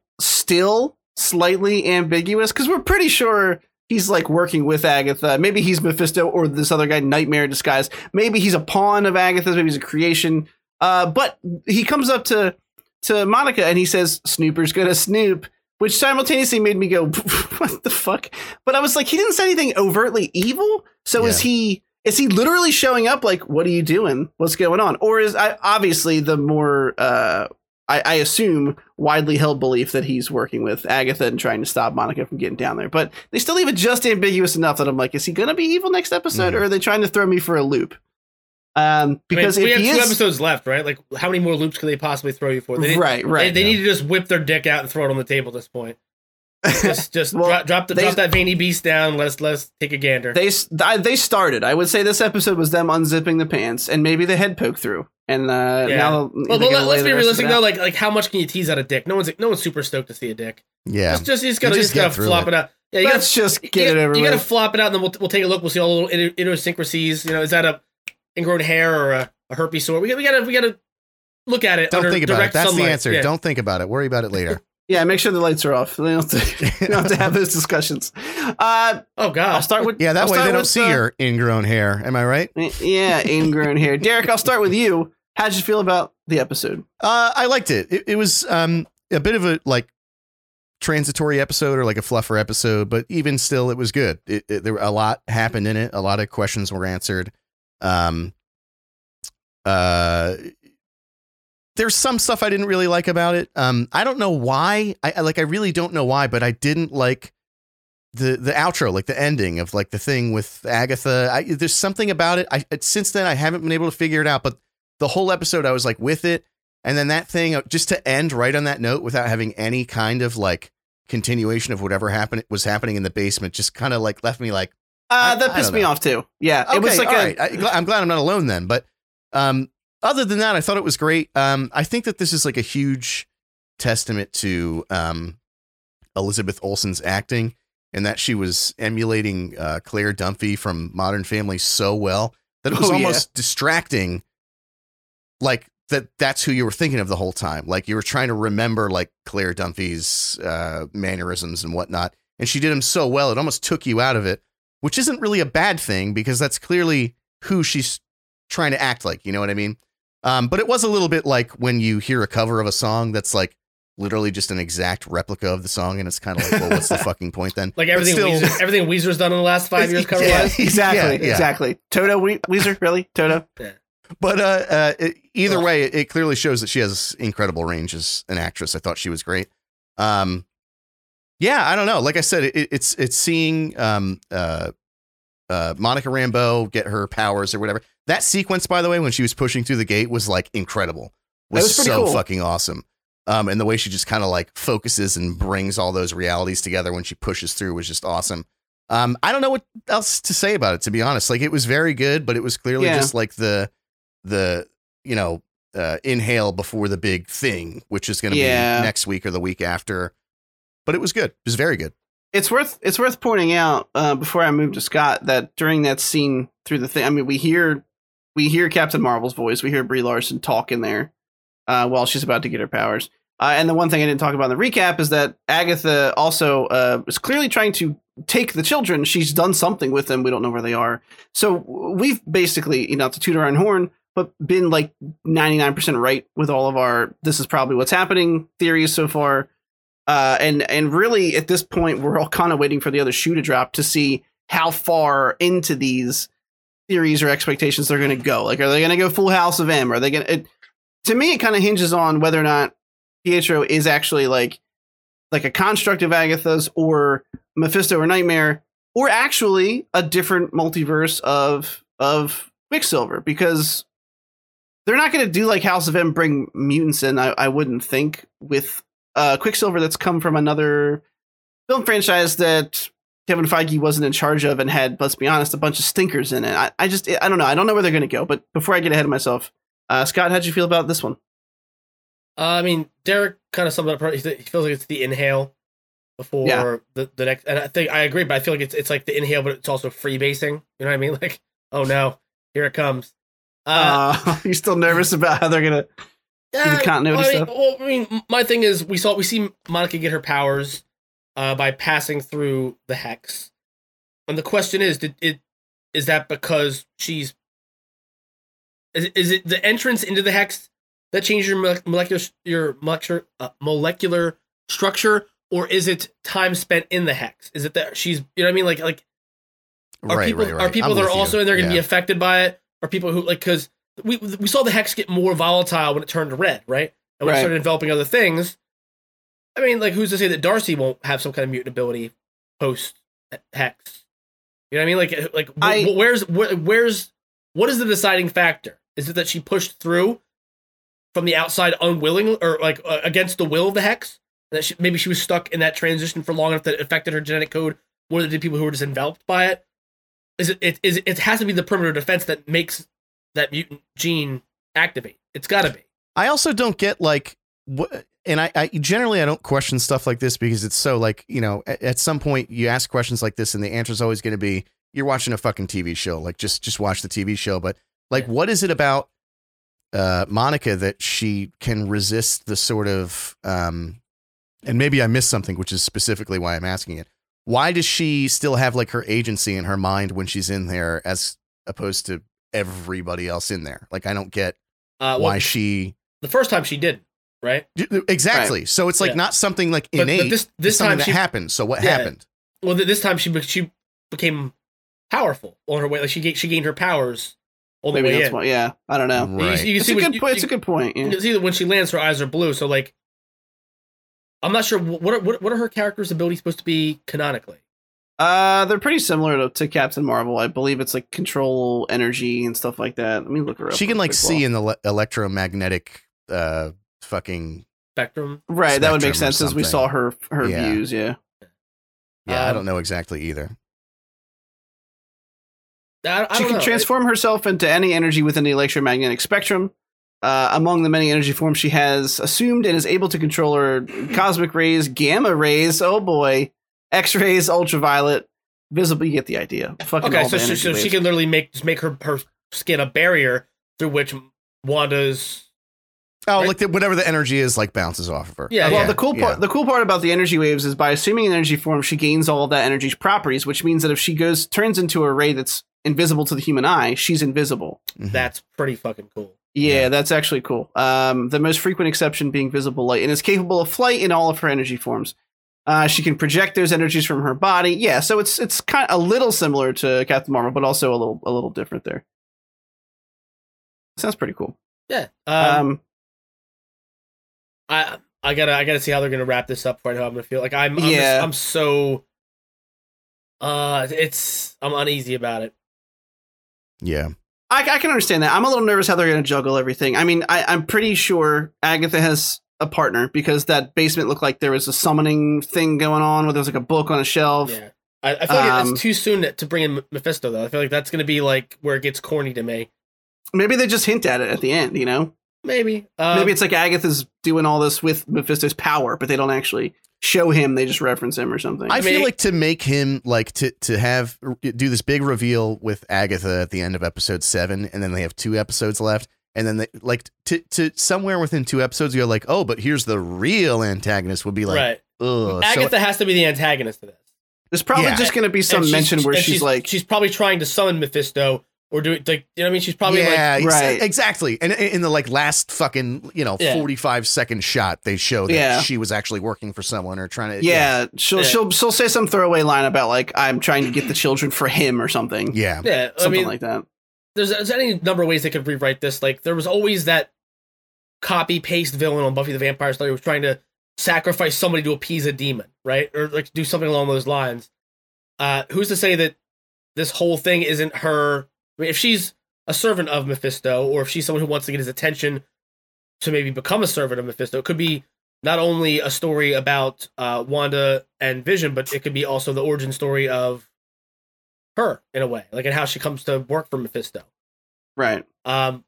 still slightly ambiguous because we're pretty sure he's like working with Agatha. Maybe he's Mephisto or this other guy, Nightmare disguise. Maybe he's a pawn of Agatha's. Maybe he's a creation. Uh, but he comes up to to Monica and he says, Snooper's gonna snoop, which simultaneously made me go, What the fuck? But I was like, he didn't say anything overtly evil. So is he is he literally showing up like, what are you doing? What's going on? Or is I obviously the more uh I, I assume widely held belief that he's working with Agatha and trying to stop Monica from getting down there. But they still leave it just ambiguous enough that I'm like, is he gonna be evil next episode, Mhm. or are they trying to throw me for a loop? Um, because I mean, we have two is episodes left, right? Like, how many more loops could they possibly throw you for? They, right, right, They, they yeah. need to just whip their dick out and throw it on the table at this point. Just, just Well, drop, drop the they- drop that veiny beast down. Let's let's take a gander. they they started. I would say this episode was them unzipping the pants and maybe the head poke through. And uh, Yeah. now, well, they're but gonna let, lay us be realistic it though. Like like how much can you tease out a dick? No one's no one's super stoked to see a dick. Yeah. Just just you just gotta You you just just gotta flop it. it. out. Yeah, you gotta let's just you, get it over you with. gotta flop it out, and then we'll, we'll take a look. We'll see all the little idiosyncrasies. idiosyncrasies. You know, is that a ingrown hair or a, a herpes sore? We, got- we gotta we gotta look at it. Don't under think about it. That's sunlight. the answer. Yeah. Don't think about it. Worry about it later. Yeah, make sure the lights are off. They don't have to, don't have, to have those discussions. Uh, Oh god. I'll start with Yeah, that I'll way they don't with, see uh, your ingrown hair. Am I right? Yeah, ingrown hair. Derek, I'll start with you. How did you feel about the episode? Uh, I liked it. it. It was um a bit of a like transitory episode or like a fluffer episode, but even still, it was good. It, it, there a lot happened in it. A lot of questions were answered. Um, uh, there's some stuff I didn't really like about it. Um, I don't know why. I like. I really don't know why, but I didn't like the the outro, like the ending of like the thing with Agatha. I, there's something about it. I since then I haven't been able to figure it out, but the whole episode I was like with it, and then that thing uh, just to end right on that note without having any kind of like continuation of whatever happened was happening in the basement just kind of like left me like Uh, I- that pissed me know. off too. Yeah, okay, it was like a, right. I, am glad I'm not alone then. But um, other than that, I thought it was great. Um, I think that this is like a huge testament to um, Elizabeth Olsen's acting and that she was emulating uh, Claire Dunphy from Modern Family so well that it was Oh, yeah. almost distracting. Like that that's who you were thinking of the whole time. Like you were trying to remember like Claire Dunphy's uh, mannerisms and whatnot. And she did them so well, it almost took you out of it, which isn't really a bad thing because that's clearly who she's trying to act like. You know what I mean? Um, but it was a little bit like when you hear a cover of a song that's like literally just an exact replica of the song, and it's kind of like, well, what's the fucking point then? like everything still- Weezer, everything Weezer's done in the last five years cover Yeah. wise. exactly, Yeah, yeah. exactly. Toto we- Weezer, really? Toto? But uh, uh, it, either way, it, it clearly shows that she has incredible range as an actress. I thought she was great. Um, yeah, I don't know. Like I said, it, it's it's seeing um, uh, uh, Monica Rambeau get her powers or whatever. That sequence, by the way, when she was pushing through the gate, was like incredible. Was, was so cool. fucking awesome. Um, and the way she just kind of like focuses and brings all those realities together when she pushes through was just awesome. Um, I don't know what else to say about it, to be honest. Like it was very good, but it was clearly Yeah. just like the the you know uh, inhale before the big thing, which is going to Yeah. be next week or the week after. But it was good. It was very good. It's worth it's worth pointing out uh, before I move to Scott that during that scene through the thing, I mean, we hear we hear Captain Marvel's voice, we hear Brie Larson talk in there uh, while she's about to get her powers. Uh, and the one thing I didn't talk about in the recap is that Agatha also uh, is clearly trying to take the children. She's done something with them. We don't know where they are. So we've basically, you know, to toot our own horn, but been like 99% right with all of our this is probably what's happening theories so far. Uh, and and really at this point we're all kind of waiting for the other shoe to drop to see how far into these theories or expectations they're going to go. Like, are they going to go full House of M? Are they going to? To me, it kind of hinges on whether or not Pietro is actually like like a construct of Agatha's or Mephisto or Nightmare, or actually a different multiverse of of Quicksilver because they're not going to do like House of M bring mutants in. I, I wouldn't think with uh, Quicksilver that's come from another film franchise that Kevin Feige wasn't in charge of and had, let's be honest, a bunch of stinkers in it. I, I just I don't know. I don't know where they're going to go. But before I get ahead of myself, uh, Scott, how'd you feel about this one? Uh, I mean, Derek kind of summed it up. He feels like it's the inhale before Yeah. the, the next. And I think I agree, but I feel like it's it's like the inhale, but it's also freebasing. You know what I mean? Like, oh no, here it comes. Uh, Uh, you still nervous about how they're gonna? yeah, the continuity I mean, stuff? Well, I mean, my thing is, we saw we see Monica get her powers uh, by passing through the hex, and the question is, did it is that because she's is, is it the entrance into the hex that changes your molecular your molecular uh, molecular structure, or is it time spent in the hex? Is it that she's you know what I mean? Like like are right, people right, right. are people I'm that are with you. also in there going to be affected by it? Are people who like because we we saw the hex get more volatile when it turned red, right? And when it started developing other things. I mean, like who's to say that Darcy won't have some kind of mutant ability post hex? You know what I mean? Like like wh- I- wh- where's where, where's what is the deciding factor? Is it that she pushed through from the outside unwilling or like uh, against the will of the hex? That she, maybe she was stuck in that transition for long enough that it affected her genetic code more than the people who were just enveloped by it. Is it? It is. It has to be the perimeter defense that makes that mutant gene activate. It's got to be. I also don't get like what, and I, I generally I don't question stuff like this because it's so like you know at, at some point you ask questions like this and the answer is always going to be you're watching a fucking TV show. Like just just watch the TV show. But like Yeah. what is it about uh Monica that she can resist the sort of um and maybe I missed something which is specifically why I'm asking it. Why does she still have like her agency in her mind when she's in there as opposed to everybody else in there? Like I don't get Uh, well, why she the first time she didn't, right? Exactly. So it's like Yeah. not something like innate. but this this something time that she happened. So what Yeah. happened? well this time she she became powerful on her way. Like she ga- she gained her powers on the Maybe way that's in. why. Yeah, I don't know. You- Right. You, can It's see a good you- point. It's a you- good point. You Yeah. can see that when she lands, her eyes are blue. So like, I'm not sure what are, what what are her character's abilities supposed to be canonically. Uh, they're pretty similar to, to Captain Marvel. I believe it's like control energy and stuff like that. Let me look her up. She can like see while- in the le- electromagnetic uh fucking Spectrum. Right, that would make sense as we saw her her Yeah. views. Yeah. Yeah, I Um, don't know exactly either. I, I she don't can know. transform herself into any energy within the electromagnetic spectrum. Uh, among the many energy forms she has assumed and is able to control are cosmic rays, gamma rays, oh boy, X rays, ultraviolet, visible. You get the idea. Fucking okay, all so, the so, so she can literally make just make her her skin a barrier through which Wanda's. Oh, right. like the, whatever the energy is, like bounces off of her. Yeah, well, the cool part, yeah. the cool part about the energy waves is by assuming an energy form, she gains all of that energy's properties, which means that if she goes turns into a ray that's invisible to the human eye, she's invisible. Mhm. That's pretty fucking cool. Yeah, Yeah. that's actually cool. Um, the most frequent exception being visible light, and is capable of flight in all of her energy forms. Uh, she can project those energies from her body. Yeah, so it's it's kind of a little similar to Captain Marvel, but also a little a little different there. Sounds pretty cool. Yeah. Um, Um, I I gotta I gotta see how they're gonna wrap this up before I how I'm gonna feel. Like I'm I'm, Yeah. just- I'm so. Uh, it's I'm uneasy about it. Yeah. I, I can understand that. I'm a little nervous how they're going to juggle everything. I mean, I, I'm pretty sure Agatha has a partner because that basement looked like there was a summoning thing going on where there was like a book on a shelf. Yeah. I, I feel like Um, it's too soon to, to bring in Mephisto though. I feel like that's gonna be like where it gets corny to me. Maybe they just hint at it at the end, you know? Maybe. Um, Maybe it's like Agatha's doing all this with Mephisto's power, but they don't actually show him. They just reference him or something. I mean- feel like to make him like to to have do this big reveal with Agatha at the end of episode seven, and then they have two episodes left, and then they like to to somewhere within two episodes, you're like, oh, but here's the real antagonist would be like, right. ugh. So- Agatha has to be the antagonist to this. There's probably Yeah. just going to be some mention where and she's, like, she's probably trying to summon Mephisto or do it like you know what I mean. She's probably yeah, like Right. exactly. And in the like last fucking you know Yeah. forty five second shot, they show that Yeah. she was actually working for someone or trying to. yeah, she'll Yeah. she'll she'll say some throwaway line about like I'm trying to get the children for him or something. yeah, yeah. I something mean, like that. there's, there's any number of ways they could rewrite this. Like there was always that copy paste villain on Buffy the Vampire Slayer who was trying to sacrifice somebody to appease a demon, right? Or like do something along those lines. Uh, who's to say that this whole thing isn't her? I mean, if she's a servant of Mephisto, or if she's someone who wants to get his attention to maybe become a servant of Mephisto, it could be not only a story about uh, Wanda and Vision, but it could be also the origin story of her in a way, like and how she comes to work for Mephisto. Right. Um,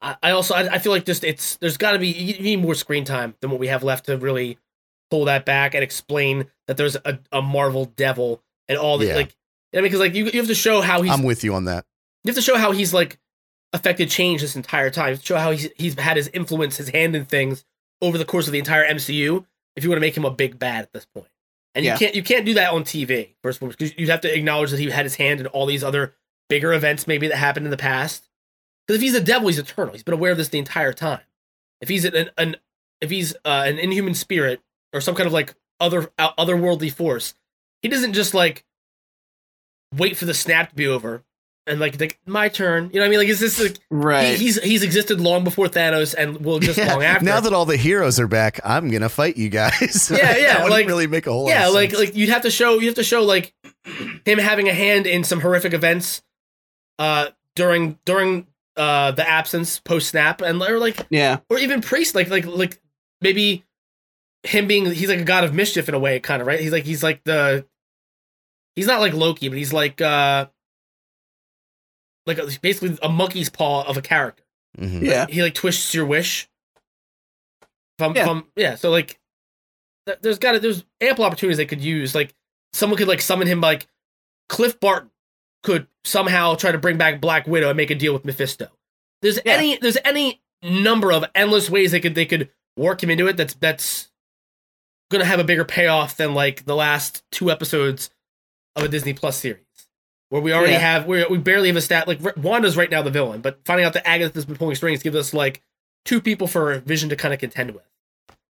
I, I also I, I feel like just it's there's got to be you need more screen time than what we have left to really pull that back and explain that there's a, a Marvel devil and all the Yeah. like. I mean, because like you you have to show how he's I'm with you on that. You have to show how he's like affected change this entire time. You have to show how he's he's had his influence, his hand in things over the course of the entire MCU. If you want to make him a big bad at this point, and Yeah. you can't you can't do that on TV first of all because you'd have to acknowledge that he had his hand in all these other bigger events maybe that happened in the past. Because if he's the devil, he's eternal. He's been aware of this the entire time. if he's an, an if he's uh, an inhuman spirit or some kind of like other otherworldly force, he doesn't just like wait for the snap to be over and like, like my turn. You know what I mean? Like, is this like Right. he, he's he's existed long before Thanos and will just Yeah, long after. Now that all the heroes are back, I'm gonna fight you guys. Yeah, yeah, that like- really make a whole. lot yeah, of like sense. like you'd have to show you have to show like him having a hand in some horrific events uh during during uh the absence post snap and or like yeah. or even priest like like like maybe him being he's like a god of mischief in a way kind of right he's like he's like the he's not like loki but he's like uh like a, basically a monkey's paw of a character Mhm. Yeah. he like twists your wish from Yeah. from yeah so like th- there's got to there's ample opportunities they could use like someone could like summon him like clint barton could somehow try to bring back black widow and make a deal with mephisto there's Yeah. any there's any number of endless ways they could they could work him into it that's that's gonna have a bigger payoff than like the last two episodes of a disney plus series where we already Yeah. have we we barely have a stat like Wanda's right now the villain, but finding out that Agatha's been pulling strings gives us like two people for Vision to kind of contend with.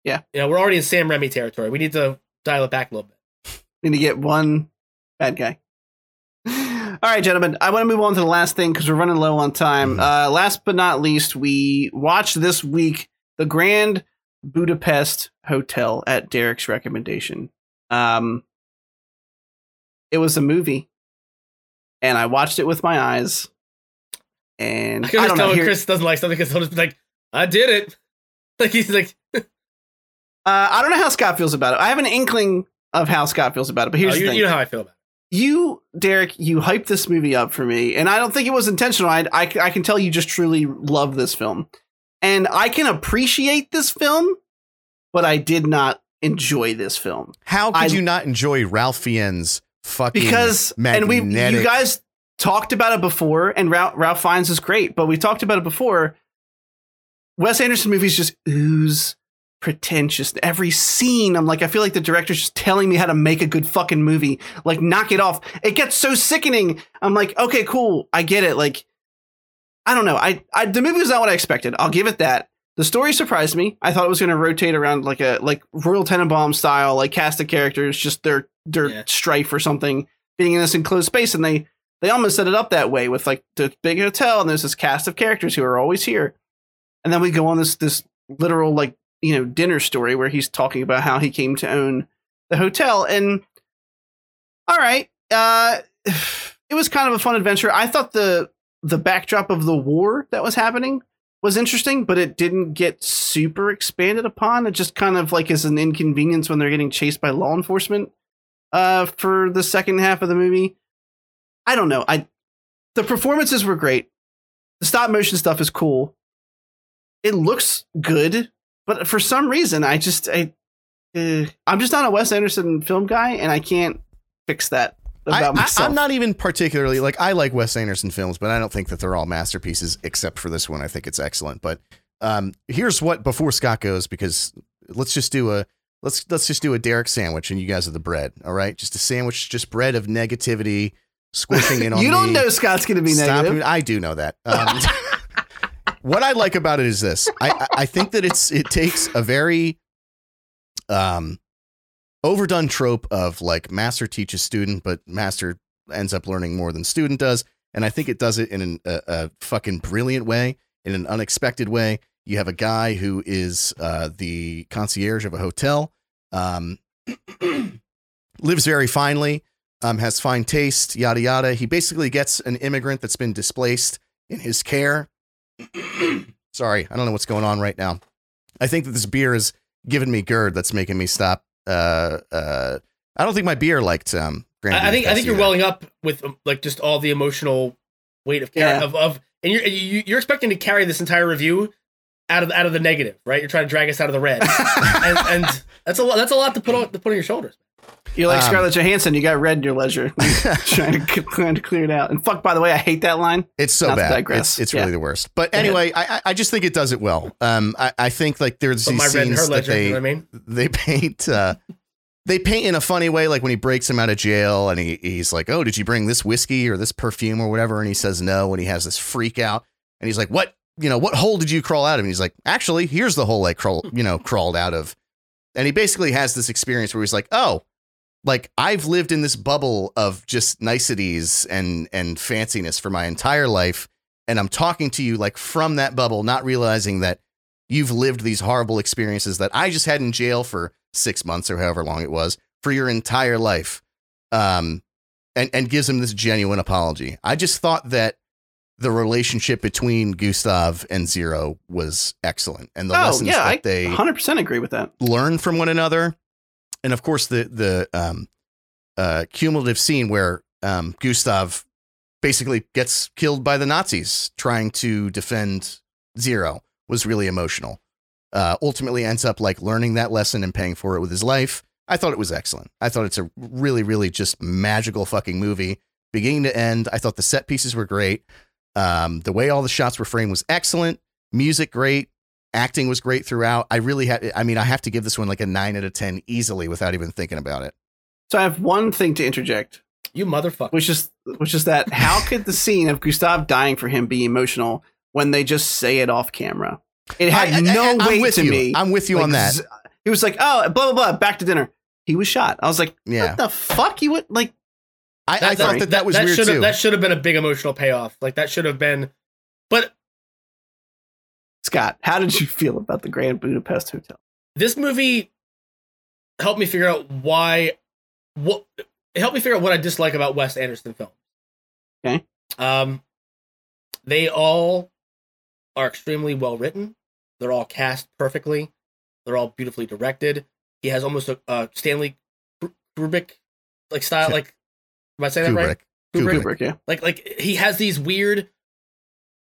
Yeah. you know we're already in Sam Raimi territory. We need to dial it back a little bit. Need to get one bad guy. All right, gentlemen. I want to move on to the last thing because we're running low on time. Mhm. Uh, last but not least, we watched this week the Grand Budapest Hotel at Derek's recommendation. Um, it was a movie, and I watched it with my eyes. And I I, can always don't tell know. when Here, Chris doesn't like something because he'll just be like, "I did it." Like he's like, uh, I don't know how Scott feels about it. I have an inkling of how Scott feels about it, but here's oh, the you, thing. you know how I feel about it. you, Derek, you hyped this movie up for me, and I don't think it was intentional. I, I, I can tell you just truly love this film, and I can appreciate this film, but I did not enjoy this film How could I- you not enjoy Ralph Fiennes' fucking because, and we, you guys talked about it before, and Ralph, Ralph Fiennes is great, but we talked about it before. Wes Anderson movies just ooze pretentious. Every scene, I'm like, I feel like the director's just telling me how to make a good fucking movie. Like, knock it off. It gets so sickening. I'm like, okay, cool, I get it. Like, I don't know. I, I the movie was not what I expected. I'll give it that. The story surprised me. I thought it was going to rotate around like a like Royal Tenenbaum style, like cast of characters, just their their Yeah. strife or something, being in this enclosed space, and they they almost set it up that way with like the big hotel, and there's this cast of characters who are always here, and then we go on this this literal like you know dinner story where he's talking about how he came to own the hotel, and all right, uh, it was kind of a fun adventure. I thought the the backdrop of the war that was happening was interesting, but it didn't get super expanded upon. It just kind of like is an inconvenience when they're getting chased by law enforcement uh for the second half of the movie. I don't know. I the performances were great. The stop motion stuff is cool. It looks good, but for some reason I just I uh, I'm just not a Wes Anderson film guy and I can't fix that I, about myself. am not even particularly like I like Wes Anderson films, but I don't think that they're all masterpieces except for this one. I think it's excellent. But um, here's what before Scott goes because let's just do a let's let's just do a Derek sandwich and you guys are the bread. All right, just a sandwich, just bread of negativity squishing in on you don't me. know Scott's going to be Stop negative. I do know that. Um, what I like about it is this. I, I I think that it's it takes a very um overdone trope of like master teaches student, but master ends up learning more than student does. And I think it does it in an, a, a fucking brilliant way, in an unexpected way. You have a guy who is uh, the concierge of a hotel, um, lives very finely, um, has fine taste, yada yada. He basically gets an immigrant that's been displaced in his care. Sorry, I don't know what's going on right now. I think that this beer is giving me GERD that's making me stop. Uh, uh, I don't think my beer liked um. Grand I, I think I Budapest think you're either. welling up with um, like just all the emotional weight of Yeah. of, of and you're you, you're expecting to carry this entire review out of out of the negative, right? You're trying to drag us out of the red, and, and that's a lot. That's a lot to put on to put on your shoulders. You're like Um, Scarlett Johansson. You got red in your leisure, trying to trying to clear it out. And fuck, by the way, I hate that line. It's so Not bad. digress. It's, it's Yeah. really the worst. But anyway, I I- I just think it does it well. Um, I, I think like there's But these my red in her scenes that ledger, they you know what I mean? they paint uh they paint in a funny way like when he breaks him out of jail and he, he's like oh did you bring this whiskey or this perfume or whatever and he says no and he has this freak out and he's like what you know, what hole did you crawl out of? And he's like, actually, here's the hole I crawl, you know, crawled out of. And he basically has this experience where he's like, oh, like I've lived in this bubble of just niceties and and fanciness for my entire life. And I'm talking to you like from that bubble, not realizing that you've lived these horrible experiences that I just had in jail for six months or however long it was for your entire life. Um, and, and gives him this genuine apology. I just thought that the relationship between Gustave and Zero was excellent, and the oh lessons yeah, that I they 100 percent agree with that. learn from one another, and of course the the um, uh, cumulative scene where um, Gustave basically gets killed by the Nazis trying to defend Zero was really emotional. Uh, ultimately, ends up like learning that lesson and paying for it with his life. I thought it was excellent. I thought it's a really, really just magical fucking movie, beginning to end. I thought the set pieces were great. Um, the way all the shots were framed was excellent. Music great. Acting was great throughout. I really had. I mean, I have to give this one like a nine out of ten easily without even thinking about it. So I have one thing to interject, You motherfucker. which is which is that how could the scene of Gustave dying for him be emotional when they just say it off camera? It had I- I- no I'm weight to you. me. I'm with you Like, on that. z- He was like, "Oh, blah blah blah." Back to dinner. He was shot. I was like, Yeah, "What the fuck?" You would like. I, I thought that that was weird too. that should have been a big emotional payoff. Like that should have been. But Scott, how did you feel about the Grand Budapest Hotel? this movie helped me figure out why what it helped me figure out what I dislike about Wes Anderson films. Okay. Um they all are extremely well written. They're all cast perfectly. They're all beautifully directed. He has almost a uh, Stanley Kubrick like style like am I saying that right? Kubrick. Kubrick, yeah. Like like he has these weird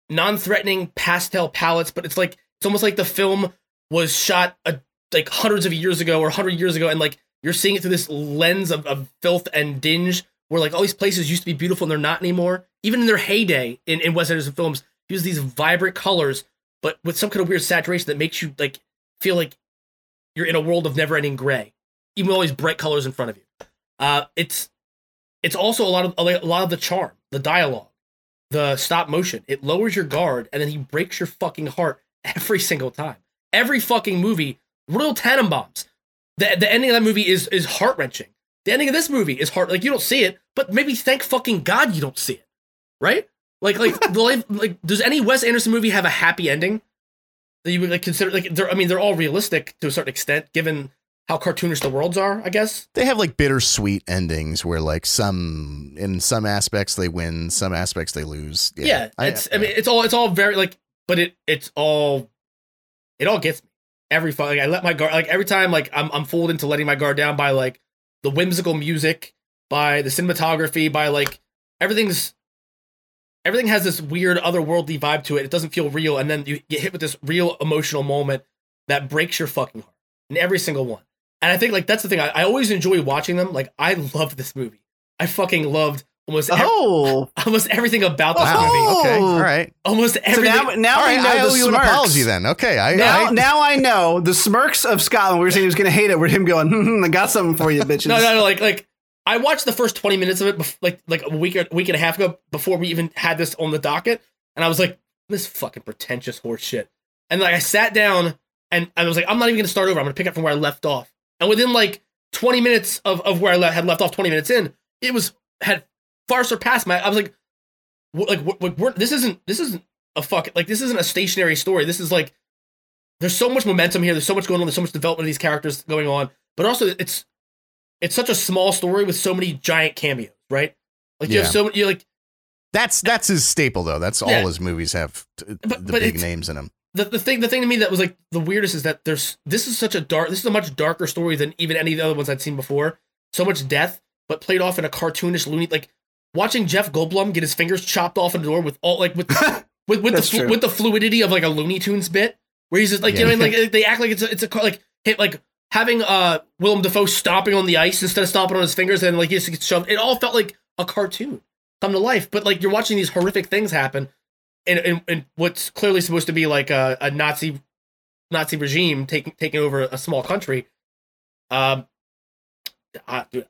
non-threatening pastel palettes, but it's like it's almost like the film was shot a, like hundreds of years ago or 100 years ago and like you're seeing it through this lens of, of filth and dinge where like all these places used to be beautiful and they're not anymore. Even in their heyday in, in Wes Anderson films, use these vibrant colors, but with some kind of weird saturation that makes you like feel like you're in a world of never-ending gray, even with all these bright colors in front of you. Uh, it's it's also a lot of a lot of the charm, the dialogue, the stop motion. It lowers your guard, and then he breaks your fucking heart every single time. Every fucking movie, Royal Tenenbaums. The the ending of that movie is is heart wrenching. The ending of this movie is heart like you don't see it, but maybe thank fucking God you don't see it, right? Like like the life like does any Wes Anderson movie have a happy ending that you would like consider like they're I mean they're all realistic to a certain extent given how cartoonish the worlds are, I guess. They have like bittersweet endings where like some in some aspects they win, some aspects they lose. yeah, it's I, mean it's all it's all very like but it it's all it all gets me every fu- like I let my guard like every time like I'm I'm fooled into letting my guard down by like the whimsical music by the cinematography by like everything's everything has this weird otherworldly vibe to it it doesn't feel real and then you get hit with this real emotional moment that breaks your fucking heart in every single one and I think like that's the thing I, I always enjoy watching them like I loved this movie I fucking loved almost ev- Oh, almost everything about this Wow. movie Okay. Oh. All right. almost so everything. now, now All I know I owe the you an smirks. apology then. Okay. I, Now, I, now I know the smirks of Scotland. We were saying he was going to hate it. With him going, hmm, hmm, I got something for you, bitches. no, no, no. Like, like I watched the first twenty minutes of it, bef- like, like a week, a week and a half ago, before we even had this on the docket, and I was like, this fucking pretentious horse shit. And like, I sat down and I was like, I'm not even going to start over. I'm going to pick up from where I left off. And within like twenty minutes of, of where I le- had left off, twenty minutes in, it was had far surpassed my. I was like, like, we're, this isn't this isn't a fuck like this isn't a stationary story. This is like there's so much momentum here. There's so much going on. There's so much development of these characters going on. But also, it's it's such a small story with so many giant cameos, right? Like you Yeah. have so many. You're like that's that's his staple though. That's all Yeah. his movies have t- the but big names in them. The, the thing. The thing to me that was like the weirdest is that there's this is such a dark. This is a much darker story than even any of the other ones I'd seen before. So much death, but played off in a cartoonish, loony like watching Jeff Goldblum get his fingers chopped off in the door with all like with with with the That's flu- true. with the fluidity of like a Looney Tunes bit, where he's just like you know what I mean? like they act like it's a, it's a like hit like having uh Willem Dafoe stomping on the ice instead of stomping on his fingers and like he just gets shoved. It all felt like a cartoon come to life, but like you're watching these horrific things happen in in, in what's clearly supposed to be like a, a Nazi Nazi regime taking taking over a small country. Um, I- dude,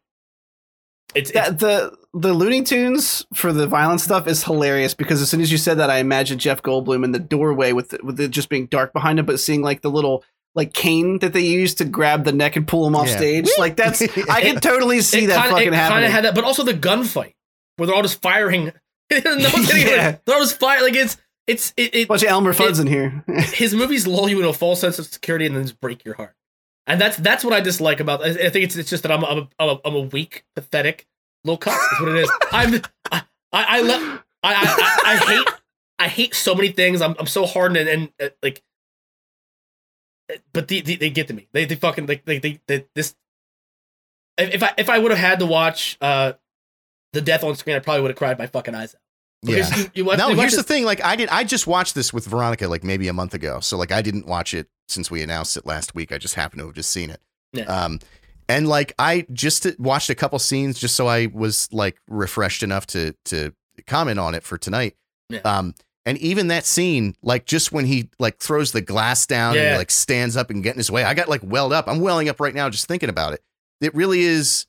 it's, it's the the Looney Tunes for the violent stuff is hilarious because as soon as you said that, I imagined Jeff Goldblum in the doorway with the, with it just being dark behind him, but seeing like the little like cane that they use to grab the neck and pull him off Yeah. stage. Like that's I can totally see it that kinda, fucking it happening. Kind of had that, but also the gunfight where they're all just firing. no one's Yeah. like, they're all just firing. Like it's it's it, it bunch of Elmer Fudd's in here. his movies lull you into a false sense of security and then just break your heart. And that's that's what I dislike about. I I think it's it's just that I'm a, I'm a, I'm a, I'm a weak, pathetic little cunt. Is what it is. I'm I I I, le- I, I, I, I hate I hate so many things. I'm I'm so hardened and, and uh, like, but the, the, they get to me. They they fucking like they, they they this. If if I if I would have had to watch uh the death on screen, I probably would have cried my fucking eyes out. Because Yeah. You, you watch, No, you here's the thing. Like I did, I just watched this with Veronica like maybe a month ago. So like I didn't watch it since we announced it last week. I just happened to have just seen it. Yeah. Um, and like I just watched a couple scenes just so I was like refreshed enough to to comment on it for tonight. Yeah. Um, and even that scene, like just when he like throws the glass down and he like stands up and get in his way, I got like welled up. I'm welling up right now just thinking about it. It really is.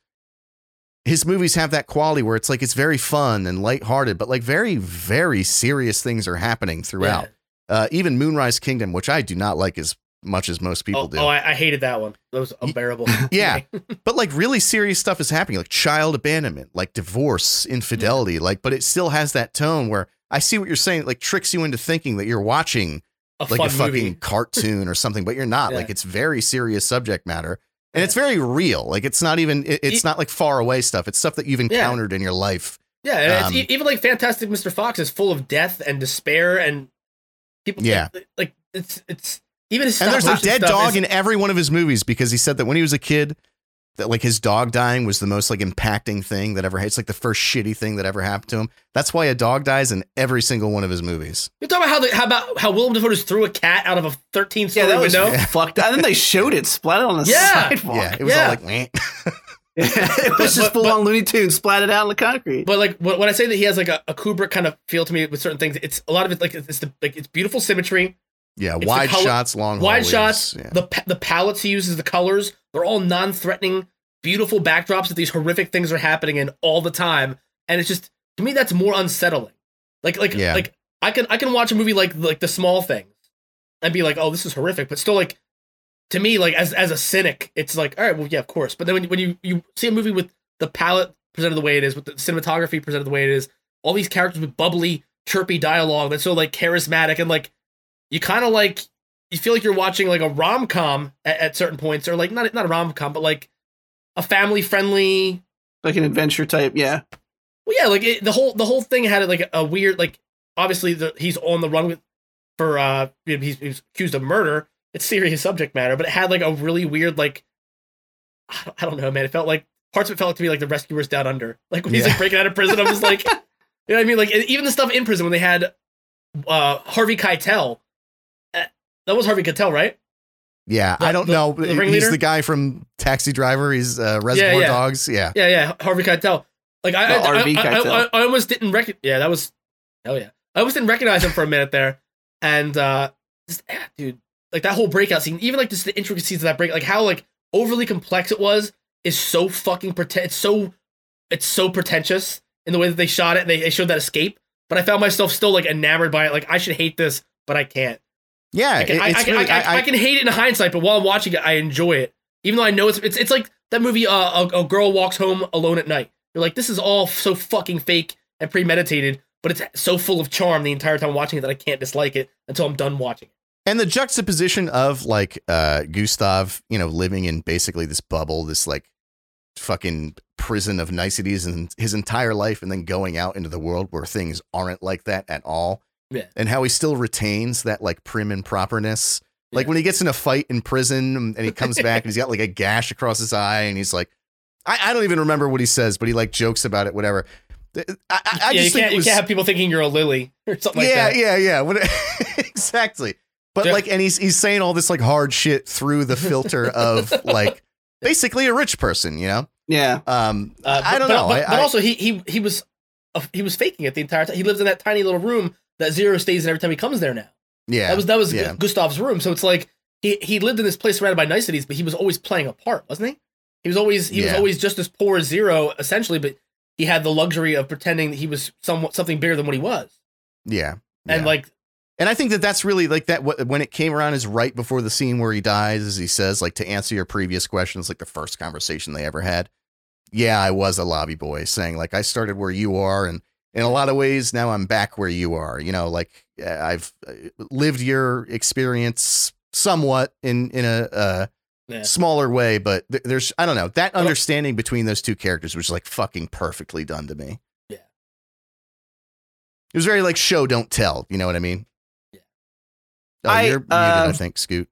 His movies have that quality where it's like it's very fun and lighthearted, but like very, very serious things are happening throughout. Uh, even Moonrise Kingdom, which I do not like as much as most people oh, do. oh, I, I hated that one. That was unbearable. Yeah. but like really serious stuff is happening, like child abandonment, like divorce, infidelity, like, but it still has that tone where I see what you're saying, like tricks you into thinking that you're watching a like a fucking movie. cartoon or something, but you're not. Yeah. Like it's very serious subject matter. And it's very real. Like it's not even it- it's It- not like far away stuff. It's stuff that you've Yeah. encountered in your life. Yeah, Um, it's, even like Fantastic Mr. Fox is full of death and despair and people. Yeah. like, like, it's it's even his And there's a dead dog is- in every one of his movies because he said that when he was a kid, that like his dog dying was the most like impacting thing that ever. It's like the first shitty thing that ever happened to him. That's why a dog dies in every single one of his movies. You're talking about how the, how about how Willem Dafoe just threw a cat out of a 13 yeah, story that was window. fucked. Up. And then they showed it splatted on the Yeah. sidewalk. Yeah, it was Yeah. all like, Meh. it was But- just but- full on Looney Tunes splatted out on the concrete. But like when when I say that he has like a, a Kubrick kind of feel to me with certain things, it's a lot of it like it's the like it's beautiful symmetry, yeah, It's wide color- shots, long wide hallways, shots, Yeah. the the palettes he uses, the colors, they're all non-threatening, beautiful backdrops that these horrific things are happening in all the time, and it's just to me that's more unsettling. Like like Yeah. like I can I can watch a movie like like The Small Things and be like, oh, this is horrific, but still like to me like as as a cynic, it's like all right, well yeah, of course. But then when when you you see a movie with the palette presented the way it is, with the cinematography presented the way it is, all these characters with bubbly, chirpy dialogue that's so like charismatic and like you kind of like you feel like you're watching like a rom com at, at certain points, or like not not a rom com, but like a family friendly. like an adventure type, yeah. Well, yeah, like it, the whole the whole thing had like a weird like obviously the, he's on the run with for uh he's, he's accused of murder. It's serious subject matter, but it had like a really weird like I don't, I don't know, man. It felt like parts of it felt like to me like the rescuers down under. Like when he's like breaking out of prison, I'm just like, you know what I mean? Like even the stuff in prison when they had uh Harvey Keitel. That was Harvey Keitel, right? Yeah, The- I don't the- know. the He's ringleader? the guy from Taxi Driver. He's uh, Reservoir yeah. Dogs. Yeah. Yeah, yeah, Harvey Keitel. Like I, The I, I, I, I, I almost didn't recognize. Yeah, that was. Hell yeah, I almost didn't recognize him for a minute there, and uh, just, ah, dude, like that whole breakout scene, even like just the intricacies of that break, like how like overly complex it was, is so fucking pretend. It's so, it's so pretentious in the way that they shot it. And they, they showed that escape, but I found myself still like enamored by it. Like I should hate this, but I can't. Yeah. I can, I, it's I, can, really- I, I, I can hate it in hindsight, but while I'm watching it, I enjoy it. Even though I know it's it's it's like that movie. Uh, a, a girl walks home alone at night. You're like, this is all so fucking fake and premeditated, but it's so full of charm the entire time watching it that I can't dislike it until I'm done watching it. And the juxtaposition of like uh Gustave, you know, living in basically this bubble, this like fucking prison of niceties and his entire life and then going out into the world where things aren't like that at all. Yeah. And how he still retains that like prim and properness. Like Yeah. when he gets in a fight in prison and he comes back and he's got like a gash across his eye and he's like I, I don't even remember what he says, but he like jokes about it, whatever. I, I, I yeah, just think can't, was, you can't have people thinking you're a lily or something like yeah, that. yeah, yeah, What- exactly. But Yeah. like, and he's he's saying all this like hard shit through the filter of like basically a rich person, you know. Yeah. Um, Uh, I but- don't but, know. But, I, but also, he he he was uh, he was faking it the entire time. He lives in that tiny little room that Zero stays in every time he comes there. Now yeah, that was that was yeah. Gustave's room. So it's like he he lived in this place surrounded by niceties, but he was always playing a part, wasn't he? He was always he was always just as poor as Zero, essentially. But he had the luxury of pretending that he was somewhat something bigger than what he was, Yeah. and yeah. like And I think that that's really like that. wh- When it came around, is right before the scene where he dies, as he says, like to answer your previous questions, like the first conversation they ever had. Yeah, I was a lobby boy, saying like I started where you are, and in a lot of ways now I'm back where you are. You know, like uh, I've uh, lived your experience somewhat in in a, uh yeah. smaller way, but th- there's I don't know that understanding between those two characters was like fucking perfectly done to me. Yeah. It was very like show don't tell. You know what I mean? Yeah. Oh, I, you're muted, uh, I think, Scoot.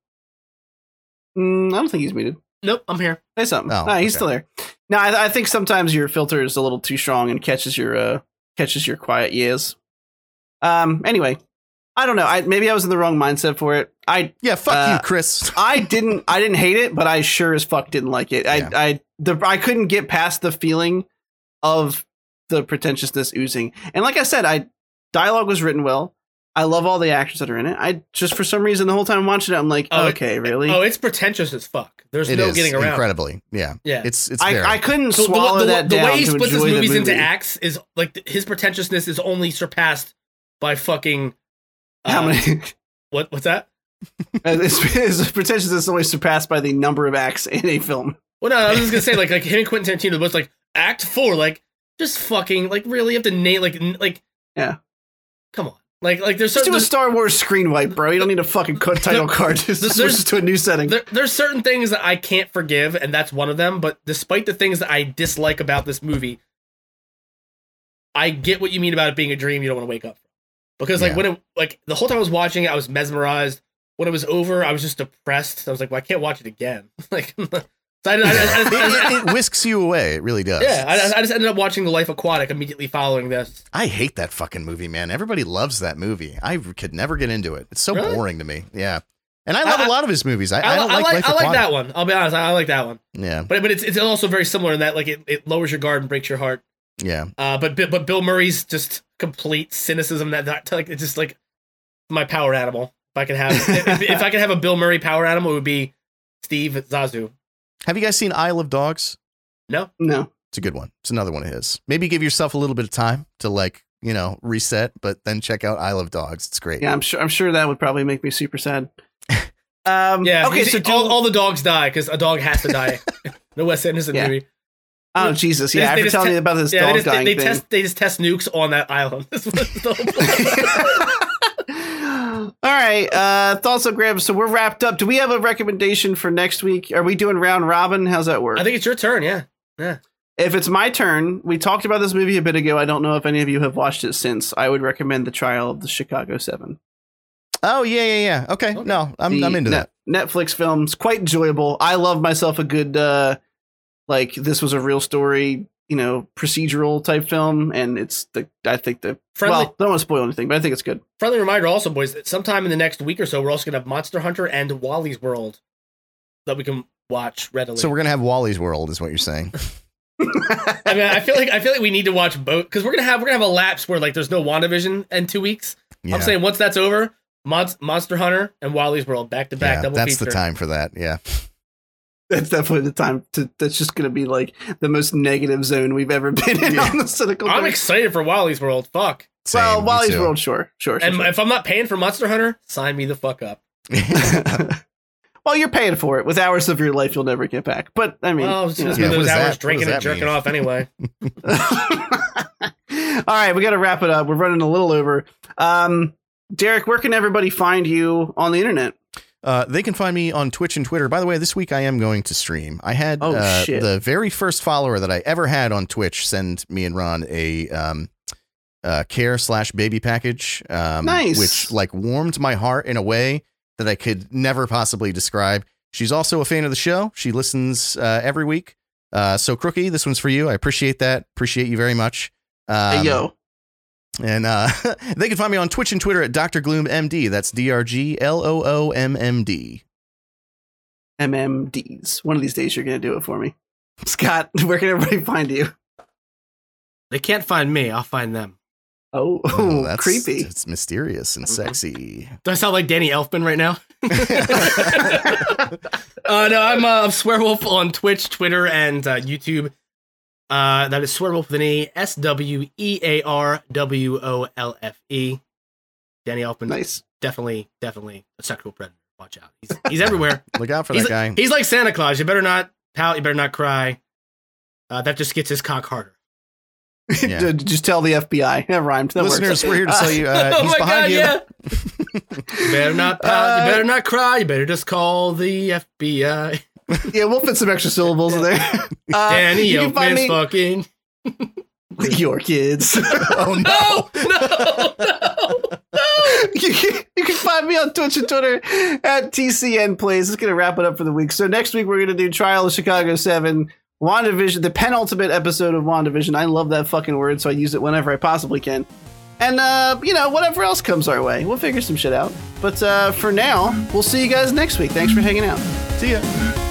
Mm, I don't think he's muted. nope, I'm here. Say something. Oh, no, he's okay. still there. No, I, I think sometimes your filter is a little too strong and catches your uh catches your quiet years. Um. Anyway, I don't know. I maybe I was in the wrong mindset for it. I Yeah, fuck uh, you, Chris. I didn't I didn't hate it, but I sure as fuck didn't like it. I Yeah. I the I couldn't get past the feeling of the pretentiousness oozing. And like I said, I dialogue was written well. I love all the actors that are in it. I just for some reason the whole time I'm watching it, I'm like, Oh, it- okay, really? Oh, it's pretentious as fuck. There's It no is getting around. incredibly. Yeah, Yeah. it's it's. I, I couldn't So the- swallow the, that the, down way he splits his enjoy the movies into acts is like th- his pretentiousness is only surpassed by fucking. Uh, How many? What? What's that? his, his pretentiousness is always surpassed by the number of acts in a film. Well, no, I was just gonna say like like him and Quentin Tarantino both like Act Four, like just fucking like really you have to name like n- like Yeah. Come on, like like there's Just certain do a Star Wars screen wipe, bro. You don't need a fucking cut title card. Just switch to a new setting. there, there's certain things that I can't forgive, and that's one of them. But despite the things that I dislike about this movie, I get what you mean about it being a dream you don't want to wake up. Because like Yeah. when it like the whole time I was watching it, I was mesmerized. When it was over, I was just depressed. I was like, well, I can't watch it again. like, I, I, I, I, I, it, it whisks you away. It really does. yeah, I, I just ended up watching The Life Aquatic immediately following this. I hate that fucking movie, man. Everybody loves that movie. I could never get into it. It's so Really? boring to me. Yeah. And I love I- a lot of his movies. I, I, I, don't I like, like, Life I like that one. I'll be honest, I, I like that one. Yeah. But but it's it's also very similar in that like it, it lowers your guard and breaks your heart. Yeah. Uh, but but Bill Murray's just complete cynicism that, that like it's just like my power animal. If I could have if, if I could have a Bill Murray power animal, it would be Steve Zissou. Have you guys seen Isle of Dogs? No, no. It's a good one. It's another one of his. Maybe give yourself a little bit of time to like, you know, reset, but then check out Isle of Dogs. It's great. Yeah, I'm sure. I'm sure that would probably make me super sad. Um, yeah. Okay. So do, all, all the dogs die because a dog has to die. the Wes Anderson Yeah. movie. oh Jesus! they Yeah, just- after telling te- me about this Yeah, they dog just, they, dying they thing. test they just test nukes on that island. That's what the whole plot. All right. Uh, thoughts on Graham. So we're wrapped up. Do we have a recommendation for next week? Are we doing round robin? How's that work? I think it's your turn. Yeah. Yeah. if it's my turn, we talked about this movie a bit ago. I don't know if any of you have watched it since. I would recommend The Trial of the Chicago Seven. Oh, yeah, yeah, yeah. Okay. Okay. No, I'm, The I'm into Net- that. Netflix films, quite enjoyable. I love myself a good, uh, like this was a real story, you know, procedural type film, and it's the I think the Friendly well, don't want to spoil anything, but I think it's good. friendly reminder also, boys, that sometime in the next week or so, we're also gonna have Monster Hunter and Wally's World that we can watch readily. So we're going to have Wally's World, is what you're saying. I mean, I feel like I feel like we need to watch both because we're gonna have we're gonna have a lapse where like there's no WandaVision in two weeks. Yeah. I'm saying once that's over, Mon- Monster Hunter and Wally's World back to back yeah, double that's feature. the time for that. Yeah. That's definitely the time to. That's just going to be like the most negative zone we've ever been in Yeah. on the cynical. I'm Thing. excited for Wally's World. Fuck. Same, well, Wally's too. World, sure, sure. sure, And sure. if I'm not paying for Monster Hunter, sign me the fuck up. well, you're paying for it with hours of your life you'll never get back. But I mean, well, I was you know. gonna Yeah, those hours that- drinking and jerking mean? off anyway. All right, we got to wrap it up. We're running a little over. Um, Derek, where can everybody find you on the internet? Uh, they can find me on Twitch and Twitter. By the way, this week I am going to stream. I had Oh, uh, the very first follower that I ever had on Twitch send me and Ron a um, uh, care slash baby package, um, Nice. which like warmed my heart in a way that I could never possibly describe. She's also a fan of the show. She listens uh, every week. Uh, so Crookie, this one's for you. I appreciate that. Appreciate you very much. Um, hey, yo, and uh, they can find me on Twitch and Twitter at Dr. Gloom MD. That's D R G L O O M M D. MMDs. One of these days, you're going to do it for me. Scott, where can everybody find you? They can't find me. I'll find them. Oh, Oh, that's creepy. It's mysterious and sexy. Do I sound like Danny Elfman right now? uh, no, I'm uh, Swearwolf on Twitch, Twitter, and uh, YouTube. Uh, that is Swearwolf with an E. S W E A R W O L F E. Danny Elfman, Nice. definitely, definitely a sexual predator. Watch out. He's, he's everywhere. Look out for he's, that guy. he's like Santa Claus. You better not pout. You better not cry. Uh, that just gets his cock harder. Yeah. Just tell the FBI. That rhymed. That works. Listeners, we're here to tell you uh, oh he's my behind god, you. yeah. you better not pout. Uh, you better not cry. You better just call the FBI. Yeah, we'll fit some extra syllables in there. Uh, Danny you can find me fucking. your kids. Oh no! No, no, no. you, can, you can find me on Twitch and Twitter at TCN Plays. It's going to wrap it up for the week. So next week we're going to do Trial of Chicago 7, WandaVision, the penultimate episode of WandaVision. I love that fucking word, so I use it whenever I possibly can. And, uh, you know, whatever else comes our way, we'll figure some shit out. But uh, for now, we'll see you guys next week. Thanks for hanging out. See ya.